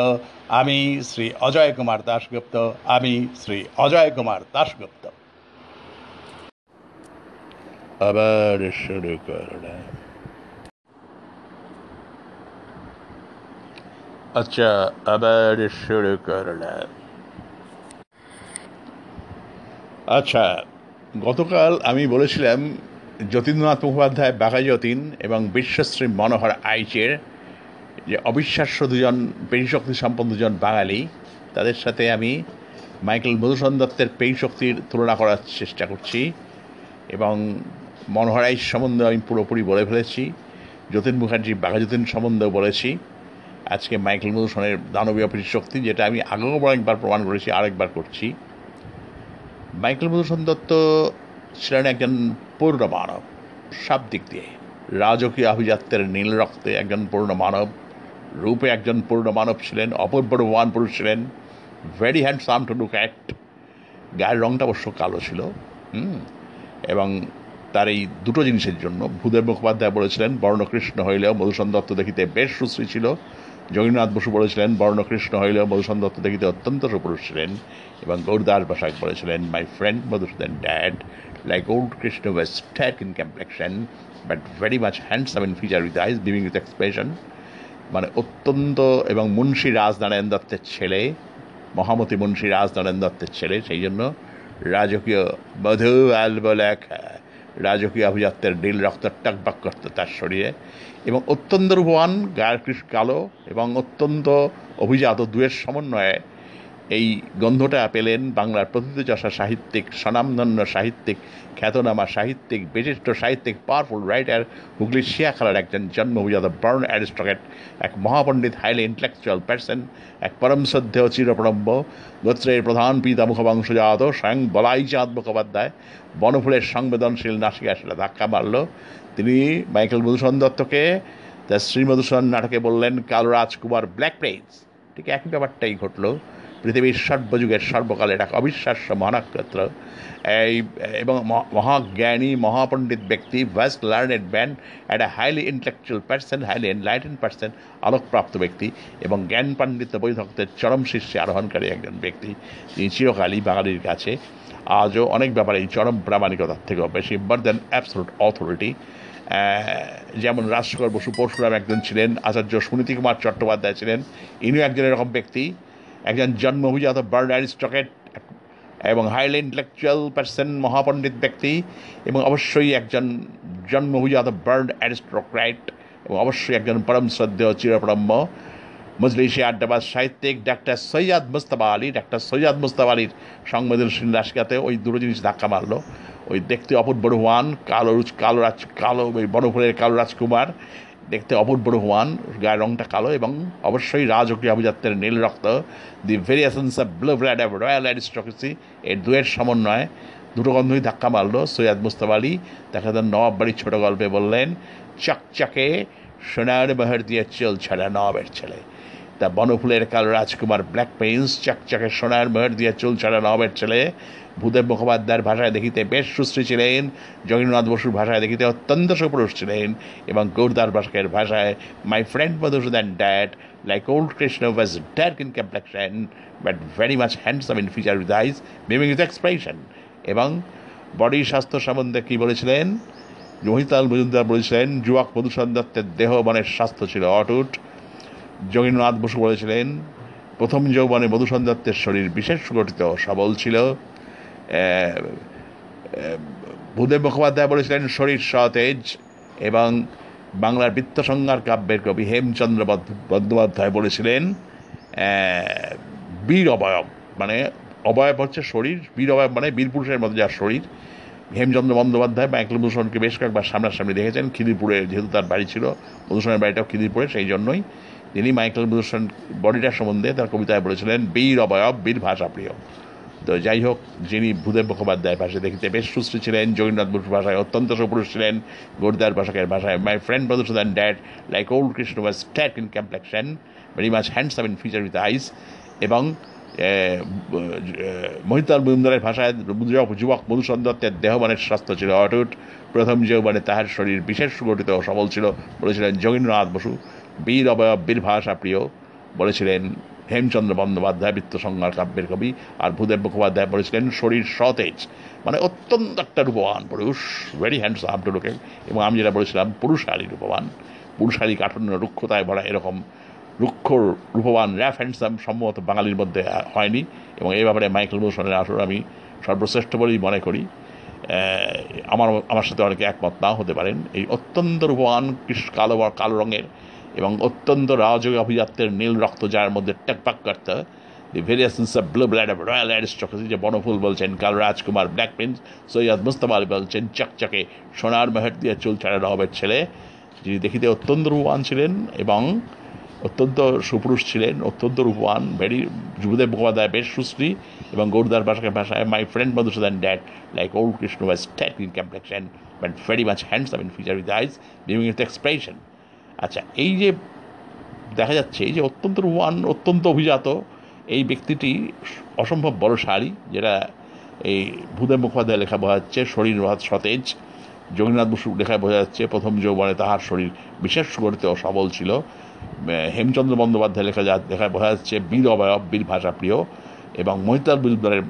আমি শ্রী অজয় কুমার দাশগুপ্ত, আমি শ্রী অজয় কুমার দাশগুপ্ত। আবার শুরু আচ্ছা আবার শুরু করলাম। আচ্ছা গতকাল আমি বলেছিলাম যতীন্দ্রনাথ মুখোপাধ্যায় বাঘা যতীন এবং বিশ্বশ্রী মনোহর আইচের যে অবিশ্বাস্য দুজন পেশশক্তি সম্পন্ন দুজন বাঙালি, তাদের সাথে আমি মাইকেল মধুসূদন দত্তের পেশশক্তির তুলনা করার চেষ্টা করছি এবং মনোহর আইচ সম্বন্ধে আমি পুরোপুরি বলে ফেলেছি, যতীন মুখার্জি বাঘা যতীন সম্বন্ধেও বলেছি। আজকে মাইকেল মধুসূদনের দানবীয় শক্তি, যেটা আমি আগেও একবার প্রমাণ করেছি, আরেকবার করছি। মাইকেল মধুসূদন দত্ত ছিলেন একজন পূর্ণ মানব সব দিক দিয়ে। রাজকীয় আভিজাত্যের নীল রক্তে একজন পূর্ণ মানব রূপে একজন পূর্ণ মানব ছিলেন অপূর্বমান পুরুষ ছিলেন। Very handsome to look at গায়ের রঙটা অবশ্য কালো ছিল, হুম? এবং তার এই দুটো জিনিসের জন্য ভূদেব মুখোপাধ্যায় বলেছিলেন, বর্ণকৃষ্ণ হইলেও মধুসূদন দত্ত দেখিতে বেশ সুশ্রী ছিল। যোগীনাথ বসু বলেছিলেন, বর্ণকৃষ্ণ হইলেও মধুসূদন দত্ত দেখিতে অত্যন্ত সুপুরুষ ছিলেন। এবং গৌরদাস বাসাক বলেছিলেন my friend Madhusudan that like old Krishna was stack in complexion but very much handsome in feature with eyes beaming with expression মানে অত্যন্ত এবং মুন্সী রাজনারায়ণ দত্তের ছেলে, মহামতি মুন্সী রাজনারায়ণ দত্তের ছেলে, সেই জন্য রাজকীয় মধু আলব লেখা রাজকীয় অভিজাত্যের নীল রক্ত টকবক করত তার শরীরে। এবং অত্যন্ত রূপবান গায়ের কালো এবং অত্যন্ত অভিজাত দুয়ের সমন্বয়ে এই গন্ধটা পেলেন বাংলার প্রথিতযশা সাহিত্যিক, স্বনামধন্য সাহিত্যিক, খ্যাতনামা সাহিত্যিক, বিশিষ্ট সাহিত্যিক পাওয়ারফুল রাইটার হুগলির শিয়াখালার একজন জন্ম অভিজাত বার্ন অ্যারিস্ট্রকেট এক মহাপণ্ডিত হাইলি ইন্টেলেকচুয়াল পার্সন এক পরম শ্রদ্ধেয় চিরপ্রণম্য গোত্রের প্রধান পিতা মুখবংশজাত, স্বয়ং বলাই চাঁদ মুখোপাধ্যায়, বনফুলের সংবেদনশীল নাসিকা সেটা ধাক্কা মারল। তিনি মাইকেল মধুসূদন দত্তকে তার শ্রী মধুসূদন নাটকে বললেন কাল রাজকুমার ব্ল্যাক প্লেন্স ঠিক একই ব্যাপারটাই ঘটলো। পৃথিবীর সর্বযুগের সর্বকালের এক অবিশ্বাস্য মহানক্ষত্র। এই, এবং মহাজ্ঞানী, মহাপণ্ডিত ব্যক্তি ভাস্ট লার্নেড ম্যান একটা highly intellectual person highly enlighten person আলোকপ্রাপ্ত ব্যক্তি, এবং জ্ঞান পাণ্ডিত্য বৈধক্তের চরম শীর্ষে আরোহণকারী একজন ব্যক্তি যিনি চিরকালই বাঙালির কাছে। আজও অনেক ব্যাপারে এই চরম প্রামাণিকতার থেকেও বেশি মোর দ্যান অ্যাবসলুট অথরিটি যেমন রাজশেখর বসু পরশুরাম একজন ছিলেন, আচার্য সুনীতি কুমার চট্টোপাধ্যায় ছিলেন, ইনিও একজন এরকম ব্যক্তি। একজন জন্ম অভিজাত বার্ড অ্যারিস্টকেট এবং হাইলি ইন্টেলেকচুয়াল পার্সন, মহাপণ্ডিত ব্যক্তি এবং অবশ্যই একজন জন্ম অভিজাত বার্ড অ্যারিস্টোক্রাইট এবং অবশ্যই একজন পরম শ্রদ্ধেয় চিরপ্রম্য মজলিসি আড্ডাবাদ সাহিত্যিক ডাক্তার সৈয়াদ মুস্তাফা আলী। ডাক্তার সৈয়াদ মুস্তাফা আলীর সংবেদনশীল রাশিকাতে ওই দুটো জিনিস ধাক্কা মারলো। ওই দেখতে অপূর্ব রোহান কালো কালো রাজ, কালো, ওই বনফুলের কালো রাজকুমার দেখতে অপূর্ব রোহান গায়ের রংটা কালো এবং অবশ্যই রাজকীয় অভিজাত্যের নীল রক্ত the variations of blue blood of royal aristocracy এর দুয়ের সমন্বয়ে দুটো গন্ধই ধাক্কা মারল সৈয়দ মুস্তাফা আলী। দেখা যান নবাব বাড়ির ছোটো গল্পে বললেন, চকচকে সোনার বাহার দিয়ে চল ছাড়া নবাবের ছেলে। তা বনফুলের কাল রাজকুমার ব্ল্যাক পেইন্স চকচকে সোনার মেহর দিয়ে চুল ছাড়া নবাবের ছেলে। ভূদেব মুখোপাধ্যায়ের ভাষায় দেখিতে বেশ সুশ্রী ছিলেন, জগন্নাথ বসুর ভাষায় দেখিতে অত্যন্ত সুপুরুষ ছিলেন এবং গৌরদার বাসকের ভাষায় my friend Madhusudan that like old Krishna was dark in complexion but very much handsome in feature with eyes miming with expression এবং বডি স্বাস্থ্য সম্বন্ধে কী বলেছিলেন? মহিতাল মজুমদার বলেছিলেন, যুবক মধুসূদন দত্তের দেহ মনের স্বাস্থ্য ছিল অটুট। যোগীন্দ্রনাথ বসু বলেছিলেন, প্রথম যৌবনে মধুসূদন দত্তের শরীর বিশেষ গঠিত সবল ছিল। ভূদেব মুখোপাধ্যায় বলেছিলেন, শরীর সতেজ এবং বাংলার বৃত্তসংজ্ঞার কাব্যের কবি হেমচন্দ্র বন্দ্যোপাধ্যায় বলেছিলেন বীর অবয়ব। মানে অবয়ব হচ্ছে শরীর, বীর অবয়ব মানে বীর পুরুষের মধ্যে যার শরীর। হেমচন্দ্র বন্দ্যোপাধ্যায় মাইকেল মধুসূদনকে বেশ কয়েকবার সামনাসামনি দেখেছেন, খিদিরপুরে যেহেতু তার বাড়ি ছিল, মধুসূদনের বাড়িটাও খিদিরপুরে, সেই জন্যই তিনি মাইকেল মধুসূদন বডিটার সম্বন্ধে তার কবিতায় বলেছিলেন, বীর অবয়ব, বীর ভাষা প্রিয় তো যাই হোক, যিনি ভূদেব মুখোপাধ্যায়ের ভাষায় দেখিতে বেশ সুশ্রী ছিলেন যোগীনাথ বসুর ভাষায় অত্যন্ত সুপুরুষ ছিলেন, গোরদার ভাষাকের ভাষায় my friend Madhusudan that like old Krishna was stack in complexion very much handsome in feature with eyes এবং মহিতাল মজুমদারের ভাষায় যুবক মধুসূদন দত্তের দেহমানের স্বাস্থ্য ছিল অটুট। প্রথম যৌবনে তাহার শরীর বিশেষ সুগঠিত ও সবল ছিল, বলেছিলেন যোগীন্দ্রনাথ বসু। বীর অবয়ব, বীর ভাষা প্রিয়, বলেছিলেন হেমচন্দ্র বন্দ্যোপাধ্যায় বৃত্তসংহার কাব্যের কবি আর ভূদেব মুখোপাধ্যায় বলেছিলেন শরীর সতেজ। মানে অত্যন্ত একটা রূপবান পুরুষ ভেরি হ্যান্ডসাম টু লুকিং এবং আমি যেটা বলেছিলাম পুরুষালী রূপবান। পুরুষালী কাঠান্য রুক্ষতায় ভরা এরকম রুক্ষ রূপবান র্যাফ হ্যান্ডসাম সম্ভবত বাঙালির মধ্যে হয়নি। এবং এই ব্যাপারে মাইকেল মোশনের আসর আমি সর্বশ্রেষ্ঠ বলেই মনে করি। আমার আমার সাথে অনেকে একমত নাও হতে পারেন। এই অত্যন্ত রূপবান কালো কালো রঙের এবং অত্যন্ত রাজযোগী অভিজাত্যের নীল রক্ত যার মধ্যে টেকপাক করতে। The variations of blue blood of royal aristocracy যে বনফুল বলছেন, কাল রাজকুমার ব্ল্যাক প্রিন্স সৈয়দ মুস্তফা আলী বলছেন, চকচকে সোনার মেহের দিয়ে চুল ছাড়া রহবের ছেলে। যিনি দেখিতে অত্যন্ত রূপবান ছিলেন এবং অত্যন্ত সুপুরুষ ছিলেন, অত্যন্ত রূপবান ভেরি যুবদেব মুখোপাধ্যায় বেশ সুশ্রী এবং গৌরদার ভাষাকে ভাষায় my friend Madhusudan dad like old Krishna was stack in complexion but very much handsome in feature with eyes living with expression আচ্ছা এই যে দেখা যাচ্ছে এই যে অত্যন্ত রূপবান অত্যন্ত অভিজাত এই ব্যক্তিটি অসম্ভব বড় শাড়ি, যেটা এই ভূদেব মুখোপাধ্যায় লেখা বোঝা যাচ্ছে শরীর সতেজ। যোগীনাথ বসু লেখায় বোঝা যাচ্ছে প্রথম যৌবনে তাহার শরীর বিশেষ গঠিত ও সবল ছিল। হেমচন্দ্র বন্দ্যোপাধ্যায় লেখা যা লেখায় বোঝা যাচ্ছে বীর অবয়ব, বীর ভাষা প্রিয় এবং মহিতাল বিদ্যারের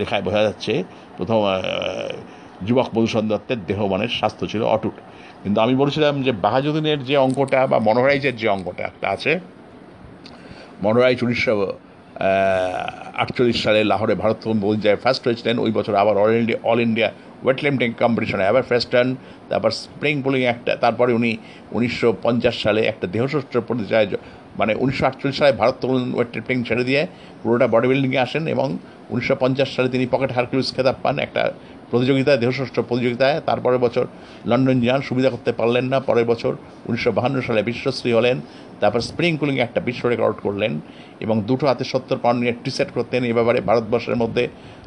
লেখায় বোঝা যাচ্ছে প্রথম যুবক মধুসূদন দত্তের দেহমানের স্বাস্থ্য ছিল অটুট। কিন্তু আমি বলেছিলাম যে বাহাজুদ্দিনের যে অঙ্কটা বা মনোহরাইজের যে অঙ্কটা একটা আছে মনোরাইজ উনিশশো আটচল্লিশ সালে লাহোরে ভারত পর্যায়ে ফার্স্ট হয়েছিলেন। ওই বছর আবার all India all India weight lifting কম্পিটিশনে আবার ফার্স্ট টার্ন তারপর স্প্রিং পুলিং একটা তারপরে উনি উনিশশো পঞ্চাশ সালে একটা দেহসষ্ঠ পর্যায়ে জ- মানে উনিশশো আটচল্লিশ সালে ভারত ওয়েট লিফটিং ছেড়ে দিয়ে পুরোটা বডি বিল্ডিংয়ে আসেন এবং উনিশশো পঞ্চাশ সালে তিনি পকেট হারকিউস খেতাব পান। একটা প্রতিযোগিতায়, দেহষষ্ঠ প্রতিযোগিতায়, তারপরের বছর লন্ডন যান, সুবিধা করতে পারলেন না, পরের বছর উনিশশো বাহান্ন সালে বিশ্বশ্রী হলেন, তারপর স্প্রিং কুলিংয়ে একটা বিশ্ব রেকর্ড করলেন এবং দুটো হাতে সত্তর পাউন্ড নিয়ে টি সেট করতেন। এ ব্যাপারে ভারতবর্ষের মধ্যে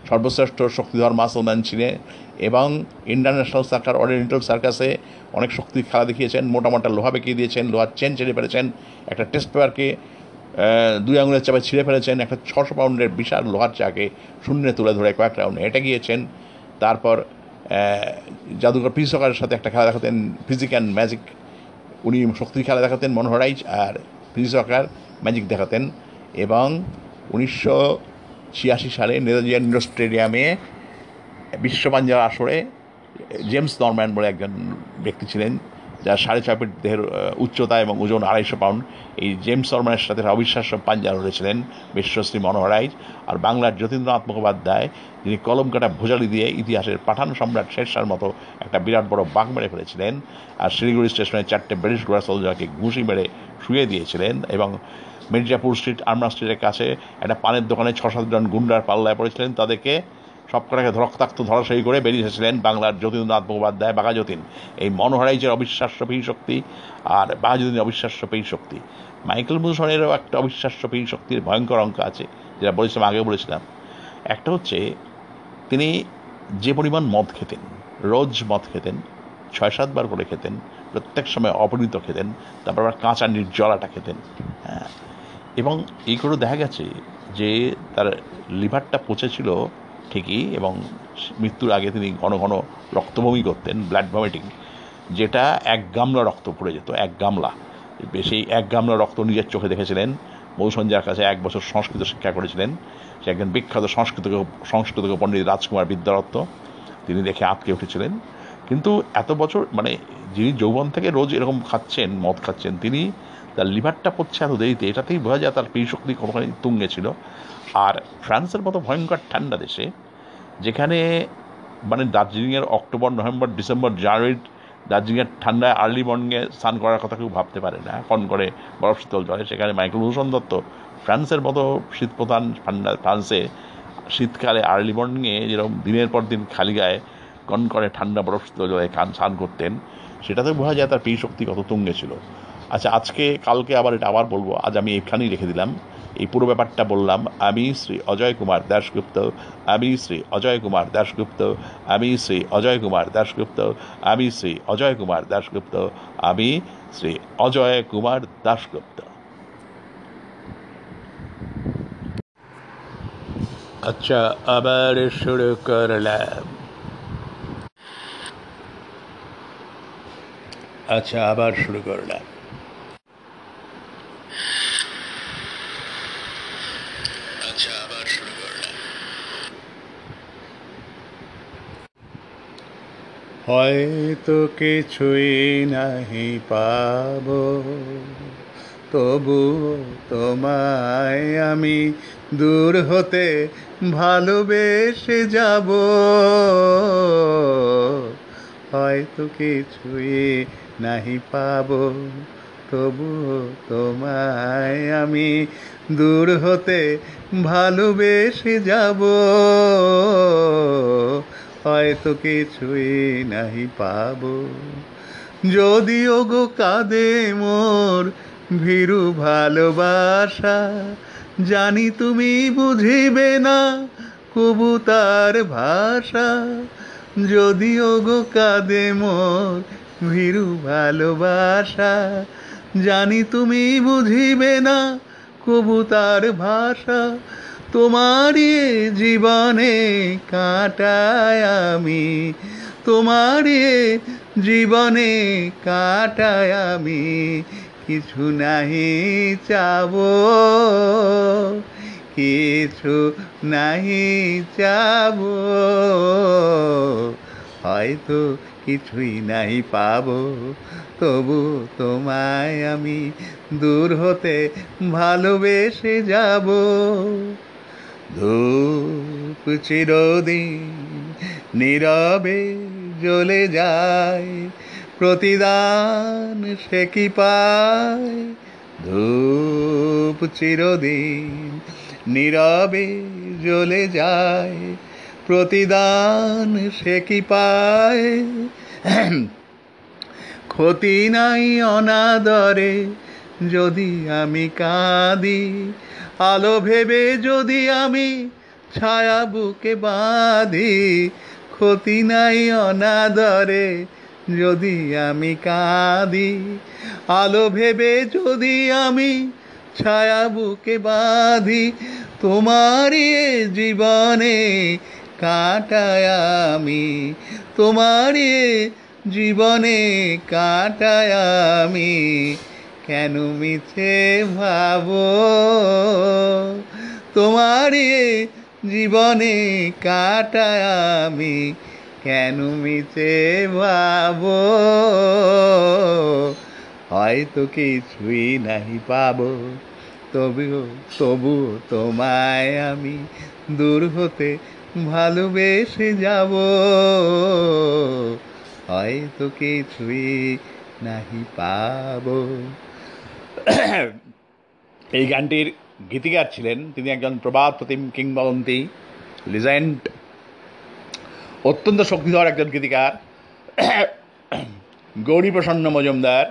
সর্বশ্রেষ্ঠ শক্তিধর মাস উন্নয়ন ছিলেন এবং ইন্টারন্যাশনাল সার্কার অরিয়েন্টাল সার্কাসে অনেক শক্তি খেলা দেখিয়েছেন, মোটা মোটা লোহা বেঁকিয়ে দিয়েছেন লোহার চেন ছেড়ে ফেলেছেন, একটা টেস্ট পেপারকে দুই আঙুলের চাপে ছিঁড়ে ফেলেছেন, একটা ছশো পাউন্ডের বিশাল লোহার চাকে শূন্যে তুলে ধরে কয়েক রাউন্ড হেঁটে গিয়েছেন। তারপর জাদুঘর পিসকারের সাথে একটা খেলা দেখাতেন ফিজিক অ্যান্ড ম্যাজিক উনি শক্তির খেলা দেখাতেন মনোহরাইজ আর ফিজিসকার ম্যাজিক দেখাতেন। এবং উনিশশো ছিয়াশি সালে নেতাজি ইন্ডোর স্টেডিয়ামে বিশ্ববাঞ্জার আসরে জেমস নরম্যান বলে একজন ব্যক্তি ছিলেন। যার সাড়ে ছয় ফিট দেহের উচ্চতা এবং ওজন আড়াইশো পাউন্ড। এই জেমস নরম্যানের সাথে অবিশ্বাস্য পাঞ্জা লড়েছিলেন বিশ্বশ্রী মনোহরাইজ আর বাংলার যতীন্দ্রনাথ মুখোপাধ্যায়, যিনি কলম কাটা ভোজালি দিয়ে ইতিহাসের পাঠান সম্রাট শেরশার মতো একটা বিরাট বড় বাঘ মেরে ফেলেছিলেন আর শিলিগুড়ি স্টেশনে চারটে ব্রিটিশ ঘোড়া সোলজারকে ঘুষি মেরে শুয়ে দিয়েছিলেন এবং মির্জাপুর স্ট্রিট, আর্মা স্ট্রিটের কাছে একটা পানের দোকানে ছ সাতজন গুন্ডার পাল্লায় পড়েছিলেন। তাদেরকে সব কটাকে রক্তাক্ত ধরাশয়ী করে বেরিয়ে এসেছিলেন বাংলার যতীন্দ্রনাথ মুখোপাধ্যায়, বাঘা যতীন। এই মনোহরাইজের অবিশ্বাস্য পেই শক্তি আর বাঘা যতীনের অবিশ্বাস্য পেই শক্তি। মাইকেল মুসনেরও একটা অবিশ্বাস্য পেই শক্তির ভয়ঙ্কর অঙ্ক আছে, যেটা বলেছিলাম, আগেও বলেছিলাম। একটা হচ্ছে, তিনি যে পরিমাণ মদ খেতেন, রোজ মদ খেতেন, ছয় সাতবার করে খেতেন, প্রত্যেক সময় অপরিত খেতেন, তারপর আবার কাঁচা নির্জলাটা খেতেন হ্যাঁ। এবং এই করে দেখা গেছে যে তার লিভারটা পচেছিল ঠিকই, এবং মৃত্যুর আগে তিনি ঘন ঘন রক্তবমি করতেন ব্লাড ভমিটিং যেটা এক গামলা রক্ত পড়ে যেত, এক গামলা। সেই এক গামলা রক্ত নিজের চোখে দেখেছিলেন মৌসঞ্জার কাছে এক বছর সংস্কৃত শিক্ষা করেছিলেন। সে একজন বিখ্যাত সংস্কৃত সংস্কৃত পণ্ডিত রাজকুমার বিদ্যারত্ন, তিনি দেখে আটকে উঠেছিলেন। কিন্তু এত বছর মানে যিনি যৌবন থেকে রোজ এরকম খাচ্ছেন, মদ খাচ্ছেন, তিনি তার লিভারটা পড়ছে এত দেরিতে, এটাতেই বোঝা যায় তার শক্তি কতখানি তুঙ্গে ছিল। আর ফ্রান্সের মতো ভয়ঙ্কর ঠান্ডা দেশে, যেখানে মানে দার্জিলিংয়ের অক্টোবর, নভেম্বর, ডিসেম্বর, জানুয়ারি দার্জিলিংয়ের ঠান্ডায় আর্লি মর্নিংয়ে স্নান করার কথা কেউ ভাবতে পারে না। কন করে বরফ শীতল জলে। সেখানে মাইকেল ভূষণ দত্ত ফ্রান্সের মতো শীতপ্রধান ঠান্ডা ফ্রান্সে শীতকালে আর্লি মর্নিংয়ে যেরকম দিনের পর দিন খালি গায়ে কন করে ঠান্ডা বরফ শীতল জলে খান, স্নান করতেন সেটাতে বোঝা যায় তার পেয়ে শক্তি কত তুঙ্গে ছিল। আচ্ছা আজকে, কালকে আবার এটা আবার বলব। আজ আমি এখানেই রেখে দিলাম। এই পুরো ব্যাপারটা বললাম। আমি শ্রী অজয় কুমার দাশগুপ্ত, আমি শ্রী অজয় কুমার দাশগুপ্ত, আমি শ্রী অজয় কুমার দাশগুপ্ত, আমি শ্রী অজয় কুমার দাশগুপ্ত, আমি শ্রী অজয় কুমার দাশগুপ্ত। আচ্ছা আবার শুরু করলাম। আচ্ছা আবার শুরু করলাম আচ্ছা আবার শুরু করলাম হয়তো কিছুই নাহি পাব। তবু তোমায় আমি দূর হতে ভালোবেসে যাব। হয়তো কিছুই নাহি পাব। তবু তোমায় আমি দূর হতে ভালোবেসে যাব। হয়তো কিছুই নাহি পাব। যদিও গো কাঁদে মোর ভীরু ভালোবাসা, জানি তুমি বুঝিবে না কবুতার ভাষা। যদিও গো কাঁদে মোর ভীরু ভালোবাসা, জানি তুমি বুঝিবে না কবুতার ভাষা। তোমারই জীবনে কাটায় আমি। তোমারই জীবনে কাটায় আমি। কিছু নাহি চাব, কিছু নাহি চাব। হয়তো কিছুই নাই পাব, তবু তোমায় আমি দূর হতে ভালোবেসে যাব। ধূপ চিরদিন নীরবে জ্বলে যায়, প্রতিদান সে কি পায়? ধূপ চিরদিন নীরবে জ্বলে যায়, প্রতিদান সে কি পায়? ক্ষতি নাই অনাদরে যদি আমি কাঁদি, আলো ভেবে যদি আমি ছায়া বুকে বাঁধি, ক্ষতি নাই অনাদরে যদি আমি কাঁদি, আলো ভেবে যদি আমি ছায়া বুকে বাঁধি, তোমারই জীবনে কাটায় আমি, তোমারই জীবনে কাটায় আমি। কেন মিছে ভাবো? তোমার জীবনে কাটায় আমি কেন মিছে ভাবো? হয়তো কিছুই নাহি পাবো, তবুও তবুও তোমায় আমি দূর হতে ভালোবেসে যাব। হয়তো কিছুই নাহি পাবো। এই গানটির গীতিকার ছিলেন তিনি একজন প্রবাদ প্রতিম কিংবদন্তি লিজেন্ড অত্যন্ত শক্তিধর একজন গীতিকার, গৌরীপ্রসন্ন মজুমদার।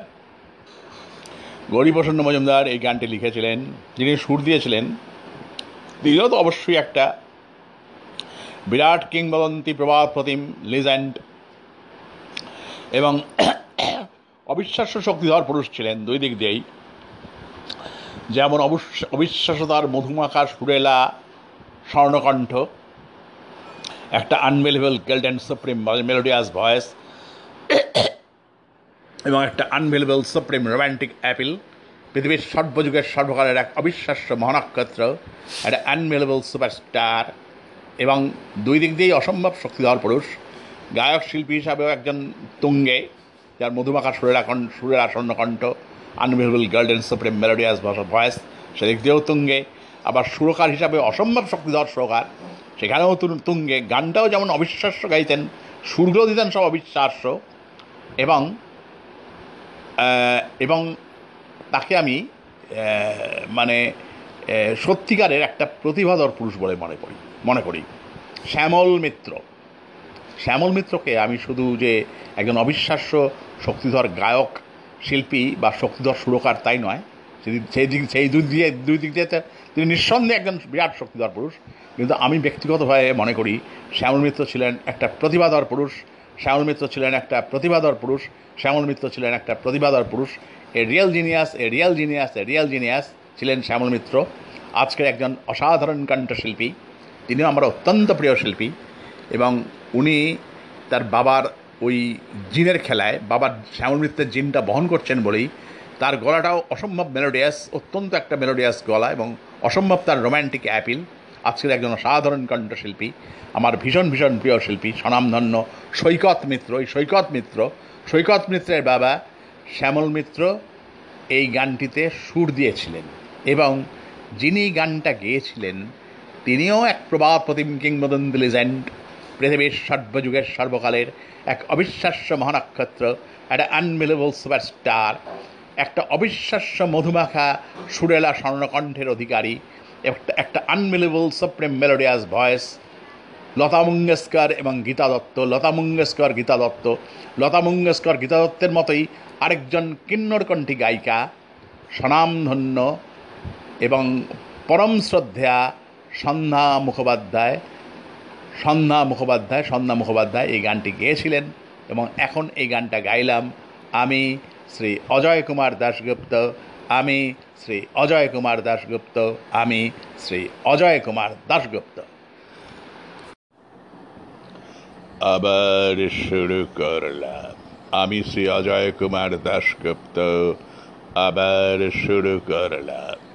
গৌরীপ্রসন্ন মজুমদার এই গানটি লিখেছিলেন, যিনি সুর দিয়েছিলেন। তিনিও তো অবশ্যই একটা বিরাট কিংবদন্তি প্রবাদ প্রতিম লিজেন্ড এবং অবিশ্বাস্য শক্তিধর পুরুষ ছিলেন দুই দিক দিয়েই। যেমন অবিশ্বাস্যতার মধুমাখা সুরেলা, স্বর্ণকণ্ঠ, একটা unbelievable golden and supreme melodious voice এবং একটা আনবেলেবল সুপ্রিম রোম্যান্টিক অ্যাপিল পৃথিবীর সর্বযুগের সর্বকালের এক অবিশ্বাস্য মহানক্ষত্র, একটা আনবেলেবল সুপারস্টার এবং দুই দিক দিয়েই অসম্ভব শক্তিধর পুরুষ। গায়ক শিল্পী হিসাবেও একজন তুঙ্গে, যার মধুমাখা সুরেরা কণ্ঠ সুরের আসন্ন কণ্ঠ unbelievable golden supreme melodious voice সেদিক দিয়েও তুঙ্গে আবার সুরকার হিসাবে অসম্ভব শক্তিধর সুরকার, সেখানেও তুঙ্গে গানটাও যেমন অবিশ্বাস্য গাইতেন, সুরগুলো দিতেন সব অবিশ্বাস্য, এবং এবং তাকে আমি মানে সত্যিকারের একটা প্রতিভাধর পুরুষ বলে মনে করি মনে করি। শ্যামল মিত্র। শ্যামল মিত্রকে আমি শুধু যে একজন অবিশ্বাস্য শক্তিধর গায়ক শিল্পী বা শক্তিধর সুরকার তাই নয়। সেই- সেই দিক সেই দুই দিয়ে দুই দিক দিয়ে তিনি নিঃসন্দেহে একজন বিরাট শক্তিধর পুরুষ। কিন্তু আমি ব্যক্তিগতভাবে মনে করি, শ্যামল মিত্র ছিলেন একটা প্রতিভাধর পুরুষ, শ্যামল মিত্র ছিলেন একটা প্রতিভাধর পুরুষ, শ্যামল মিত্র ছিলেন একটা প্রতিভাধর পুরুষ। A real genius, a real genius, a real genius ছিলেন শ্যামল মিত্র। আজকের একজন অসাধারণ কণ্ঠশিল্পী তিনিও আমার অত্যন্ত প্রিয় শিল্পী এবং উনি তার বাবার ওই জিনের খেলায় বাবার শ্যামল মিত্রের জিনটা বহন করছেন বলেই তার গলাটাও অসম্ভব মেলোডিয়াস অত্যন্ত একটা মেলোডিয়াস গলা এবং অসম্ভব তার রোম্যান্টিক অ্যাপিল আজকের একজন সাধারণ কণ্ঠশিল্পী, আমার ভীষণ ভীষণ প্রিয় শিল্পী, স্বনামধন্য সৈকত মিত্র। এই সৈকত মিত্র, সৈকত মিত্রের বাবা শ্যামল মিত্র এই গানটিতে সুর দিয়েছিলেন এবং যিনি গানটা গেয়েছিলেন, তিনিও এক প্রবাদ প্রতিম কিংবদন্তি লিজেন্ড পৃথিবীর সর্বযুগের সর্বকালের এক অবিশ্বাস্য মহানক্ষত্র, একটা আনবিলেবল সুপারস্টার একটা অবিশ্বাস্য মধুমাখা সুরেলা স্বর্ণকণ্ঠের অধিকারী, একটা একটা unbelievable supreme melodious voice Lata Mangeshkar এবং গীতা দত্ত। লতা মঙ্গেশকর, গীতা দত্ত। লতা মঙ্গেশকর, গীতা দত্তের মতোই আরেকজন কিন্নরকণ্ঠী গায়িকা, স্বনামধন্য এবং পরম শ্রদ্ধা সন্ধ্যা মুখোপাধ্যায়। সন্ধ্যা মুখোপাধ্যায় সন্ধ্যা মুখোপাধ্যায় এই গানটি গেয়েছিলেন এবং এখন এই গানটা গাইলাম আমি শ্রী অজয় কুমার দাশগুপ্ত, আমি শ্রী অজয় কুমার দাশগুপ্ত, আমি শ্রী অজয় কুমার দাশগুপ্ত। আবার শুরু করলাম, আমি শ্রী অজয় কুমার দাশগুপ্ত, আবার শুরু করলাম।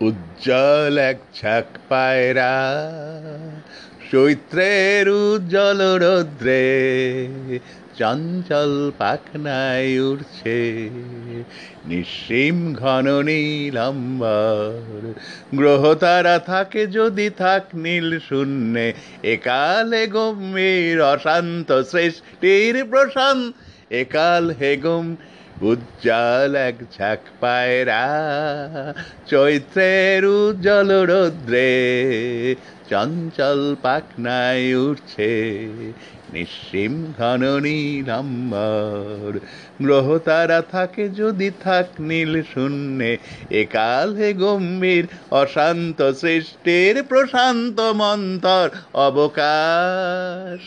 উজ্জ্বল এক ছাক পায়রা, চৈত্রের উজ্জ্বল রৌদ্রে চঞ্চল পাখনায় উড়ছে। নিঃসীম ঘন নীলম্বর গ্রহ তারা থাকে যদি থাক নীল শূন্যে, একালে গম্ভীর অশান্ত সৃষ্টির প্রশান্ত একাল হেগম উজ্জ্বল এক ঝাঁক পায়রা, চৈত্রের উজ্জ্বল রৌদ্রে চঞ্চল পাখনায় উঠছে নিঃসীম ঘন নীলাম্বর। গ্রহ তারা থাকে যদি থাক নীল শূন্যে, একালে গম্ভীর অশান্ত সৃষ্টির প্রশান্ত মন্তর অবকাশ।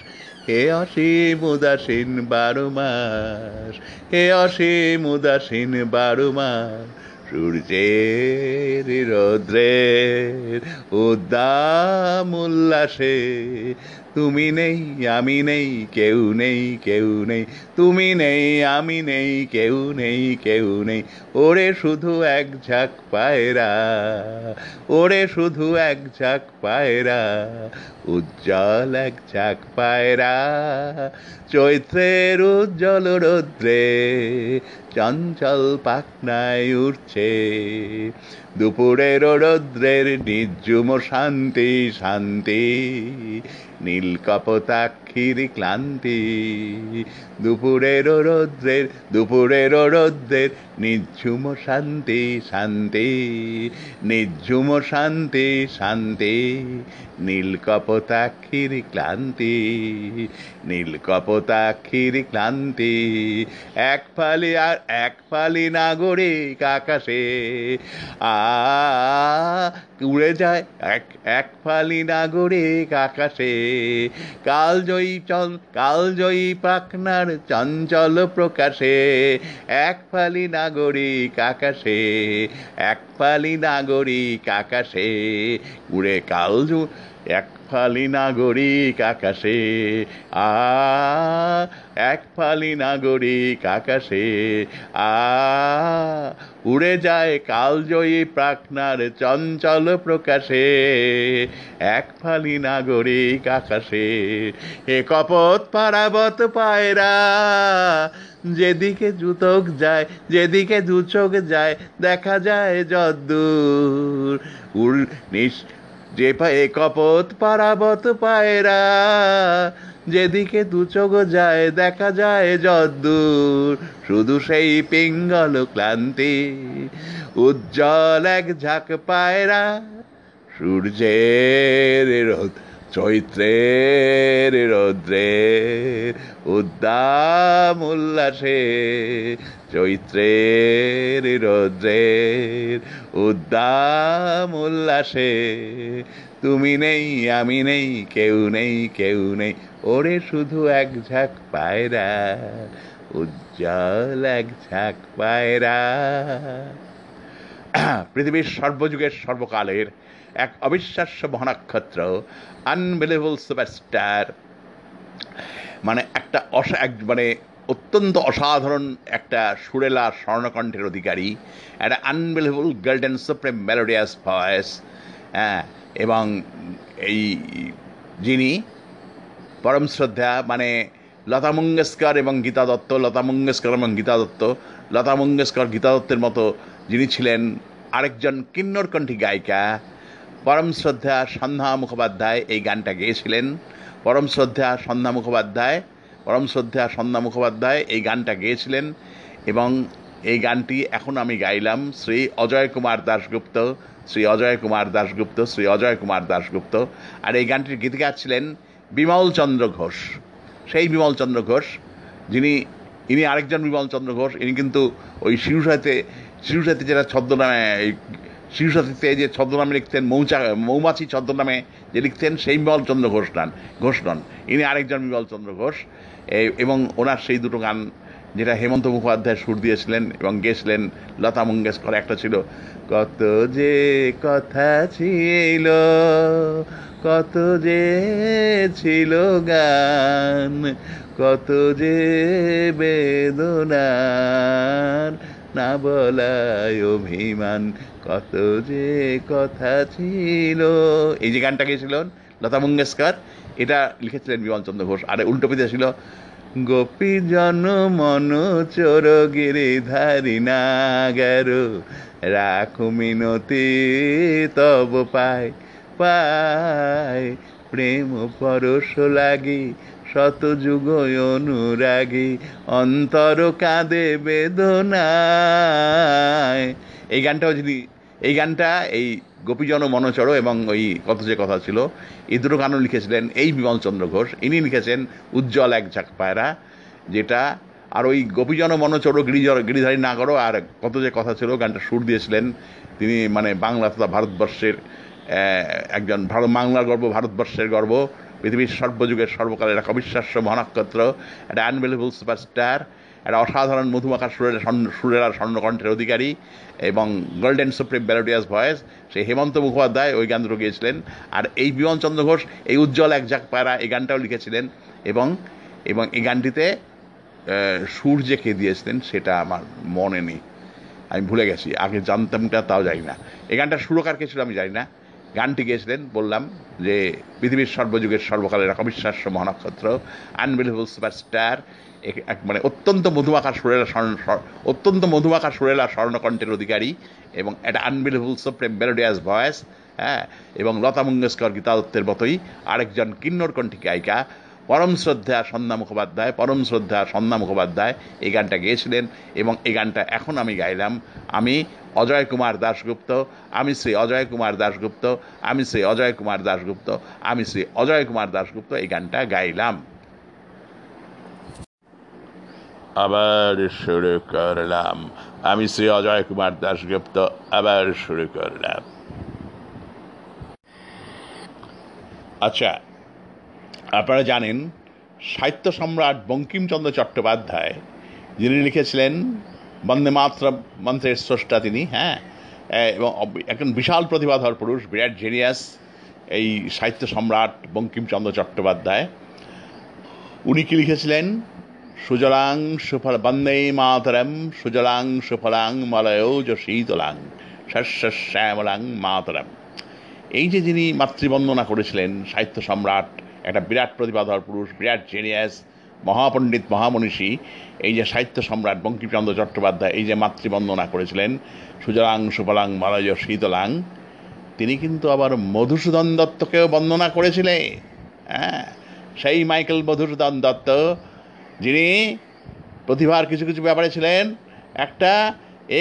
হে অসীম উদাসীন বারো মাস হে অসীম উদাসীন বারো মাস সূর্যের রৌদ্রের উদ্দাম উল্লাসে তুমি নেই, আমি নেই, কেউ নেই কেউ নেই। তুমি নেই, আমি নেই, কেউ নেই কেউ নেই। ওরে শুধু এক ঝাঁক পায়রা, ওরে শুধু এক ঝাঁক পায়রা, উজ্জ্বল এক ঝাঁক পায়রা। চৈত্রের উজ্জ্বল রৌদ্রে, চঞ্চল পাখনায় উঠছে দুপুরের রৌদ্রের নির্জুম শান্তি শান্তি। নীল কপতাক্ষীর ক্লান্তি। দুপুরের রৌদ্রের দুপুরের রৌদ্রের নির্ঝুম শান্তি শান্তি। নির্ঝুম শান্তি শান্তি। নীল কপতাক্ষীর ক্লান্তি। নীল কপতাক্ষীর ক্লান্তি। এক ফালি আর এক ফালি নাগরিক আকাশে। আ উড়ে যায় এক এক ফালি নাগরিক আকাশে। কালজয়ী চল কালজয়ী পাখনার চঞ্চল প্রকাশে। এক ফালি নাগরিক আকাশে, এক ফালি নাগরিক আকাশে। উড়ে কালজু এক ফালি নাগরিক আকাশে, আ, এক ফালি নাগরিক আকাশে, আ, উড়ে যায় কালজয়ী প্রাকনার চঞ্চল প্রকাশে, এক ফালি নাগরিক আকাশে। এ কপত পারাবত পায়রা, যেদিকে জুতক যায়, যেদিকে দুচোখ যায়, দেখা যায় যদ্দূর। উল, নিশ যে পায়ে কপত পারাবত পায়রা, যেদিকে দু চোখ যায় দেখা যায় যদ্দূর, শুধু সেই পিঙ্গল ক্লান্তি, উজ্জ্বল এক ঝাঁক পায়রা। সূর্যের রোদ, চৈত্রের রৌদ্রের উদ্দাম উল্লাসে চৈত্রের রৌদ্রের উদ্দাম উল্লাসে। তুমি নেই, আমি নেই, কেউ নেই কেউ নেই। ওরে শুধু এক ঝাঁক পায়রা, উজ্জ্বল এক ঝাঁক পায়রা। পৃথিবীর সর্বযুগের সর্বকালের এক অবিশ্বাস্য মহানক্ষত্র আনবিলেবল সুপারস্টার মানে একটা অসা এক মানে অত্যন্ত অসাধারণ একটা সুরেলা স্বর্ণকণ্ঠের অধিকারী, একটা unbelievable golden supreme melodious voice হ্যাঁ এবং এই যিনি পরম শ্রদ্ধা মানে লতা মঙ্গেশকর এবং গীতা দত্ত, লতা মঙ্গেশকর এবং গীতা দত্ত, লতা মঙ্গেশকর, গীতা দত্তের মতো যিনি ছিলেন আরেকজন কিন্নরকণ্ঠী গায়িকা, পরম শ্রদ্ধা সন্ধ্যা মুখোপাধ্যায় এই গানটা গেয়েছিলেন। পরম শ্রদ্ধা সন্ধ্যা মুখোপাধ্যায় পরম শ্রদ্ধা সন্ধ্যা মুখোপাধ্যায় এই গানটা গেয়েছিলেন এবং এই গানটি এখন আমি গাইলাম শ্রী অজয় কুমার দাশগুপ্ত, শ্রী অজয় কুমার দাশগুপ্ত, শ্রী অজয় কুমার দাশগুপ্ত। আর এই গানটির গীতিকার ছিলেন বিমল চন্দ্র ঘোষ। সেই বিমল চন্দ্র ঘোষ, যিনি, ইনি আরেকজন বিমল চন্দ্র ঘোষ, ইনি কিন্তু ওই শিশুসাথে শিশুসাথে যেটা ছদ্মনামে, এই শিশুসাথীতে যে ছদ্মনামে লিখতেন, মৌচা, মৌমাছি ছদ্মনামে যে লিখতেন, সেই বিমল চন্দ্র ঘোষ নন ঘোষ নন। ইনি আরেকজন বিমল চন্দ্র ঘোষ। এবং ওনার সেই দুটো গান যেটা হেমন্ত মুখোপাধ্যায় সুর দিয়েছিলেন এবং গেছিলেন লতা মঙ্গেশকর। একটা ছিল, কত যে কথা ছিল, কত যে ছিল গান, কত যে বেদনার, না বলায় অভিমান, কত যে কথা ছিল। এই যে গানটা গেয়েছিলেন লতা মঙ্গেশকর এটা লিখেছিলেন বিমল চন্দ্র ঘোষ। আর উল্টো পিঠে ছিল, গোপী জন মন চোর গিরিধারী নাগার রাখু মিনতি তব পায় পায় প্রেম পরশ লাগি, শত যুগ অনুরাগী, অন্তর কাঁদে বেদনায়। এই গানটাও যিনি এই গানটা এই গোপীজন মনচর এবং ওই কত যে কথা ছিল গানও লিখেছিলেন এই বিমলচন্দ্র ঘোষ। ইনি লিখেছেন উজ্জ্বল এক ঝাঁক পায়রা, যেটা আর ওই গোপীজন মনচর গিরিজর গিরিধারী না করো আর কত যে কথা ছিল, গানটা সুর দিয়েছিলেন। তিনি মানে বাংলা তথা ভারতবর্ষের একজন ভারত বাংলার গর্ব, ভারতবর্ষের গর্ব। পৃথিবীর সর্বযুগের সর্বকালের এক অবিশ্বাস্য মহানক্ষত্র, একটা আনবিলেবল সুপারস্টার একটা অসাধারণ মধুমাখা সুরের সুরের স্বর্ণকণ্ঠের অধিকারী এবং গোল্ডেন সুপ্রিম ব্যালোডিয়াস ভয়েস সেই হেমন্ত মুখোপাধ্যায় ওই গান গিয়েছিলেন। আর এই বিমানচন্দ্র ঘোষ, এই উজ্জ্বল এক ঝাঁক পায়রা এই গানটাও লিখেছিলেন এবং এবং এই গানটিতে সুর যে কে দিয়েছিলেন সেটা আমার মনে নেই। আমি ভুলে গেছি, আগে জানতামটা তাও জানি না। এই গানটার সুরকার কে ছিল আমি জানি না। গানটি গেয়েছিলেন, বললাম যে পৃথিবীর সর্বযুগের সর্বকালের এক অবিশ্বাস্য মহানক্ষত্র আনবিলেবল সুপারস্টার এক মানে অত্যন্ত মধুমাখা সুরেলা স্বর্ণ, স্বর- অত্যন্ত মধুমাখা সুরেলা স্বর্ণকণ্ঠের অধিকারী এবং একটা আনবিলেবল সুপ্রিম মেলোডিয়াস ভয়েস হ্যাঁ এবং লতা মঙ্গেশকর গীতা দত্তের মতোই আরেকজন কিন্নর কণ্ঠী গায়িকা, পরম শ্রদ্ধা সন্ধ্যা মুখোপাধ্যায়, পরম শ্রদ্ধা সন্ধ্যা মুখোপাধ্যায়, এই গানটা গেয়েছিলেন এবং এই গানটা এখন আমি গাইলাম। আমি অজয় কুমার দাশগুপ্ত, আমি শ্রী অজয় কুমার দাশগুপ্ত, আমি শ্রী অজয় কুমার দাশগুপ্ত, আমি শ্রী অজয় কুমার দাশগুপ্ত এই গানটা গাইলাম। আবার শুরু করলাম। আমি শ্রী অজয় কুমার দাশগুপ্ত, আবার শুরু করলাম। আচ্ছা আপনারা জানেন, সাহিত্য সম্রাট বঙ্কিমচন্দ্র চট্টোপাধ্যায়, যিনি লিখেছিলেন বন্দে মাতর মন্ত্রের স্রষ্টা তিনি হ্যাঁ? এবং একজন বিশাল প্রতিভাধর পুরুষ, বিরাট জেনিয়াস এই সাহিত্য সম্রাট বঙ্কিমচন্দ্র চট্টোপাধ্যায়। উনি কি লিখেছিলেন? সুজলাং সুফল বন্দে মাতরম, সুজলাং সুফলাং মলয়জ শীতলাং শ্যামলাং মাতরম। এই যে যিনি মাতৃবন্দনা করেছিলেন, সাহিত্য সম্রাট, একটা বিরাট প্রতিভাধর পুরুষ, বিরাট জেনিয়াস মহাপণ্ডিত মহামনীষী, এই যে সাহিত্য সম্রাট বঙ্কিমচন্দ্র চট্টোপাধ্যায় এই যে মাতৃবন্দনা করেছিলেন, সুজলাং সুফলাং মলয় শীতলাং তিনি কিন্তু আবার মধুসূদন দত্তকেও বন্দনা করেছিলেন হ্যাঁ সেই মাইকেল মধুসূদন দত্ত যিনি প্রতিভার কিছু কিছু ব্যাপারে ছিলেন, একটা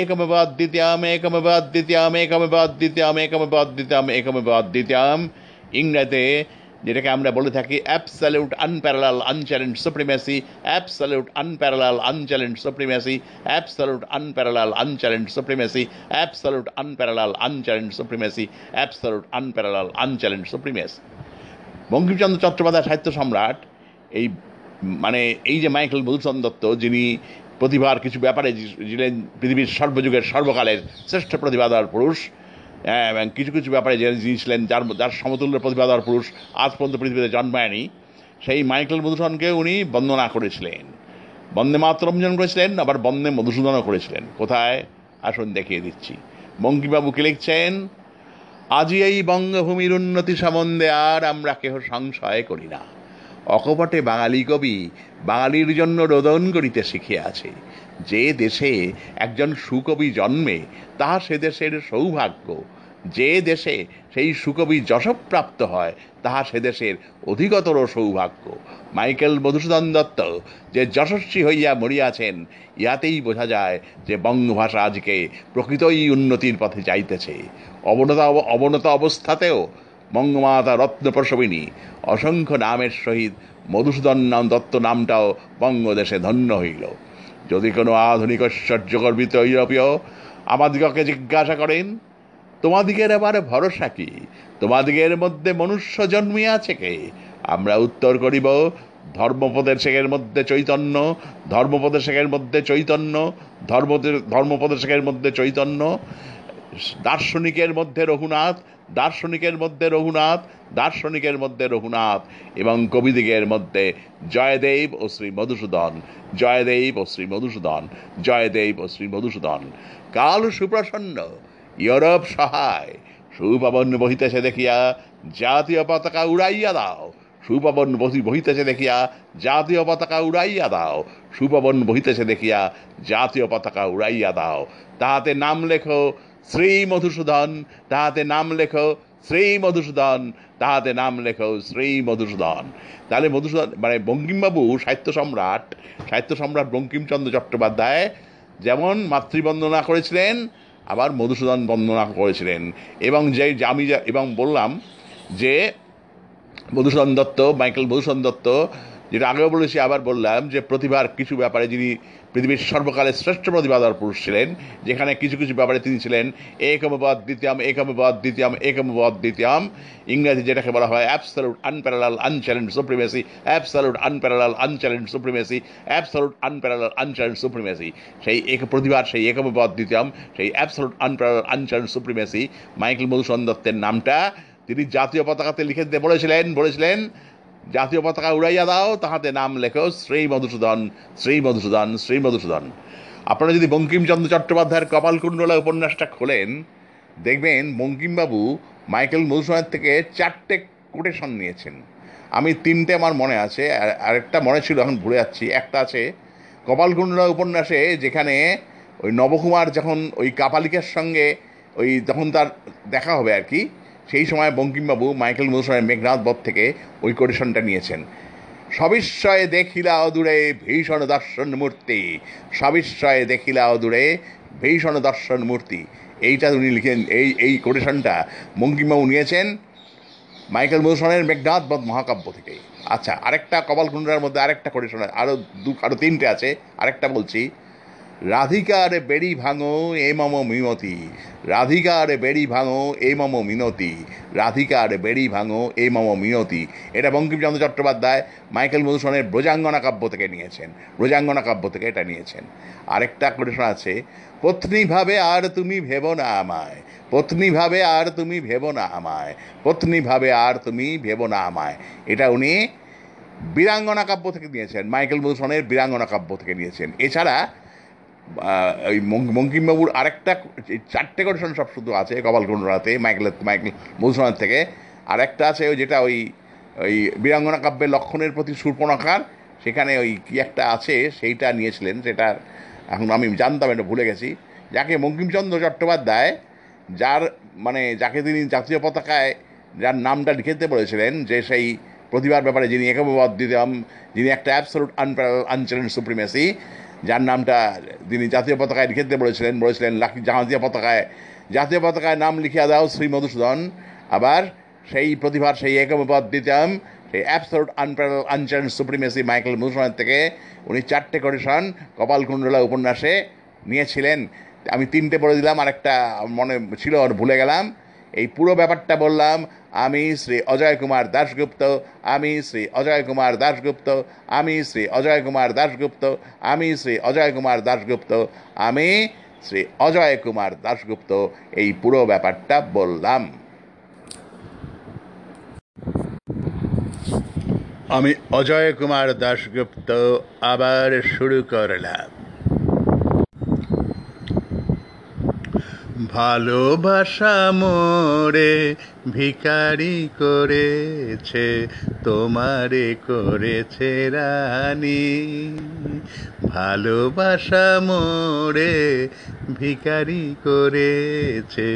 একমেব অদ্বিতীয়ম একমেব অদ্বিতীয়ম একমেব অদ্বিতীয়ম একমেব অদ্বিতীয়ম একমেব অদ্বিতীয়ম ইংরেজিতে যেটাকে আমরা বলে থাকি absolute unparalleled unchallenged supremacy absolute unparalleled unchallenged supremacy absolute unparalleled unchallenged supremacy absolute unparalleled unchallenged supremacy absolute unparalleled unchallenged supremacy Bankimchandra Chattopadhyay সাহিত্য সম্রাট, এই মানে এই যে মাইকেল মধুসূদন দত্ত যিনি প্রতিভার কিছু ব্যাপারে ছিলেন পৃথিবীর সর্বযুগের সর্বকালের শ্রেষ্ঠ প্রতিভাধর পুরুষ হ্যাঁ, এবং কিছু কিছু ব্যাপারে যিনি ছিলেন যার যার সমতুল্য প্রতিভাধর পুরুষ আজ পর্যন্ত পৃথিবীতে জন্মায়নি সেই মাইকেল মধুসূদনকে উনি বন্দনা করেছিলেন। বন্দে মাতরম যেমন করেছিলেন আবার বন্দে মধুসূদনও করেছিলেন। কোথায়? আসুন দেখিয়ে দিচ্ছি। বঙ্কিমবাবুকে লিখছেন আজি এই বঙ্গভূমির উন্নতি সম্বন্ধে আর আমরা কেহ সংশয় করি না। অকপটে বাঙালি কবি বাঙালির জন্য রোদন করিতে শিখিয়াছে যে দেশে একজন সুকবি জন্মে তাহা সে দেশের সৌভাগ্য। যে দেশে সেই সুকবি যশপ্রাপ্ত হয়, তাহা সে দেশের অধিকতর সৌভাগ্য। মাইকেল মধুসূদন দত্ত যে যশস্বী হইয়া মরিয়াছেন ইহাতেই বোঝা যায় যে বঙ্গভাষা আজকে প্রকৃতই উন্নতির পথে যাইতেছে। অবনতা অবনত অবস্থাতেও বঙ্গমাতা রত্নপ্রসবিনী অসংখ্য নামের সহিত মধুসূদন নাম দত্ত নামটাও বঙ্গদেশে ধন্য হইল। যদি কোনো আধুনিক ঐশ্বর্যগর্বিত ইউরোপীয় আমাদিগকে জিজ্ঞাসা করেন, তোমাদিগের আবার ভরসা কি? তোমাদিগের মধ্যে মনুষ্য জন্মিয়াছে কে? আমরা উত্তর করিব ধর্মোপদেশকের মধ্যে চৈতন্য ধর্মোপদেশকের মধ্যে চৈতন্য ধর্ম ধর্মোপদেশকের মধ্যে চৈতন্য, দার্শনিকের মধ্যে রঘুনাথ দার্শনিকের মধ্যে রঘুনাথ, দার্শনিকের মধ্যে রঘুনাথ এবং কবিদিগের মধ্যে জয়দেব ও শ্রী মধুসূদন। জয়দেব ও শ্রী মধুসূদন। জয়দেব ও শ্রী মধুসূদন। কাল সুপ্রসন্ন ইউরোপ সহায়, সুপবন বহিতেছে দেখিয়া জাতীয় পতাকা উড়াইয়া দাও। সুপবন বহি- বহিতেছে দেখিয়া জাতীয় পতাকা উড়াইয়া দাও। সুপবন বহিতেছে দেখিয়া জাতীয় পতাকা উড়াইয়া দাও। তাহাতে নাম লেখো শ্রী মধুসূদন তাহাতে নাম লেখো শ্রী মধুসূদন তাহাতে নাম লেখো শ্রী মধুসূদন তাহলে মধুসূদন মানে বঙ্কিমবাবু, সাহিত্য সম্রাট সাহিত্য সম্রাট বঙ্কিমচন্দ্র চট্টোপাধ্যায় যেমন মাতৃবন্দনা করেছিলেন, আবার মধুসূদন বন্দনা করেছিলেন। এবং যে আমি এবং বললাম যে, মধুসূদন দত্ত, মাইকেল মধুসূদন দত্ত, যেটা আগেও বলেছি, আবার বললাম যে, প্রতিভার কিছু ব্যাপারে যিনি পৃথিবীর সর্বকালের শ্রেষ্ঠ প্রতিভাধর পুরুষ ছিলেন, যেখানে কিছু কিছু ব্যাপারে তিনি ছিলেন একমবাদ দ্বিতীয়ম একমবাদ দ্বিতীয়ম একমবাদ দ্বিতীয়ম ইংরেজি যেটাকে বলা হয়, absolute unparalleled unchallenged supremacy absolute unparalleled unchallenged supremacy absolute unparalleled unchallenged supremacy সেই এক, প্রতিভার সেই একমবাদ দ্বিতীয়ম, সেই absolute unparalleled unchallenged supremacy Michael Madhusudan দত্তের নামটা তিনি জাতীয় পতাকাতে লিখে দিতে বলেছিলেন বলেছিলেন জাতীয় পতাকা উড়াইয়া দাও, তাহাতে নাম লেখো, শ্রী মধুসূদন শ্রী মধুসূদন শ্রী মধুসূদন। আপনারা যদি বঙ্কিমচন্দ্র চট্টোপাধ্যায়ের কপালকুণ্ডলা উপন্যাসটা খোলেন, দেখবেন বঙ্কিমবাবু মাইকেল মধুসূদনের থেকে চারটে কোটেশন নিয়েছেন। আমি তিনটে আমার মনে আছে, আর আরেকটা মনে ছিল, এখন ভুলে যাচ্ছি। একটা আছে কপালকুণ্ডলা উপন্যাসে যেখানে ওই নবকুমার যখন ওই কাপালিকার সঙ্গে ওই যখন তার দেখা হবে আর কি সেই সময় বঙ্কিমবাবু, মাইকেল মধুসূদনের মেঘনাথ বধ থেকে ওই কোটেশনটা নিয়েছেন। সবিস্ময়ে দেখিলা অদূরে ভীষণ দর্শন মূর্তি। সবিস্ময়ে দেখিলা অদূরে ভীষণ দর্শন মূর্তি। এইটা উনি লিখেন, এই এই কোটেশনটা বঙ্কিমবাবু নিয়েছেন মাইকেল মধুসূদনের মেঘনাথ বধ মহাকাব্য থেকে। আচ্ছা আরেকটা কপালকুণ্ডার মধ্যে আরেকটা কোটেশন আরও দু আরও তিনটে আছে, আরেকটা বলছি। রাধিকার বেড়ি ভাঙো, এ মম মিনতি। রাধিকার বেড়ি ভাঙো, এ মম মিনতি। রাধিকার বেড়ি ভাঙো, এ মম মিনতি। এটা বঙ্কিমচন্দ্র চট্টোপাধ্যায় মাইকেল মধুসূদনের ব্রজাঙ্গনা কাব্য থেকে নিয়েছেন। ব্রজাঙ্গনা কাব্য থেকে এটা নিয়েছেন। আরেকটা কোটেশন আছে পত্নী ভাবে আর তুমি ভেবো না আমায়। পত্নী ভাবে আর তুমি ভেবো না আমায়। পত্নী ভাবে আর তুমি ভেবো না আমায়। এটা উনি বীরাঙ্গনা কাব্য থেকে নিয়েছেন, মাইকেল মধুসূদনের বীরাঙ্গনা কাব্য থেকে নিয়েছেন। এছাড়া ওই বঙ্কিমবাবুর আরেকটা চারটে কোটেশন সব শুধু আছে কপালকুণ্ডলাতে মাইকেল মাইকেল মধুসূদনের থেকে। আরেকটা আছে ওই যেটা ওই ওই বীরাঙ্গনা কাব্যের লক্ষণের প্রতি সুর্পণখার সেখানে ওই কি একটা আছে, সেইটা নিয়েছিলেন, সেটা এখন আমি জানতাম, এটা ভুলে গেছি। যাকে বঙ্কিমচন্দ্র চট্টোপাধ্যায়, যার মানে যাকে তিনি জাতীয় পতাকায় যার নামটা লিখে দিতে বলেছিলেন, যে সেই প্রতিভার ব্যাপারে যিনি একমবাদ দিতাম যিনি একটা অ্যাবসলুট আনপ্যারাল আনচ্যালেঞ্জ সুপ্রিমেসি যার নামটা তিনি জাতীয় পতাকায় লিখে দিতে বলেছিলেন বলেছিলেন লাকি জাতীয় পতাকায়। জাতীয় পতাকায় নাম লিখিয়া দাও শ্রী মধুসূদন। আবার সেই প্রতিভার সেই একমবাদ দিতাম সেই absolute unparallel unchallenged supremacy Michael মধুসূদনের থেকে উনি চারটে কোটেশন কপালকুণ্ডলা উপন্যাসে নিয়েছিলেন। আমি তিনটে পড়ে দিলাম, আরেকটা মনে ছিল আর ভুলে গেলাম। এই পুরো ব্যাপারটা বললাম, আমি শ্রী অজয় কুমার দাশগুপ্ত, আমি শ্রী অজয় কুমার দাশগুপ্ত, আমি শ্রী অজয় কুমার দাশগুপ্ত, আমি শ্রী অজয় কুমার দাশগুপ্ত, আমি শ্রী অজয় কুমার দাশগুপ্ত, এই পুরো ব্যাপারটা বললাম। আমি অজয় কুমার দাশগুপ্ত আবার শুরু করলাম। ভালোবাসা মোরে ভিকারি করেছে তোমারে করেছে রানী। ভালোবাসা মোরে ভিখারি করেছে,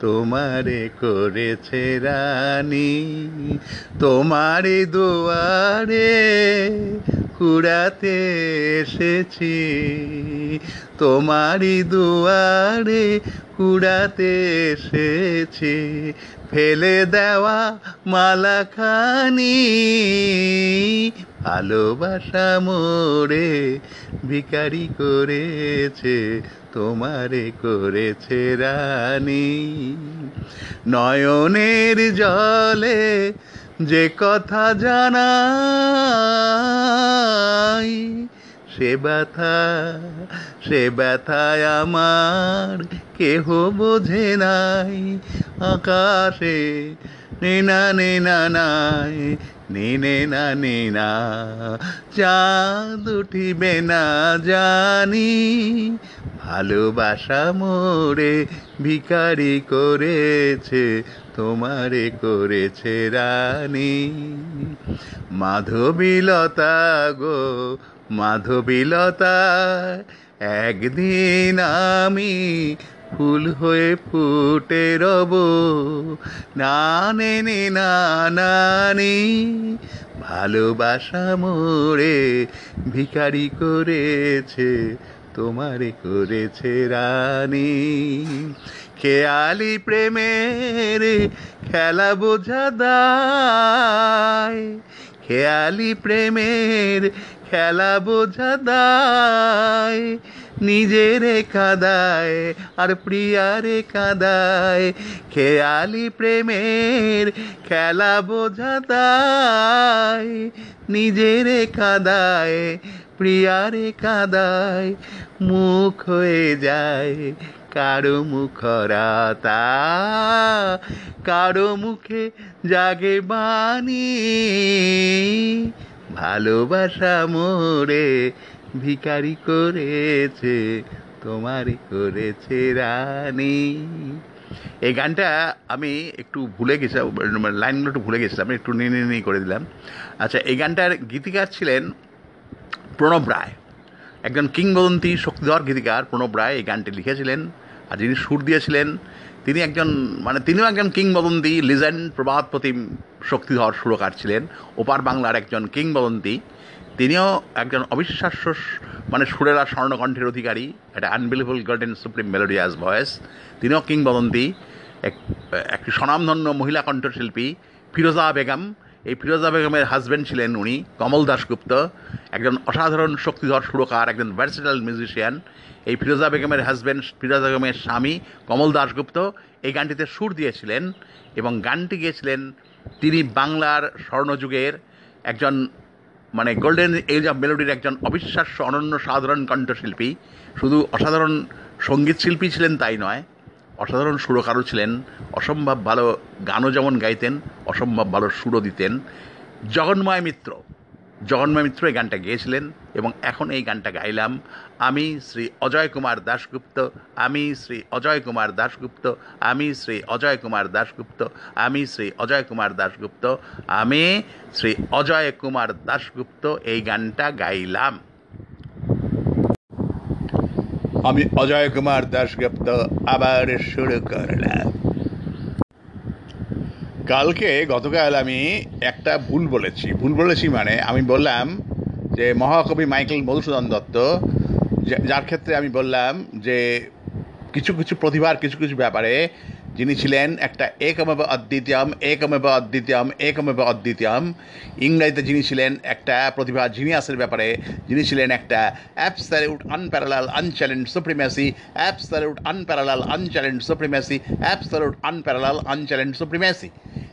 তোমারে করেছে রানী। তোমারে দুয়ারে কুড়াতে এসেছি, তোমারই দুয়ারে কুড়াতে এসেছি। ফেলে দেওয়া মালাখানি, ভালোবাসা মোরে ভিকারি করেছে তোমারে করেছে রানী। নয়নের জলে যে কথা জানাই, সে ব্যথা, সে ব্যথায় আমার কেহ বোঝে নাই। আকাশে নেনা নেনা নাই নিনে না নিনা চাঁদ উঠিবে না জানি ভালোবাসা মোরে ভিখারি করেছে তোমারে করেছে রানী মাধবীলতা গো মাধবীলতা একদিন আমি ফুল হয়ে ফুটে রব। নানে নে না। নানি ভালোবাসা মোড়ে ভিখারি করেছে, তোমারে করেছে রানী। খেয়ালি প্রেমের খেলা বোঝা দায়, খেয়ালি প্রেমের খেলা বোঝা দায়, নিজেরে কাদায়, আর প্রিয়ারে কাদায়। খেয়ালি প্রেমের খেলা বোঝা দায়, নিজেরে কাদায়, প্রিয়ারে কাদায়। মুখ হয়ে যায় কারও মুখরাতা, কারও মুখে জাগে বাণী। ভালোবাসা মোরে ভিকারি করেছে, তোমারই করেছে রানী। এই গানটা আমি একটু ভুলে গেছিলাম মানে লাইনগুলো একটু ভুলে গেছিলাম, একটু নিয়ে নিয়ে করে দিলাম। আচ্ছা এই গানটার গীতিকার ছিলেন প্রণব রায়। একজন কিংবদন্তি শক্তিধর গীতিকার প্রণব রায় এই গানটি লিখেছিলেন, আর যিনি সুর দিয়েছিলেন তিনি একজন মানে তিনিও একজন কিংবদন্তি, লিজেন্ড প্রবাদ প্রতিম শক্তিধর সুরকার ছিলেন, ওপার বাংলার একজন কিংবদন্তি। তিনিও একজন অবিশ্বাস্য মানে সুরেলা স্বর্ণকণ্ঠের অধিকারী, একটা unbelievable golden supreme melodious voice তিনিও কিংবদন্তি, এক, একটি স্বনামধন্য মহিলা কণ্ঠশিল্পী, ফিরোজা বেগম। এই ফিরোজা বেগমের হাজব্যান্ড ছিলেন উনি, কমল দাশগুপ্ত। একজন অসাধারণ শক্তিধর সুরকার, একজন ভার্সিটাল মিউজিশিয়ান এই ফিরোজা বেগমের হাজব্যান্ড ফিরোজা বেগমের স্বামী কমল দাশগুপ্ত এই গানটিতে সুর দিয়েছিলেন এবং গানটি গিয়েছিলেন তিনি বাংলার স্বর্ণযুগের একজন মানে গোল্ডেন এজ অফ মেলোডির একজন অবিশ্বাস্য অনন্য সাধারণ কণ্ঠশিল্পী। শুধু অসাধারণ সংগীত শিল্পী ছিলেন তাই নয়, অসাধারণ সুরকারও ছিলেন, অসম্ভব ভালো গানও যেমন গাইতেন, অসম্ভব ভালো সুরও দিতেন। জগন্ময় মিত্র জগন্ময় মিত্র এই গানটা গেয়েছিলেন এবং এখন এই গানটা গাইলাম। আমি শ্রী অজয় কুমার দাশগুপ্ত, আমি শ্রী অজয় কুমার দাশগুপ্ত, আমি শ্রী অজয় কুমার দাশগুপ্ত, আমি শ্রী অজয় কুমার দাশগুপ্ত, আমি শ্রী অজয় কুমার দাশগুপ্ত এই গানটা গাইলাম। আমি অজয় কুমার দাশগুপ্ত, আবার শুরু করলাম। কালকে গতকাল আমি একটা ভুল বলেছি। ভুল বলেছি মানে আমি বললাম যে মহাকবি মাইকেল মধুসূদন দত্ত যার ক্ষেত্রে আমি বললাম যে কিছু কিছু প্রতিভার কিছু কিছু ব্যাপারে যিনি ছিলেন একটা একমেব অদ্বিতীয়ম একমেব অদ্বিতীয়ম একমেব অদ্বিতীয়ম ইংরেজিতে যিনি ছিলেন একটা প্রতিভা জিনিয়াসের ব্যাপারে, যিনি ছিলেন একটা absolute unparalleled unchallenged supremacy absolute unparalleled unchallenged supremacy absolute unparalleled unchallenged supremacy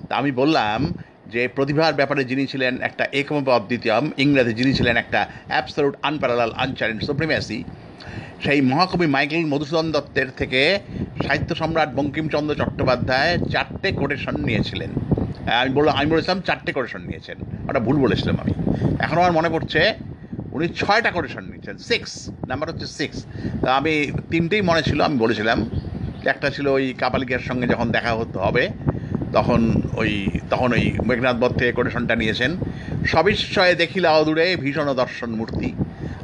তা আমি বললাম যে প্রতিভার ব্যাপারে যিনি ছিলেন একটা একমেব অদ্বিতীয়ম ইংরেজি যিনি ছিলেন একটা অ্যাপসালিউট আনপ্যারালাল আনচ্যালেঞ্জ সুপ্রিমেসি সেই মহাকবি মাইকেল মধুসূদন দত্তের থেকে সাহিত্য সম্রাট বঙ্কিমচন্দ্র চট্টোপাধ্যায় চারটে কোটেশন নিয়েছিলেন। আমি বললাম, আমি বলেছিলাম চারটে কোটেশন নিয়েছেন। ওটা ভুল বলেছিলাম আমি। এখন আমার মনে পড়ছে উনি ছয়টা কোটেশন নিয়েছেন সিক্স নাম্বার হচ্ছে সিক্স তা আমি তিনটেই মনে ছিল, আমি বলেছিলাম। একটা ছিল ওই কাপালিকের সঙ্গে যখন দেখা হতে হবে, তখন ওই তখন ওই মেঘনাথ বধ থেকে কোটেশনটা নিয়েছেন। সবিস্ময়ে দেখিলা অদূরে ভীষণ দর্শন মূর্তি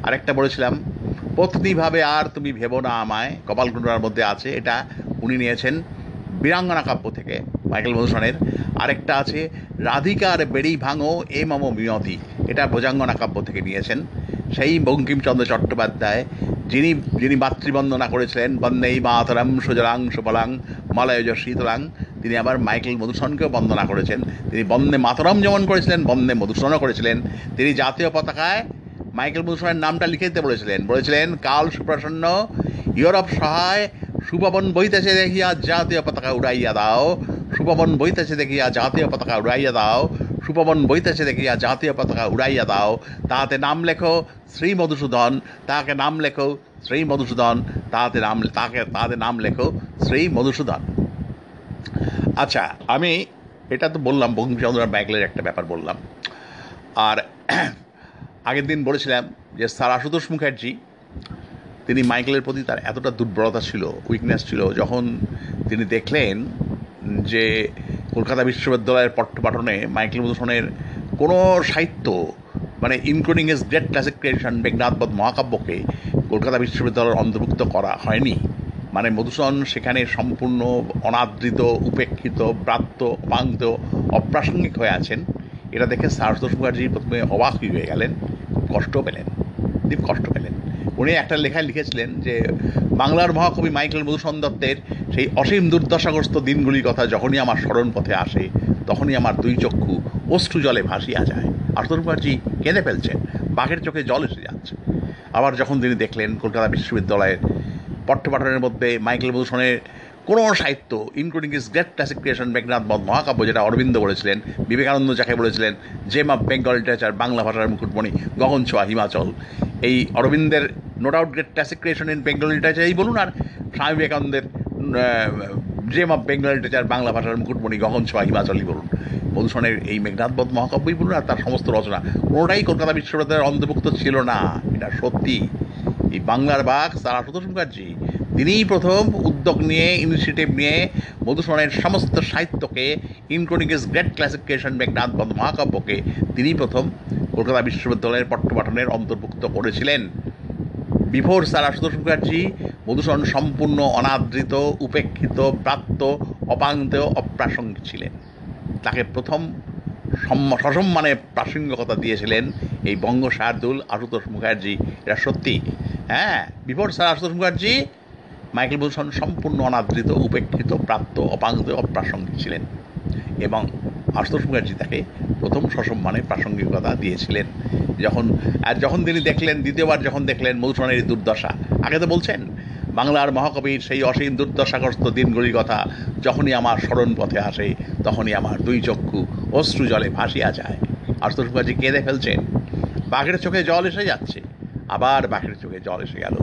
আরেকটা বলেছিলাম পত্নীভাবে আর তুমি ভেবো না আমায়। কপালকুণ্ডার মধ্যে আছে, এটা উনি নিয়েছেন বীরাঙ্গনা কাব্য থেকে, মাইকেল মধুসূদনের। আরেকটা আছে, রাধিকার বেড়ি ভাঙো, এ মম মিয়তি এটা ভোজাঙ্গনা কাব্য থেকে নিয়েছেন। সেই বঙ্কিমচন্দ্র চট্টোপাধ্যায়, যিনি যিনি মাতৃবন্দনা করেছিলেন, বন্দেই মাতরম, সুজলাং, সুফলাং, মলয়জ শীতলাং, তিনি আবার মাইকেল মধুসূদনকেও বন্দনা করেছেন। তিনি বন্দে মাতরম যেমন করেছিলেন, বন্দে মধুসূদনও করেছিলেন। তিনি জাতীয় পতাকায় মাইকেল মধুসূদনের নামটা লিখে দিতে বলেছিলেন। বলেছিলেন, কাল সুপ্রসন্ন, ইউরোপ সহায়, সুপবন বইতেছে দেখিয়া জাতীয় পতাকা উড়াইয়া দাও, সুপবন বইতেছে দেখিয়া জাতীয় পতাকা উড়াইয়া দাও, সুপবন বইতেছে দেখিয়া জাতীয় পতাকা উড়াইয়া দাও। তাহাতে নাম লেখো শ্রী মধুসূদন, তাহাকে নাম লেখো শ্রী মধুসূদন, তাহাতে নাম তাকে তাহাতে নাম লেখো শ্রী মধুসূদন। আচ্ছা আমি এটা তো বললাম বঙ্কিমচন্দ্র ব্যাগলের একটা ব্যাপার বললাম। আর আগের দিন বলেছিলাম যে স্যার আশুতোষ মুখার্জি, তিনি মাইকেলের প্রতি তার এতটা দুর্বলতা ছিল উইকনেস ছিল, যখন তিনি দেখলেন যে কলকাতা বিশ্ববিদ্যালয়ের পঠ্যপাঠনে মাইকেল মধুসূদনের কোনো সাহিত্য মানে including his great classic creation Meghnadbadh মহাকাব্যকে Kolkata বিশ্ববিদ্যালয়ের অন্তর্ভুক্ত করা হয়নি। মানে মধুসূদন সেখানে সম্পূর্ণ অনাদৃত, উপেক্ষিত, ব্রাত্য অপাঙ্ক্ত অপ্রাসঙ্গিক হয়ে আছেন। এটা দেখে সারতোষ মুখার্জি প্রথমে অবাক হয়ে গেলেন, কষ্ট পেলেন, দীপ কষ্ট পেলেন। উনি একটা লেখায় লিখেছিলেন যে, বাংলার মহাকবি মাইকেল মধুসূদন দত্তের সেই অসীম দুর্দশাগ্রস্ত দিনগুলির কথা যখনই আমার স্মরণ পথে আসে, তখনই আমার দুই চক্ষু অশ্রু জলে ভাসিয়া যায়। আশুতোষ মুখার্জি কেঁদে ফেলছেন, বাঘের চোখে জল এসে যাচ্ছে। আবার যখন তিনি দেখলেন কলকাতা বিশ্ববিদ্যালয়ের পঠ্যপাঠনের মধ্যে মাইকেল মধুসূদনের কোনো সাহিত্য including his great classification Meghnad Badh মহাকাব্য, যেটা অরবিন্দ বলেছিলেন বিবেকানন্দ যাকে বলেছিলেন gem of Bengal literature Bangla ভাষার মুকুটমণি, গগন ছোঁয়া, হিমাচল। এই অরবিন্দের no doubt great classification in Bengal literature এই বলুন, আর স্বামী বিবেকানন্দের gem of Bengal literature Bangla ভাষার মুকুটমণি, গগন ছোঁয়া হিমাচলই বলুন। মধুসূদনের এই মেঘনাথ বধ মহাকাব্যই বলুন, আর তার সমস্ত রচনা। কোনোটাই কলকাতা বিশ্ববিদ্যালয়ের অন্তর্ভুক্ত ছিল না। এটা সত্যি। এই বাংলার বাঘ স্যার আশুতোষ মুখার্জি। তিনিই প্রথম উদ্যোগ নিয়ে ইনিশিয়েটিভ নিয়ে মধুসূদনের সমস্ত সাহিত্যকে including his great classification Meghnad বন্ধ মহাকাব্যকে তিনি প্রথম কলকাতা বিশ্ববিদ্যালয়ের পঠ্যপাঠনের অন্তর্ভুক্ত করেছিলেন। বিফোর স্যার আশুতোষ মুখার্জি, মধুসূদন সম্পূর্ণ অনাদৃত, উপেক্ষিত, প্রাপ্ত অপাঙ্ক্তেয় অপ্রাসঙ্গিক ছিলেন। তাকে প্রথম সম্ম- সসম্মানে প্রাসঙ্গিকতা দিয়েছিলেন এই বঙ্গ শার্দুল আশুতোষ মুখার্জি। এটা সত্যি। হ্যাঁ before sir Ashutosh Mukherjee Michael Madhusudan সম্পূর্ণ অনাদৃত, উপেক্ষিত, প্রাপ্ত অপাঙ্ক্তেয় অপ্রাসঙ্গিক ছিলেন এবং আশুতোষ মুখার্জি তাকে প্রথম সসম্মানে প্রাসঙ্গিকতা দিয়েছিলেন। যখন, আর যখন তিনি দেখলেন, দ্বিতীয়বার যখন দেখলেন মধুসূদনের এই দুর্দশা, আগে তো বলছেন, বাংলার মহাকবির সেই অসীম দুর্দশাগ্রস্ত দিনগুলির কথা যখনই আমার স্মরণ পথে আসে, তখনই আমার দুই চক্ষু অশ্রু জলে ভাসিয়া যায়। আশুতোষ মুখার্জি কেঁদে ফেলছেন, বাঘের চোখে জল এসে যাচ্ছে আবার বাঘের চোখে জল এসে গেল।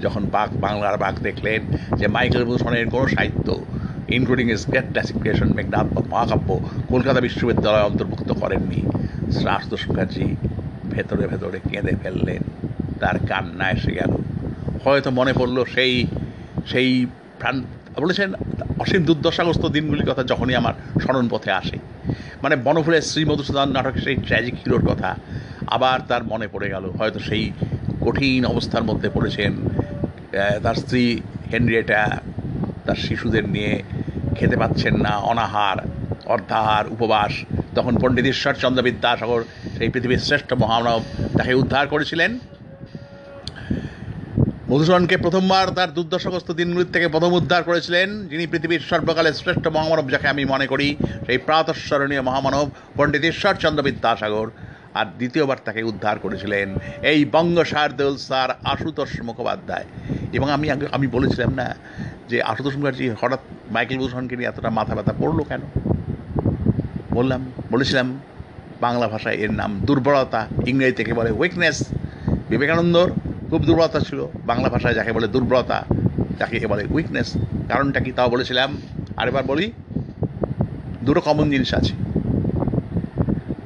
যখন বাঘ, বাংলার বাঘ দেখলেন যে মাইকেল ভূষণের কোনো সাহিত্য including his great classification Meghnad মহাকাব্য, কলকাতা বিশ্ববিদ্যালয়ে অন্তর্ভুক্ত করেননি। আশুতোষ মুখার্জি ভেতরে ভেতরে কেঁদে ফেললেন। তার কান্না এসে গেল। হয়তো মনে পড়ল সেই সেই প্রাণ বলেছেন, অসীম দুর্দশাগ্রস্ত দিনগুলির কথা যখনই আমার স্মরণ পথে আসে। মানে বনফুলের শ্রী মধুসূদন নাটকের সেই ট্র্যাজিক হিরোর কথা আবার তার মনে পড়ে গেল। হয়তো সেই কঠিন অবস্থার মধ্যে পড়েছেন। তার স্ত্রী হেনরিয়েটা তার শিশুদের নিয়ে খেতে পাচ্ছেন না, অনাহার, অর্ধাহার, উপবাস। তখন পণ্ডিত ঈশ্বরচন্দ্র বিদ্যাসাগর সেই পৃথিবীর শ্রেষ্ঠ মহামানব তাকে উদ্ধার করেছিলেন। মধুসূদনকে প্রথমবার তার দুর্দশাগ্রস্ত দিনগুলির থেকে প্রথম উদ্ধার করেছিলেন, যিনি পৃথিবীর সর্বকালের শ্রেষ্ঠ মহামানব যাকে আমি মনে করি, সেই প্রাতঃস্মরণীয় মহামানব পণ্ডিত ঈশ্বরচন্দ্র বিদ্যাসাগর। আর দ্বিতীয়বার তাকে উদ্ধার করেছিলেন এই বঙ্গ শারদুল স্যার আশুতোষ মুখোপাধ্যায়। এবং আমি আমি বলেছিলাম না যে আশুতোষ মুখার্জি হঠাৎ মাইকেল ভূষণকে নিয়ে এতটা মাথা ব্যথা পড়ল কেন? বললাম, বলেছিলাম বাংলা ভাষায় এর নাম দুর্বলতা ইংরেজি থেকে বলে উইকনেস বিবেকানন্দর খুব দুর্বলতা ছিল, বাংলা ভাষায় যাকে বলে দুর্বলতা যাকে বলে উইকনেস কারণটা কি তাও বলেছিলাম। আরেবার বলি, দুটো কমন জিনিস আছে।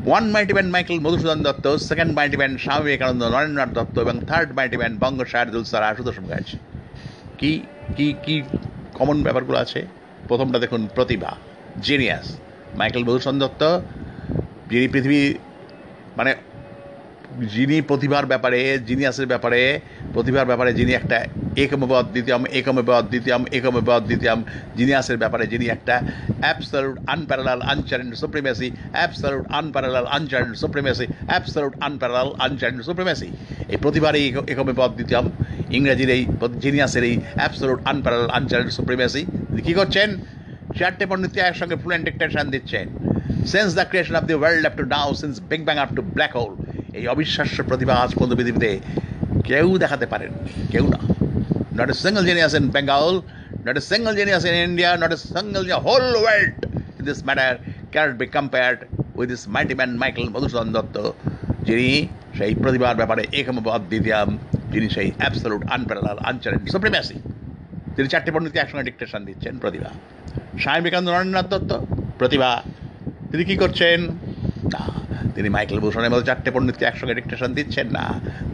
One mighty band Michael Madhusudan Dutt second mighty band Swami Vivekananda Narendranath Dutt এবং থার্ড মাইটি ব্যান্ড বঙ্গ শাহরুল স্যার আশুতোষ গাছ কি কি কি কমন ব্যাপারগুলো আছে? প্রথমটা দেখুন, প্রতিভা জিনিয়াস মাইকেল মধুসূদন দত্ত যিনি পৃথিবী মানে যিনি প্রতিভার ব্যাপারে, জিনিয়াসের ব্যাপারে, প্রতিভার ব্যাপারে যিনি একটা একমেব অদ্বিতীয়ম একমেব অদ্বিতীয়ম একমেব অদ্বিতীয়ম জিনিয়াসের ব্যাপারে যিনি একটা absolute unparalleled unchallenged supremacy absolute unparalleled unchallenged supremacy absolute unparalleled unchallenged supremacy এই প্রতিভার এই এক- একমেব অদ্বিতীয়ম ইংরেজির এই জিনিয়াসের এই অ্যাবসলুট আনপ্যারালাল আনচ্যালেঞ্জ সুপ্রিমেসি কী করছেন? চারটে পণ্ডিত এর সঙ্গে ফুল ডিকটেশন দিচ্ছেন। Since the creation of the world up to now since big bang up to black hole অবিশ্বাস্য প্রতিভা আজ পর্যন্ত পৃথিবীতে কেউ দেখাতে পারেন, কেউ না। Not a single genius in Bengal not a single genius in India not a single whole world in this matter cannot be compared with this mighty man Michael Madhusudan Dutt যিনি সেই প্রতিভার ব্যাপারে একমবাদ দ্বিতীয়াম যিনি সেই অ্যাবসলুট আনপ্যারালাল আনচ্যালেঞ্জ সুপ্রিমেসি তিনি চারটে পণ্ডিতকে একসঙ্গে ডিকটেশন দিচ্ছেন, প্রতিভা। স্বামী বিবেকানন্দ, নরেন্দ্রনাথ দত্ত, প্রতিভা। তিনি কি করছেন? না। তিনি মাইকেল ভূষণের মতো চারটে পণ্ডিতকে একসঙ্গে ডিকটেশন দিচ্ছেন না।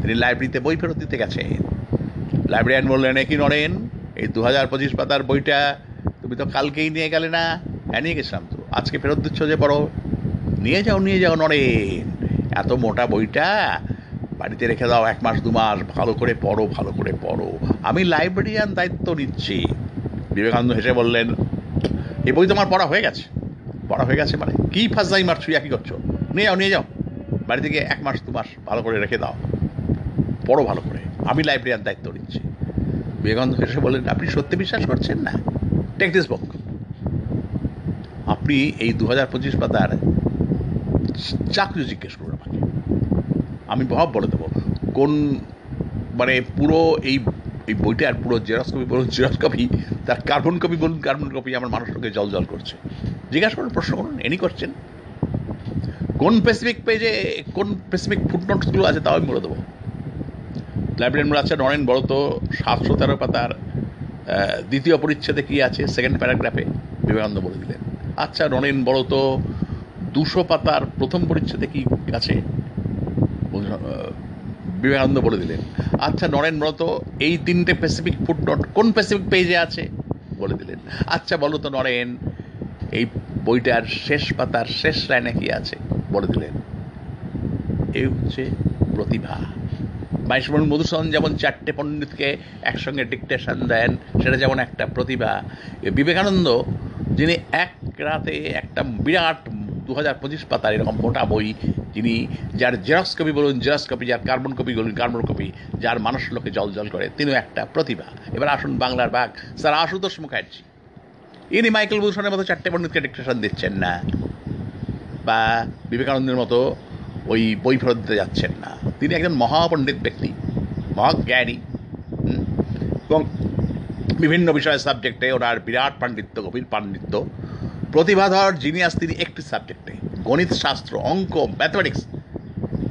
তিনি লাইব্রেরিতে বই ফেরত দিতে গেছেন। লাইব্রেরিয়ান বললেন একই নরেন? এই দু হাজার পঁচিশ পাতার বইটা তুমি তো কালকেই নিয়ে গেলে না? হ্যাঁ নিয়ে গেছিলাম তো। আজকে ফেরত দিচ্ছ যে পড়ো নিয়ে যাও নিয়ে যাও নরেন। এত মোটা বইটা বাড়িতে রেখে দাও এক মাস, দু মাস, ভালো করে পড়ো, ভালো করে পড়ো। আমি লাইব্রেরিয়ান দায়িত্ব নিচ্ছি। বিবেকানন্দ হেসে বললেন, এই বই তোমার পড়া হয়ে গেছে। পড়া হয়ে গেছে মানে? কি ফাঁসাই মারছো কি করছ? নিয়ে যাও নিয়ে যাও। বাড়ি থেকে এক মাস, দু মাস ভালো করে রেখে দাও। পড়ো ভালো করে। আমি লাইব্রেরিয়ার দায়িত্ব নিচ্ছি। বিবেকানন্দ হেসে বললেন, আপনি সত্যি বিশ্বাস করছেন না? টেক দিস বুক আপনি এই দু হাজার পঁচিশ পাতার চাকরি জিজ্ঞেস করুন আমাকে। আমি ভাব বলে দেবো, কোন মানে পুরো এই এই বইটার পুরো জেরক্স কপি বলুন জেরক্স কপি তার কার্বন কপি বলুন কার্বন কপি আমার মানুষটাকে জল জল করছে। জিজ্ঞাসা করুন, প্রশ্ন করুন এনি করছেন কোন স্পেসিফিক পেজে কোন স্পেসিফিক ফুটনোটসগুলো আছে তাও আমি বলে দেবো। লাইব্রেরিয়ান মনে আছে নরেন বড় তো সাতশো তেরো পাতার দ্বিতীয় পরিচ্ছেদে কি আছে? সেকেন্ড প্যারাগ্রাফে বিবেকানন্দ বলে দিলেন। আচ্ছা নরেন বড় তো দুশো পাতার প্রথম পরিচ্ছেদে কি আছে? বিবেকানন্দ বলে দিলেন। আচ্ছা নরেন বড় তো এই তিনটে স্পেসিফিক ফুটনোট কোন স্পেসিফিক পেজে আছে? বলে দিলেন। আচ্ছা বলো তো নরেন, এই বইটার শেষ পাতার শেষ লাইনে কি আছে? বলে দিলেন এই হচ্ছে প্রতিভা। বাইশমন মধুসূদন যেমন চারটে পণ্ডিতকে একসঙ্গে ডিকটেশন দেন, সেটা যেমন একটা প্রতিভা। বিবেকানন্দ, যিনি এক রাতে একটা বিরাট দু হাজার পঁচিশ পাতার এরকম মোটা বই, যিনি যার জেরক্স কপি বলুন, জেরক্স কপি, যার কার্বন কপি বলুন, কার্বন কপি, যার মানুষ লোকে জল জল করে, তিনিও একটা প্রতিভা। এবার আসুন বাংলার বাঘ, স্যার আশুতোষ মুখার্জি। ইনি মাইকেল ভূষণের মতো চারটে পণ্ডিতকে ডিকটেশন দিচ্ছেন না। বা বিবেকানন্দের মতো ওই বই ফেরত দিতে যাচ্ছেন না। তিনি একজন মহাপণ্ডিত ব্যক্তি, মহাজ্ঞানী এবং বিভিন্ন বিষয়ের সাবজেক্টে ওনার বিরাট পাণ্ডিত্য, গভীর পাণ্ডিত্য। প্রতিভাধর জিনিয়াস তিনি একটি সাবজেক্টে, গণিত শাস্ত্র, অঙ্ক, ম্যাথমেটিক্স।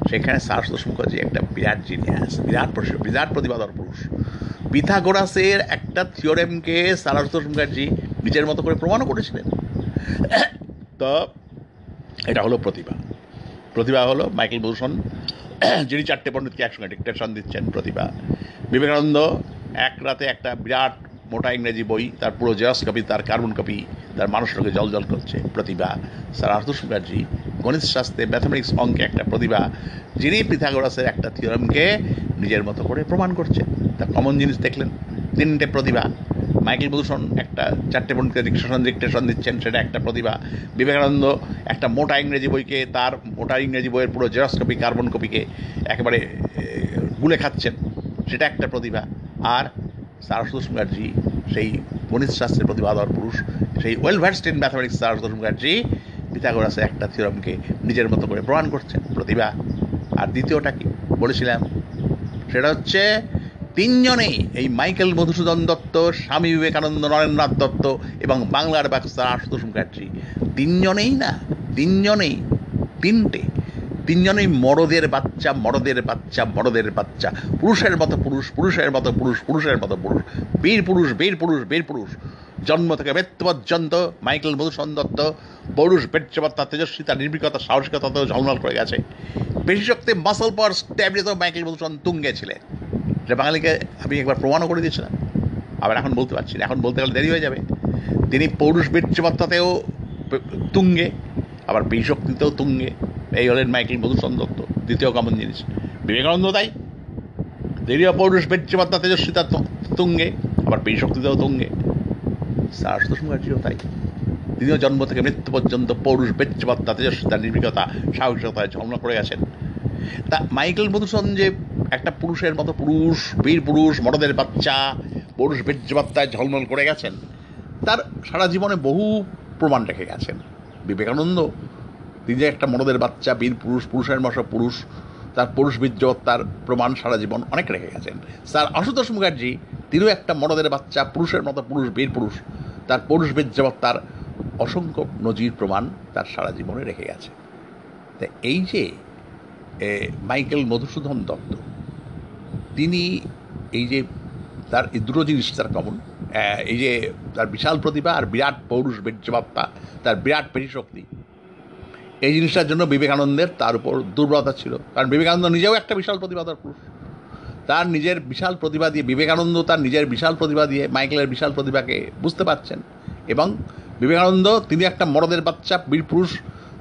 সেখানে সারস্বত মুখার্জি একটা বিরাট জিনিয়াস, বিরাট বিরাট প্রতিভাধর পুরুষ। পিথাগোরাসের একটা থিওরেমকে সারস্বত মুখার্জি নিজের মতো করে প্রমাণও করেছিলেন। তো এটা হলো প্রতিভা। প্রতিভা হলো মাইকেল ভূষণ যিনি চারটে পণ্ডিতকে একসঙ্গে ডিকটেশন দিচ্ছেন প্রতিভা। বিবেকানন্দ এক রাতে একটা বিরাট মোটা ইংরেজি বই, তার পুরো জেরক্স কপি, তার কার্বন কপি, তার মানুষটাকে জল জল করছে। প্রতিভা, স্যার আশুতোষ মুখার্জি, গণিত শাস্ত্রে ম্যাথামেটিক্স অঙ্কে একটা প্রতিভা, যিনি পিথাগোরাসের একটা থিওরামকে নিজের মতো করে প্রমাণ করছে তার কমন জিনিস দেখলেন। তিনটে প্রতিভা। মাইকেল ভূষণ একটা চারটে পণ্ডিতকে ডিকটেশন ডিকটেশন দিচ্ছেন, সেটা একটা প্রতিভা। বিবেকানন্দ একটা মোটা ইংরেজি বইকে, তার মোটা ইংরেজি বইয়ের পুরো জেরক্স কপি, কার্বন কপিকে একেবারে গুলে খাচ্ছেন। সেটা একটা প্রতিভা। আর সারস্বত মুখার্জি, সেই গণিত শাস্ত্রের প্রতিভাধর পুরুষ, সেই well versed in mathematics Saraswat Mukherjee পিথাগোরাসে একটা থিওরামকে নিজের মতো করে প্রমাণ করছেন। প্রতিভা। আর দ্বিতীয়টা কি? বলেছিলাম। সেটা হচ্ছে তিনজনেই এই মাইকেল মধুসূদন দত্ত, স্বামী বিবেকানন্দ নরেন্দ্রনাথ দত্ত এবং বাংলার বাক্সার আশুতোষ মুখার্জি। তিনজনেই না, তিনজনেই, তিনটে তিনজনেই মরদের বাচ্চা মরদের বাচ্চা মরদের বাচ্চা। পুরুষের মতো পুরুষ, পুরুষের মতো পুরুষ, পুরুষের মতো পুরুষ। বীর পুরুষ বীর পুরুষ বীর পুরুষ। জন্ম থেকে মৃত্যু পর্যন্ত মাইকেল মধুসূদন দত্ত পৌরুষ বেচ্চবত্তা তেজস্বিতা, নির্ভীকতা সাহসিকতাতেও ঝলমল করে গেছে। বেশি শক্তি মাসল পাওয়ার স্ট্যাবিলিতেও মাইকেল মধুসূদন তুঙ্গে ছিলেন। এটা বাঙালিকে আমি একবার প্রমাণও করে দিয়েছিলাম। আবার এখন বলতে পারছি না। এখন বলতে গেলে দেরি হয়ে যাবে। তিনি পৌরুষ বীর্যবত্তাতেও তুঙ্গে, আবার বিশক্তিতেও তুঙ্গে। এই হলেন মাইকেল মধুসূদন দত্ত, দ্বিতীয় কমন জিনিস। বিবেকানন্দ তাই। তিনিও পৌরুষ বীর্যবত্তা তেজস্বিতা তুঙ্গে, আবার বিশক্তিতেও তুঙ্গে। সারস্বত মুখার্জিও তাই। তিনিও জন্ম থেকে মৃত্যু পর্যন্ত পৌরুষ বেচ্চবত্তা তেজস্বিতা নির্ভীকতা সাহসিকতায় ঝলমল করে গেছেন। তা মাইকেল মধুসূদন যে একটা পুরুষের মতো পুরুষ, বীর পুরুষ মরদের বাচ্চা, পুরুষ বীর্যবাত্তায় ঝলমল করে গেছেন, তার সারা জীবনে বহু প্রমাণ রেখে গেছেন। বিবেকানন্দ তিনি যে একটা মরদের বাচ্চা, বীর পুরুষ, পুরুষের মতো পুরুষ, তার পুরুষ বীর্যবত্তার প্রমাণ সারা জীবন অনেক রেখে গেছেন। স্যার আশুতোষ মুখার্জি, তিনিও একটা মরদের বাচ্চা, পুরুষের মতো পুরুষ, বীর পুরুষ, তার পুরুষ বীর্যবত্তার অসংখ্য নজির প্রমাণ তার সারা জীবনে রেখে গেছে। তা এই যে মাইকেল মধুসূদন দত্ত, তিনি এই যে তার এই জিনিস তার কমন এই যে তার বিশাল প্রতিভা আর বিরাট পৌরুষ বীর্যবাপ্তা তার বিরাট পেশিশক্তি এই জিনিসটার জন্য বিবেকানন্দের তার উপর দুর্বলতা ছিল। কারণ বিবেকানন্দ নিজেও একটা বিশাল প্রতিভাতার পুরুষ। তার নিজের বিশাল প্রতিভা দিয়ে বিবেকানন্দ তার নিজের বিশাল প্রতিভা দিয়ে মাইকেলের বিশাল প্রতিভাকে বুঝতে পারছেন এবং বিবেকানন্দ তিনি একটা মরদের বাচ্চা, বীর পুরুষ,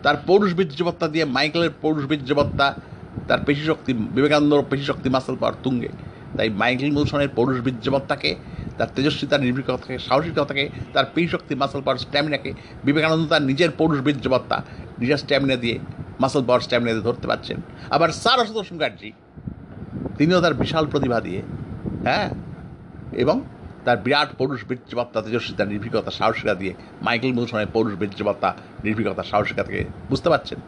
তার পৌরুষ বীর্যবত্তা দিয়ে মাইকেলের পৌরুষ বীর্যবত্তা, তার পেশিশক্তি, বিবেকানন্দর পেশিশক্তি মাসল পাওয়ার তুঙ্গে। তাই মাইকেল মধুসূদনের পৌরুষ বীর্যবত্তাকে তার তেজস্বিতা নির্ভীকতাকে সাহসিকতাকে তার পেশিশক্তি মাসল পাওয়ার স্ট্যামিনাকে বিবেকানন্দ তার নিজের পৌরুষ বীর্যবত্তা নিজের স্ট্যামিনা দিয়ে মাসল পাওয়ার স্ট্যামিনা দিয়ে ধরতে পারছেন। আবার স্যার সারস্বত মুখার্জি, তিনিও তার বিশাল প্রতিভা দিয়ে হ্যাঁ? এবং তার বিরাট পৌরুষ বীর্যবার্তা তেজস্বিতা নির্ভীকতা সাহসিকতা দিয়ে মাইকেল মধুসূদনের পৌরুষ বীর্যবার্তা, নির্ভীকতা সাহসিকতা থেকে, বুঝতে পারছেন?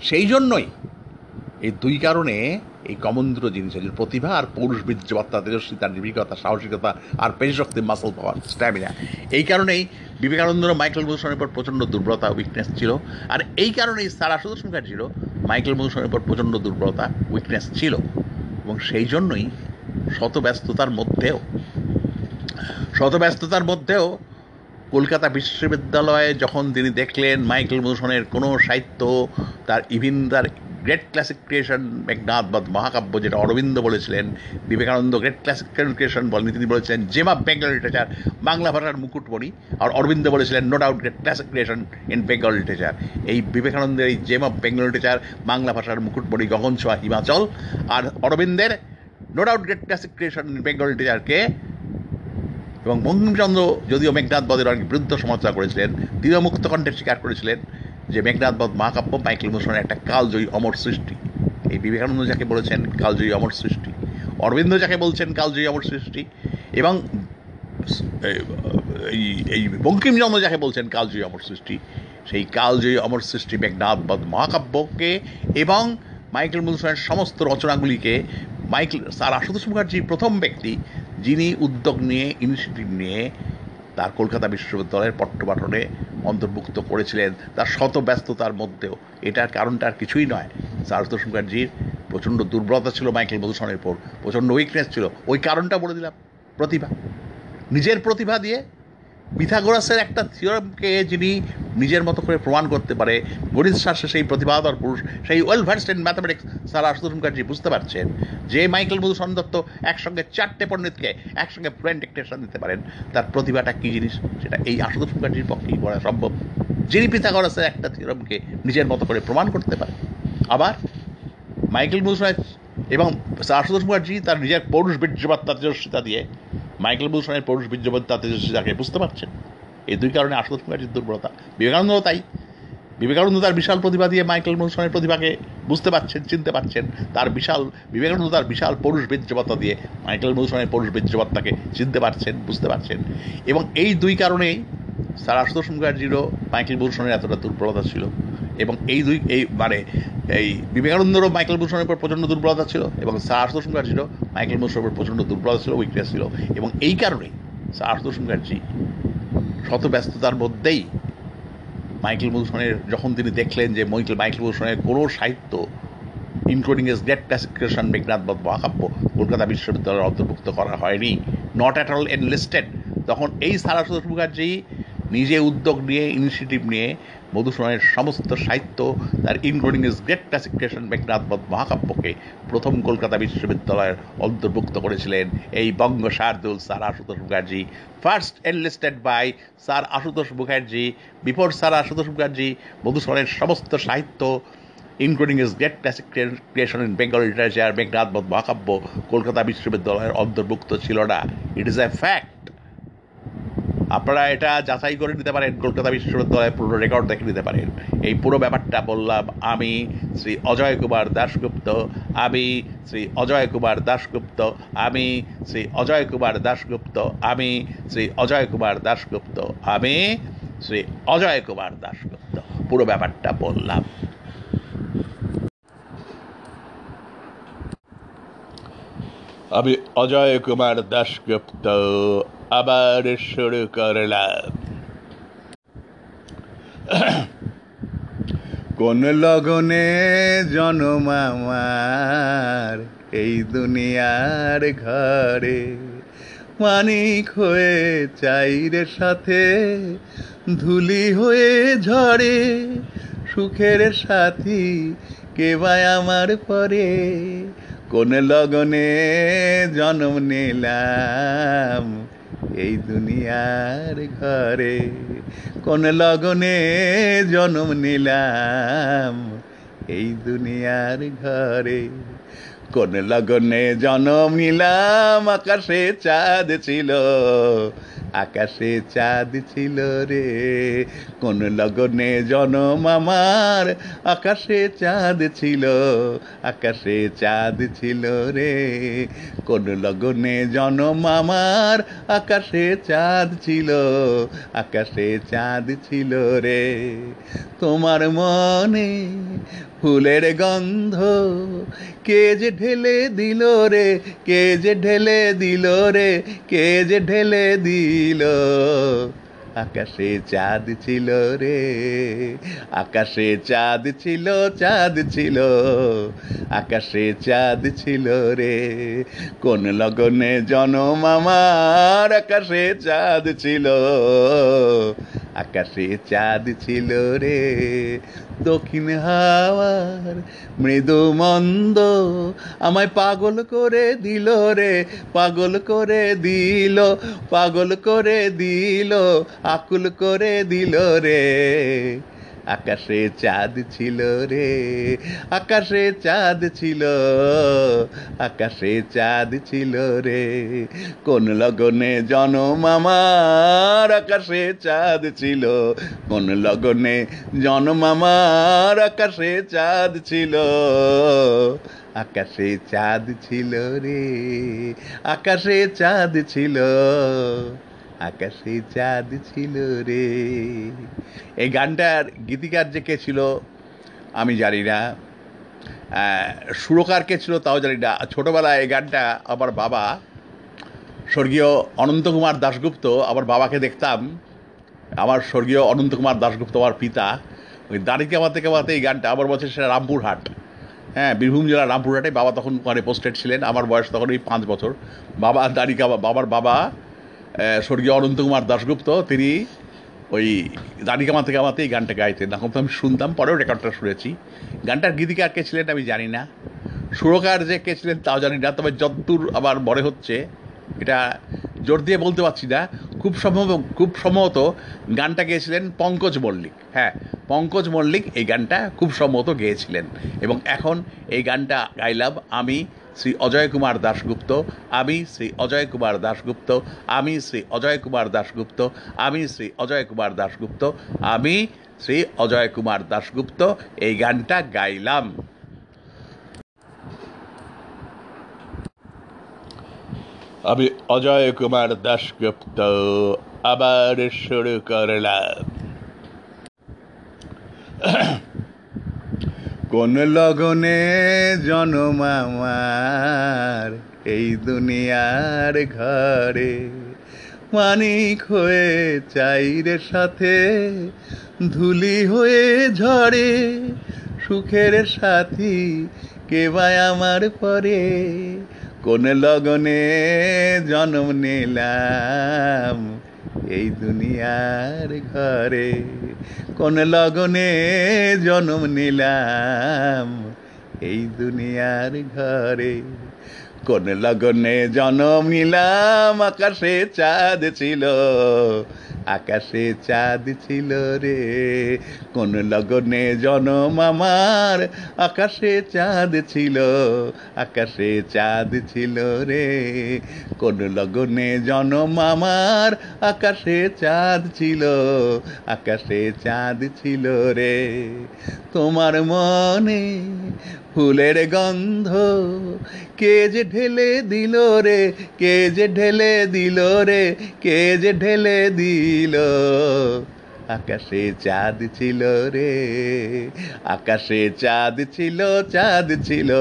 সেই জন্যই এই দুই কারণে এই কমন দুটো জিনিস প্রতিভা আর পৌরুষ বীর্যবার্তা তেজস্বিতা নির্ভীকতা, সাহসিকতা আর পেশশক্তি মাসল পাওয়ার স্ট্যামিনা এই কারণেই বিবেকানন্দর মাইকেল মধুসূদনের উপর প্রচণ্ড দুর্বলতা উইকনেস ছিল। আর এই কারণেই সারা সুদর্শন ছিল, মাইকেল মধুসূদনের উপর প্রচণ্ড দুর্বলতা উইকনেস ছিল। এবং সেই জন্যই শত ব্যস্ততার মধ্যেও শত ব্যস্ততার মধ্যেও কলকাতা বিশ্ববিদ্যালয়ে যখন তিনি দেখলেন মাইকেল মধুসূদনের কোনো সাহিত্য, তার ইভিন, তার গ্রেট ক্লাসিক ক্রিয়েশন মেঘনাথ বা মহাকাব্য যেটা অরবিন্দ বলেছিলেন, বিবেকানন্দ গ্রেট ক্লাসিক ক্রিয়েশন বলেন, তিনি বলেছিলেন জেম বেঙ্গল লিটারেচার বাংলা ভাষার মুকুটমণি। আর অরবিন্দ বলেছিলেন no doubt great classic creation in Bengal literature এই বিবেকানন্দের এই জেম বেঙ্গল লিটারেচার বাংলা ভাষার মুকুটমণি গগন ছোঁয়া হিমাচল। আর অরবিন্দের no doubt great classic creation in Bengal লিটারেচারকে এবং বঙ্কিমচন্দ্র যদিও মেঘনাথ বধের অনেক বিরুদ্ধ সমালোচনা করেছিলেন তিনিও মুক্ত কণ্ঠে স্বীকার করেছিলেন যে মেঘনাথ বধ মহাকাব্য মাইকেল মধুসূদনের একটা কালজয়ী অমর সৃষ্টি। এই বিবেকানন্দ যাকে বলেছেন কালজয়ী অমর সৃষ্টি, অরবিন্দ যাকে বলছেন কালজয়ী অমর সৃষ্টি, এবং এই এই বঙ্কিমচন্দ্র যাকে বলছেন কালজয়ী অমর সৃষ্টি, সেই কালজয়ী অমর সৃষ্টি মেঘনাথ বধ মহাকাব্যকে এবং মাইকেল মধুসূদনের সমস্ত রচনাগুলিকে মাইকেল, স্যার আশুতোষ মুখার্জি প্রথম ব্যক্তি যিনি উদ্যোগ নিয়ে ইনিশিয়েটিভ নিয়ে তার কলকাতা বিশ্ববিদ্যালয়ের পট্টপাঠনে অন্তর্ভুক্ত করেছিলেন তার শত ব্যস্ততার মধ্যেও। এটার কারণটা আর কিছুই নয়। স্যার মুখার্জির প্রচণ্ড দুর্বলতা ছিল মাইকেল মধুসূদনের উপর, প্রচণ্ড উইকনেস ছিল। ওই কারণটা বলে দিলাম। প্রতিভা। নিজের প্রতিভা দিয়ে পিথাগোরাসের একটা থিওরামকে যিনি নিজের মতো করে প্রমাণ করতে পারে, গণিত শাস্ত্রে সেই প্রতিভাধর পুরুষ, সেই well versed in mathematics Sir Ashutosh Mukherjee বুঝতে পারছেন যে মাইকেল মধুসূদন দত্ত একসঙ্গে চারটে পণ্ডিতকে একসঙ্গে ফ্লুয়েন্ট ডিকটেশন দিতে পারেন। তার প্রতিভাটা কী জিনিস? সেটা এই আশুতোষ মুখার্জির পক্ষেই করা সম্ভব। যিনি পিথাগোরাসের একটা থিওরামকে নিজের মতো করে প্রমাণ করতে পারে আবার মাইকেল মধুসূদন এবং আশুতোষ মুখার্জি তার নিজের পৌরুষ বীর্যবাদ তেজস্বিতা দিয়ে মাইকেল বুলসনের পৌরুষ বীর্যবাদ তেজস্বিতাকে বুঝতে পারছেন। এই দুই কারণে আশুতোষ মুখার্জির দুর্বলতা। বিবেকানন্দও তাই। বিবেকানন্দ তার বিশাল প্রতিভা দিয়ে মাইকেল মধুসূদনের প্রতিভাকে বুঝতে পারছেন, চিনতে পারছেন, তার বিশাল বিবেকানন্দ তার বিশাল পৌরুষ বীর্যবার্তা দিয়ে মাইকেল মধুসূদনের পৌরুষ বীর্যবার্তাকে চিনতে পারছেন, বুঝতে পারছেন। এবং এই দুই কারণেই স্যার আশুতোষ মুখার্জিরও মাইকেল মধুসূদনের এতটা দুর্বলতা ছিল। এবং এই দুই, এই মানে এই বিবেকানন্দেরও মাইকেল মধুসূদনের উপর প্রচণ্ড দুর্বলতা ছিল এবং স্যার আশুতোষ মুখার্জিরও মাইকেল মধুসূদনের উপর প্রচণ্ড দুর্বলতা ছিল উইকনেস ছিল। এবং এই কারণেই স্যার আশুতোষ মুখার্জি শত ব্যস্ততার মধ্যেই মাইকেল মধুসূদনের যখন তিনি দেখলেন যে মাইকেল মাইকেল মধুসূদনের কোনো সাহিত্য including his great classification Meghnad Badh মহাকাব্য কলকাতা বিশ্ববিদ্যালয়ের অন্তর্ভুক্ত করা হয়নি। নট অ্যাট অল এনলিস্টেড তখন এই সারা সুদর্শ মুখার্জি নিজে উদ্যোগ নিয়ে ইনিশিয়েটিভ নিয়ে মধুসূদনের সমস্ত সাহিত্য, তার including his great classification Meghnad Badh মহাকাব্যকে প্রথম কলকাতা বিশ্ববিদ্যালয়ের অন্তর্ভুক্ত করেছিলেন এই বঙ্গ শারদুল Sir Ashutosh Mukherjee. First enlisted by Sir Ashutosh Mukherjee before Sir Ashutosh Mukherjee, মধুসূদনের সমস্ত সাহিত্য including his great classic creation in Bengal literature Meghnad Badh মহাকাব্য কলকাতা বিশ্ববিদ্যালয়ের অন্তর্ভুক্ত ছিল না। ইট ইজ এ ফ্যাক্ট আপনারা এটা যাচাই করে নিতে পারেন, কলকাতা বিশ্ববিদ্যালয়ের পুরো রেকর্ড দেখে নিতে পারেন। এই পুরো ব্যাপারটা বললাম আমি শ্রী অজয় কুমার দাশগুপ্ত, আমি শ্রী অজয় কুমার দাশগুপ্ত, আমি শ্রী অজয় কুমার দাশগুপ্ত, আমি শ্রী অজয় কুমার দাশগুপ্ত, আমি শ্রী অজয় কুমার দাশগুপ্ত। পুরো ব্যাপারটা বললাম। আমি অজয় কুমার দাশগুপ্ত, আবার শুরু করলাম। কোন লগনে জনম আমার এই দুনিয়ার ঘরে? মানিক হয়ে চাইরে সাথে, ধুলি হয়ে ঝরে, সুখের সাথী কে ভাই আমার পরে? কোন লগনে জন্ম নিলাম? এই দুনিয়ার ঘরে কোন লগনে জন্ম নিলাম? এই দুনিয়ার ঘরে কোন লগনে জন্ম নিলাম? আকাশে চাঁদ ছিল আকাশে চাঁদ ছিল রে। কোন লগনে জনম আমার? আকাশে চাঁদ ছিল, আকাশে চাঁদ ছিল রে। কোন লগনে জনম আমার? আকাশে চাঁদ ছিল, আকাশে চাঁদ ছিল রে। তোমার মনে ফুলের গন্ধ, কে যে ঢেলে দিল রে, কে যে ঢেলে দিল রে, কে যে ঢেলে দিল। আকাশে চাঁদ ছিল রে, আকাশে চাঁদ ছিল চাঁদ ছিল, আকাশে চাঁদ ছিল রে। কোন লগনে জনম আমার, আকাশে চাঁদ ছিল। আকাশে চাঁদ ছিল রে। দক্ষিণ হাওয়ার মৃদু মন্দ আমায় পাগল করে দিল রে, পাগল করে দিল, পাগল করে দিল, আকুল করে দিল রে। আকাশে চাঁদ ছিল রে, আকাশে চাঁদ ছিল, আকাশে চাঁদ ছিল রে। কোন লগনে জনম আমার আকাশে চাঁদ ছিল, কোন লগনে জনম আমার আকাশে চাঁদ ছিল। আকাশে চাঁদ ছিল রে, আকাশে চাঁদ ছিল। আকাশে চাঁদ ছিল রে। এই গানটার গীতিকার যে কে ছিল, আমি জানি না। সুরকার কে ছিল তাও জানি না। ছোটোবেলায় এই গানটা আমার বাবা, স্বর্গীয় অনন্ত কুমার দাশগুপ্ত, আমার বাবাকে দেখতাম। আমার স্বর্গীয় অনন্ত কুমার দাশগুপ্ত, আমার পিতা। ওই দাঁড়িয়ে কামাতে কামাতে এই গানটা আমার বছর সেটা রামপুরহাট। হ্যাঁ বীরভূম জেলার রামপুরহাটে বাবা তখন ওখানে পোস্টেড ছিলেন। আমার বয়স তখন এই পাঁচ বছর। বাবা দাড়ি কামা বাবার বাবা স্বর্গীয় অনন্ত কুমার দাশগুপ্ত, তিনি ওই দাড়ি কামাতে কামাতে এই গানটা গাইতেন। এখন তো আমি শুনতাম, পরেও রেকর্ডটা শুনেছি। গানটার গীতিকার কে ছিলেন আমি জানি না। সুরকার যে কে ছিলেন তাও জানি না, তবে যতদূর আবার মনে হচ্ছে, এটা জোর দিয়ে বলতে পারছি না। খুব সম্ভব, খুব সম্ভবত গানটা গেয়েছিলেন পঙ্কজ মল্লিক। হ্যাঁ পঙ্কজ মল্লিক এই গানটা খুব সম্ভবত গেয়েছিলেন। এবং এখন এই গানটা গাইলাম আমি শ্রী অজয় কুমার দাশগুপ্ত, আমি শ্রী অজয় কুমার দাশগুপ্ত, আমি শ্রী অজয় কুমার দাশগুপ্ত, আমি শ্রী অজয় কুমার দাশগুপ্ত, আমি শ্রী অজয় কুমার দাশগুপ্ত, এই গানটা গাইলাম। আমি অজয় কুমার দাশগুপ্ত, আবার শুরু করলাম। কোন লগনে জনম আমার? এই দুনিয়ার ঘরে মানিক হয়ে চাইরে সাথে, ধুলি হয়ে ঝরে সুখের সাথী কে ভাই আমার পরে? কোন লগনে জন্ম নিলাম এই দুনিয়ার ঘরে কোন লগনে জন্ম নিলাম। এই দুনিয়ার ঘরে কোন লগনে জন্ম নিলাম, আকাশে চাঁদ ছিল। আকাশে চাঁদ ছিল রে। কোন লগনে জনম আমার? আকাশে চাঁদ ছিল, আকাশে চাঁদ ছিল রে। কোন লগনে জনম আমার? আকাশে চাঁদ ছিল, আকাশে চাঁদ ছিল রে। তোমার মনে ফুলের গন্ধ কে যে ঢেলে দিল রে? কে যে ঢেলে দিল রে? কে যে ঢেলে দিল আকাশে চাঁদ ছিল রে। আকাশে চাঁদ ছিল চাঁদ ছিল,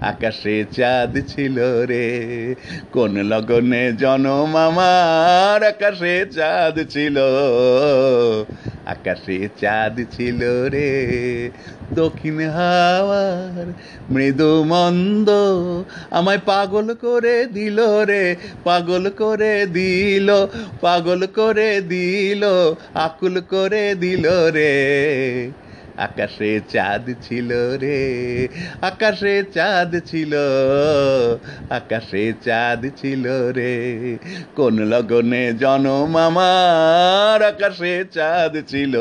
আকাশে চাঁদ ছিল রে। কোন লগনে জনম আমার, আকাশে চাঁদ ছিল, আকাশে চাঁদ ছিল রে। দক্ষিণ হাওয়ার মৃদু মন্দ আমায় পাগল করে দিল রে, পাগল করে দিল, পাগল করে দিল, আকুল করে দিল রে। আকাশে চাঁদ ছিল রে, আকাশে চাঁদ ছিল, আকাশে চাঁদ ছিল রে। কোন লগনে জনম আমার আকাশে চাঁদ ছিল,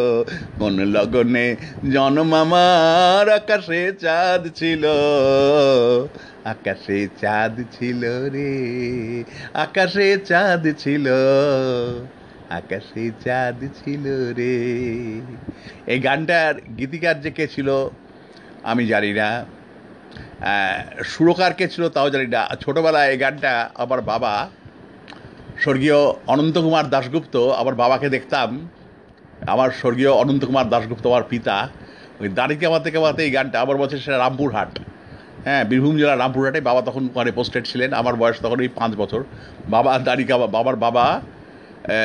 কোন লগনে জনম আমার আকাশে চাঁদ ছিল। আকাশে চাঁদ ছিল রে, আকাশে চাঁদ ছিল। আকাশে চাঁদ ছিল রে। এই গানটার গীতিকার যে কে ছিল, আমি জানি না। সুরকার কে ছিল তাও জানি না। ছোটোবেলায় এই গানটা আমার বাবা, স্বর্গীয় অনন্তকুমার দাশগুপ্ত, আমার বাবাকে দেখতাম। আমার স্বর্গীয় অনন্তকুমার দাশগুপ্ত, আমার পিতা, ওই দাড়ি কামাতে কামাতে এই গানটা আমার বছর সেটা রামপুরহাট। হ্যাঁ বীরভূম জেলার রামপুরহাটে বাবা তখন ওখানে পোস্টেড ছিলেন। আমার বয়স তখন ওই পাঁচ বছর। বাবা দাড়ি বাবার বাবা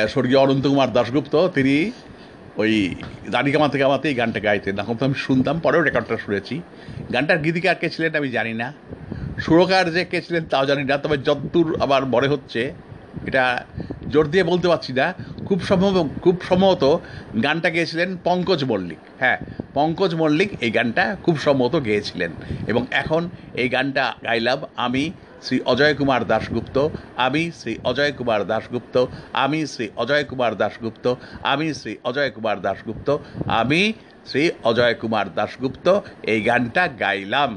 স্বর্গীয় অনন্তকুমার দাশগুপ্ত, তিনি ওই দাড়ি কামাতে কামাতে এই গানটা গাইতেন। তখন তো আমি শুনতাম, পরেও রেকর্ডটা শুনেছি। গানটার গীতিকার কে ছিলেন আমি জানি না। সুরকার যে কে ছিলেন তাও জানি না, তবে যদ্দূর আবার মনে হচ্ছে, এটা জোর দিয়ে বলতে পারছি না। খুব সম্ভব, খুব সম্ভবত গানটা গেয়েছিলেন পঙ্কজ মল্লিক। হ্যাঁ পঙ্কজ মল্লিক এই গানটা খুব সম্ভবত গেয়েছিলেন। এবং এখন এই গানটা গাইলাম আমি শ্রী অজয় কুমার দাশগুপ্ত, আমি শ্রী অজয় কুমার দাশগুপ্ত, আমি শ্রী অজয় কুমার দাশগুপ্ত, আমি শ্রী অজয় কুমার দাশগুপ্ত, আমি শ্রী অজয় কুমার দাশগুপ্ত, এই গানটা গাইলাম।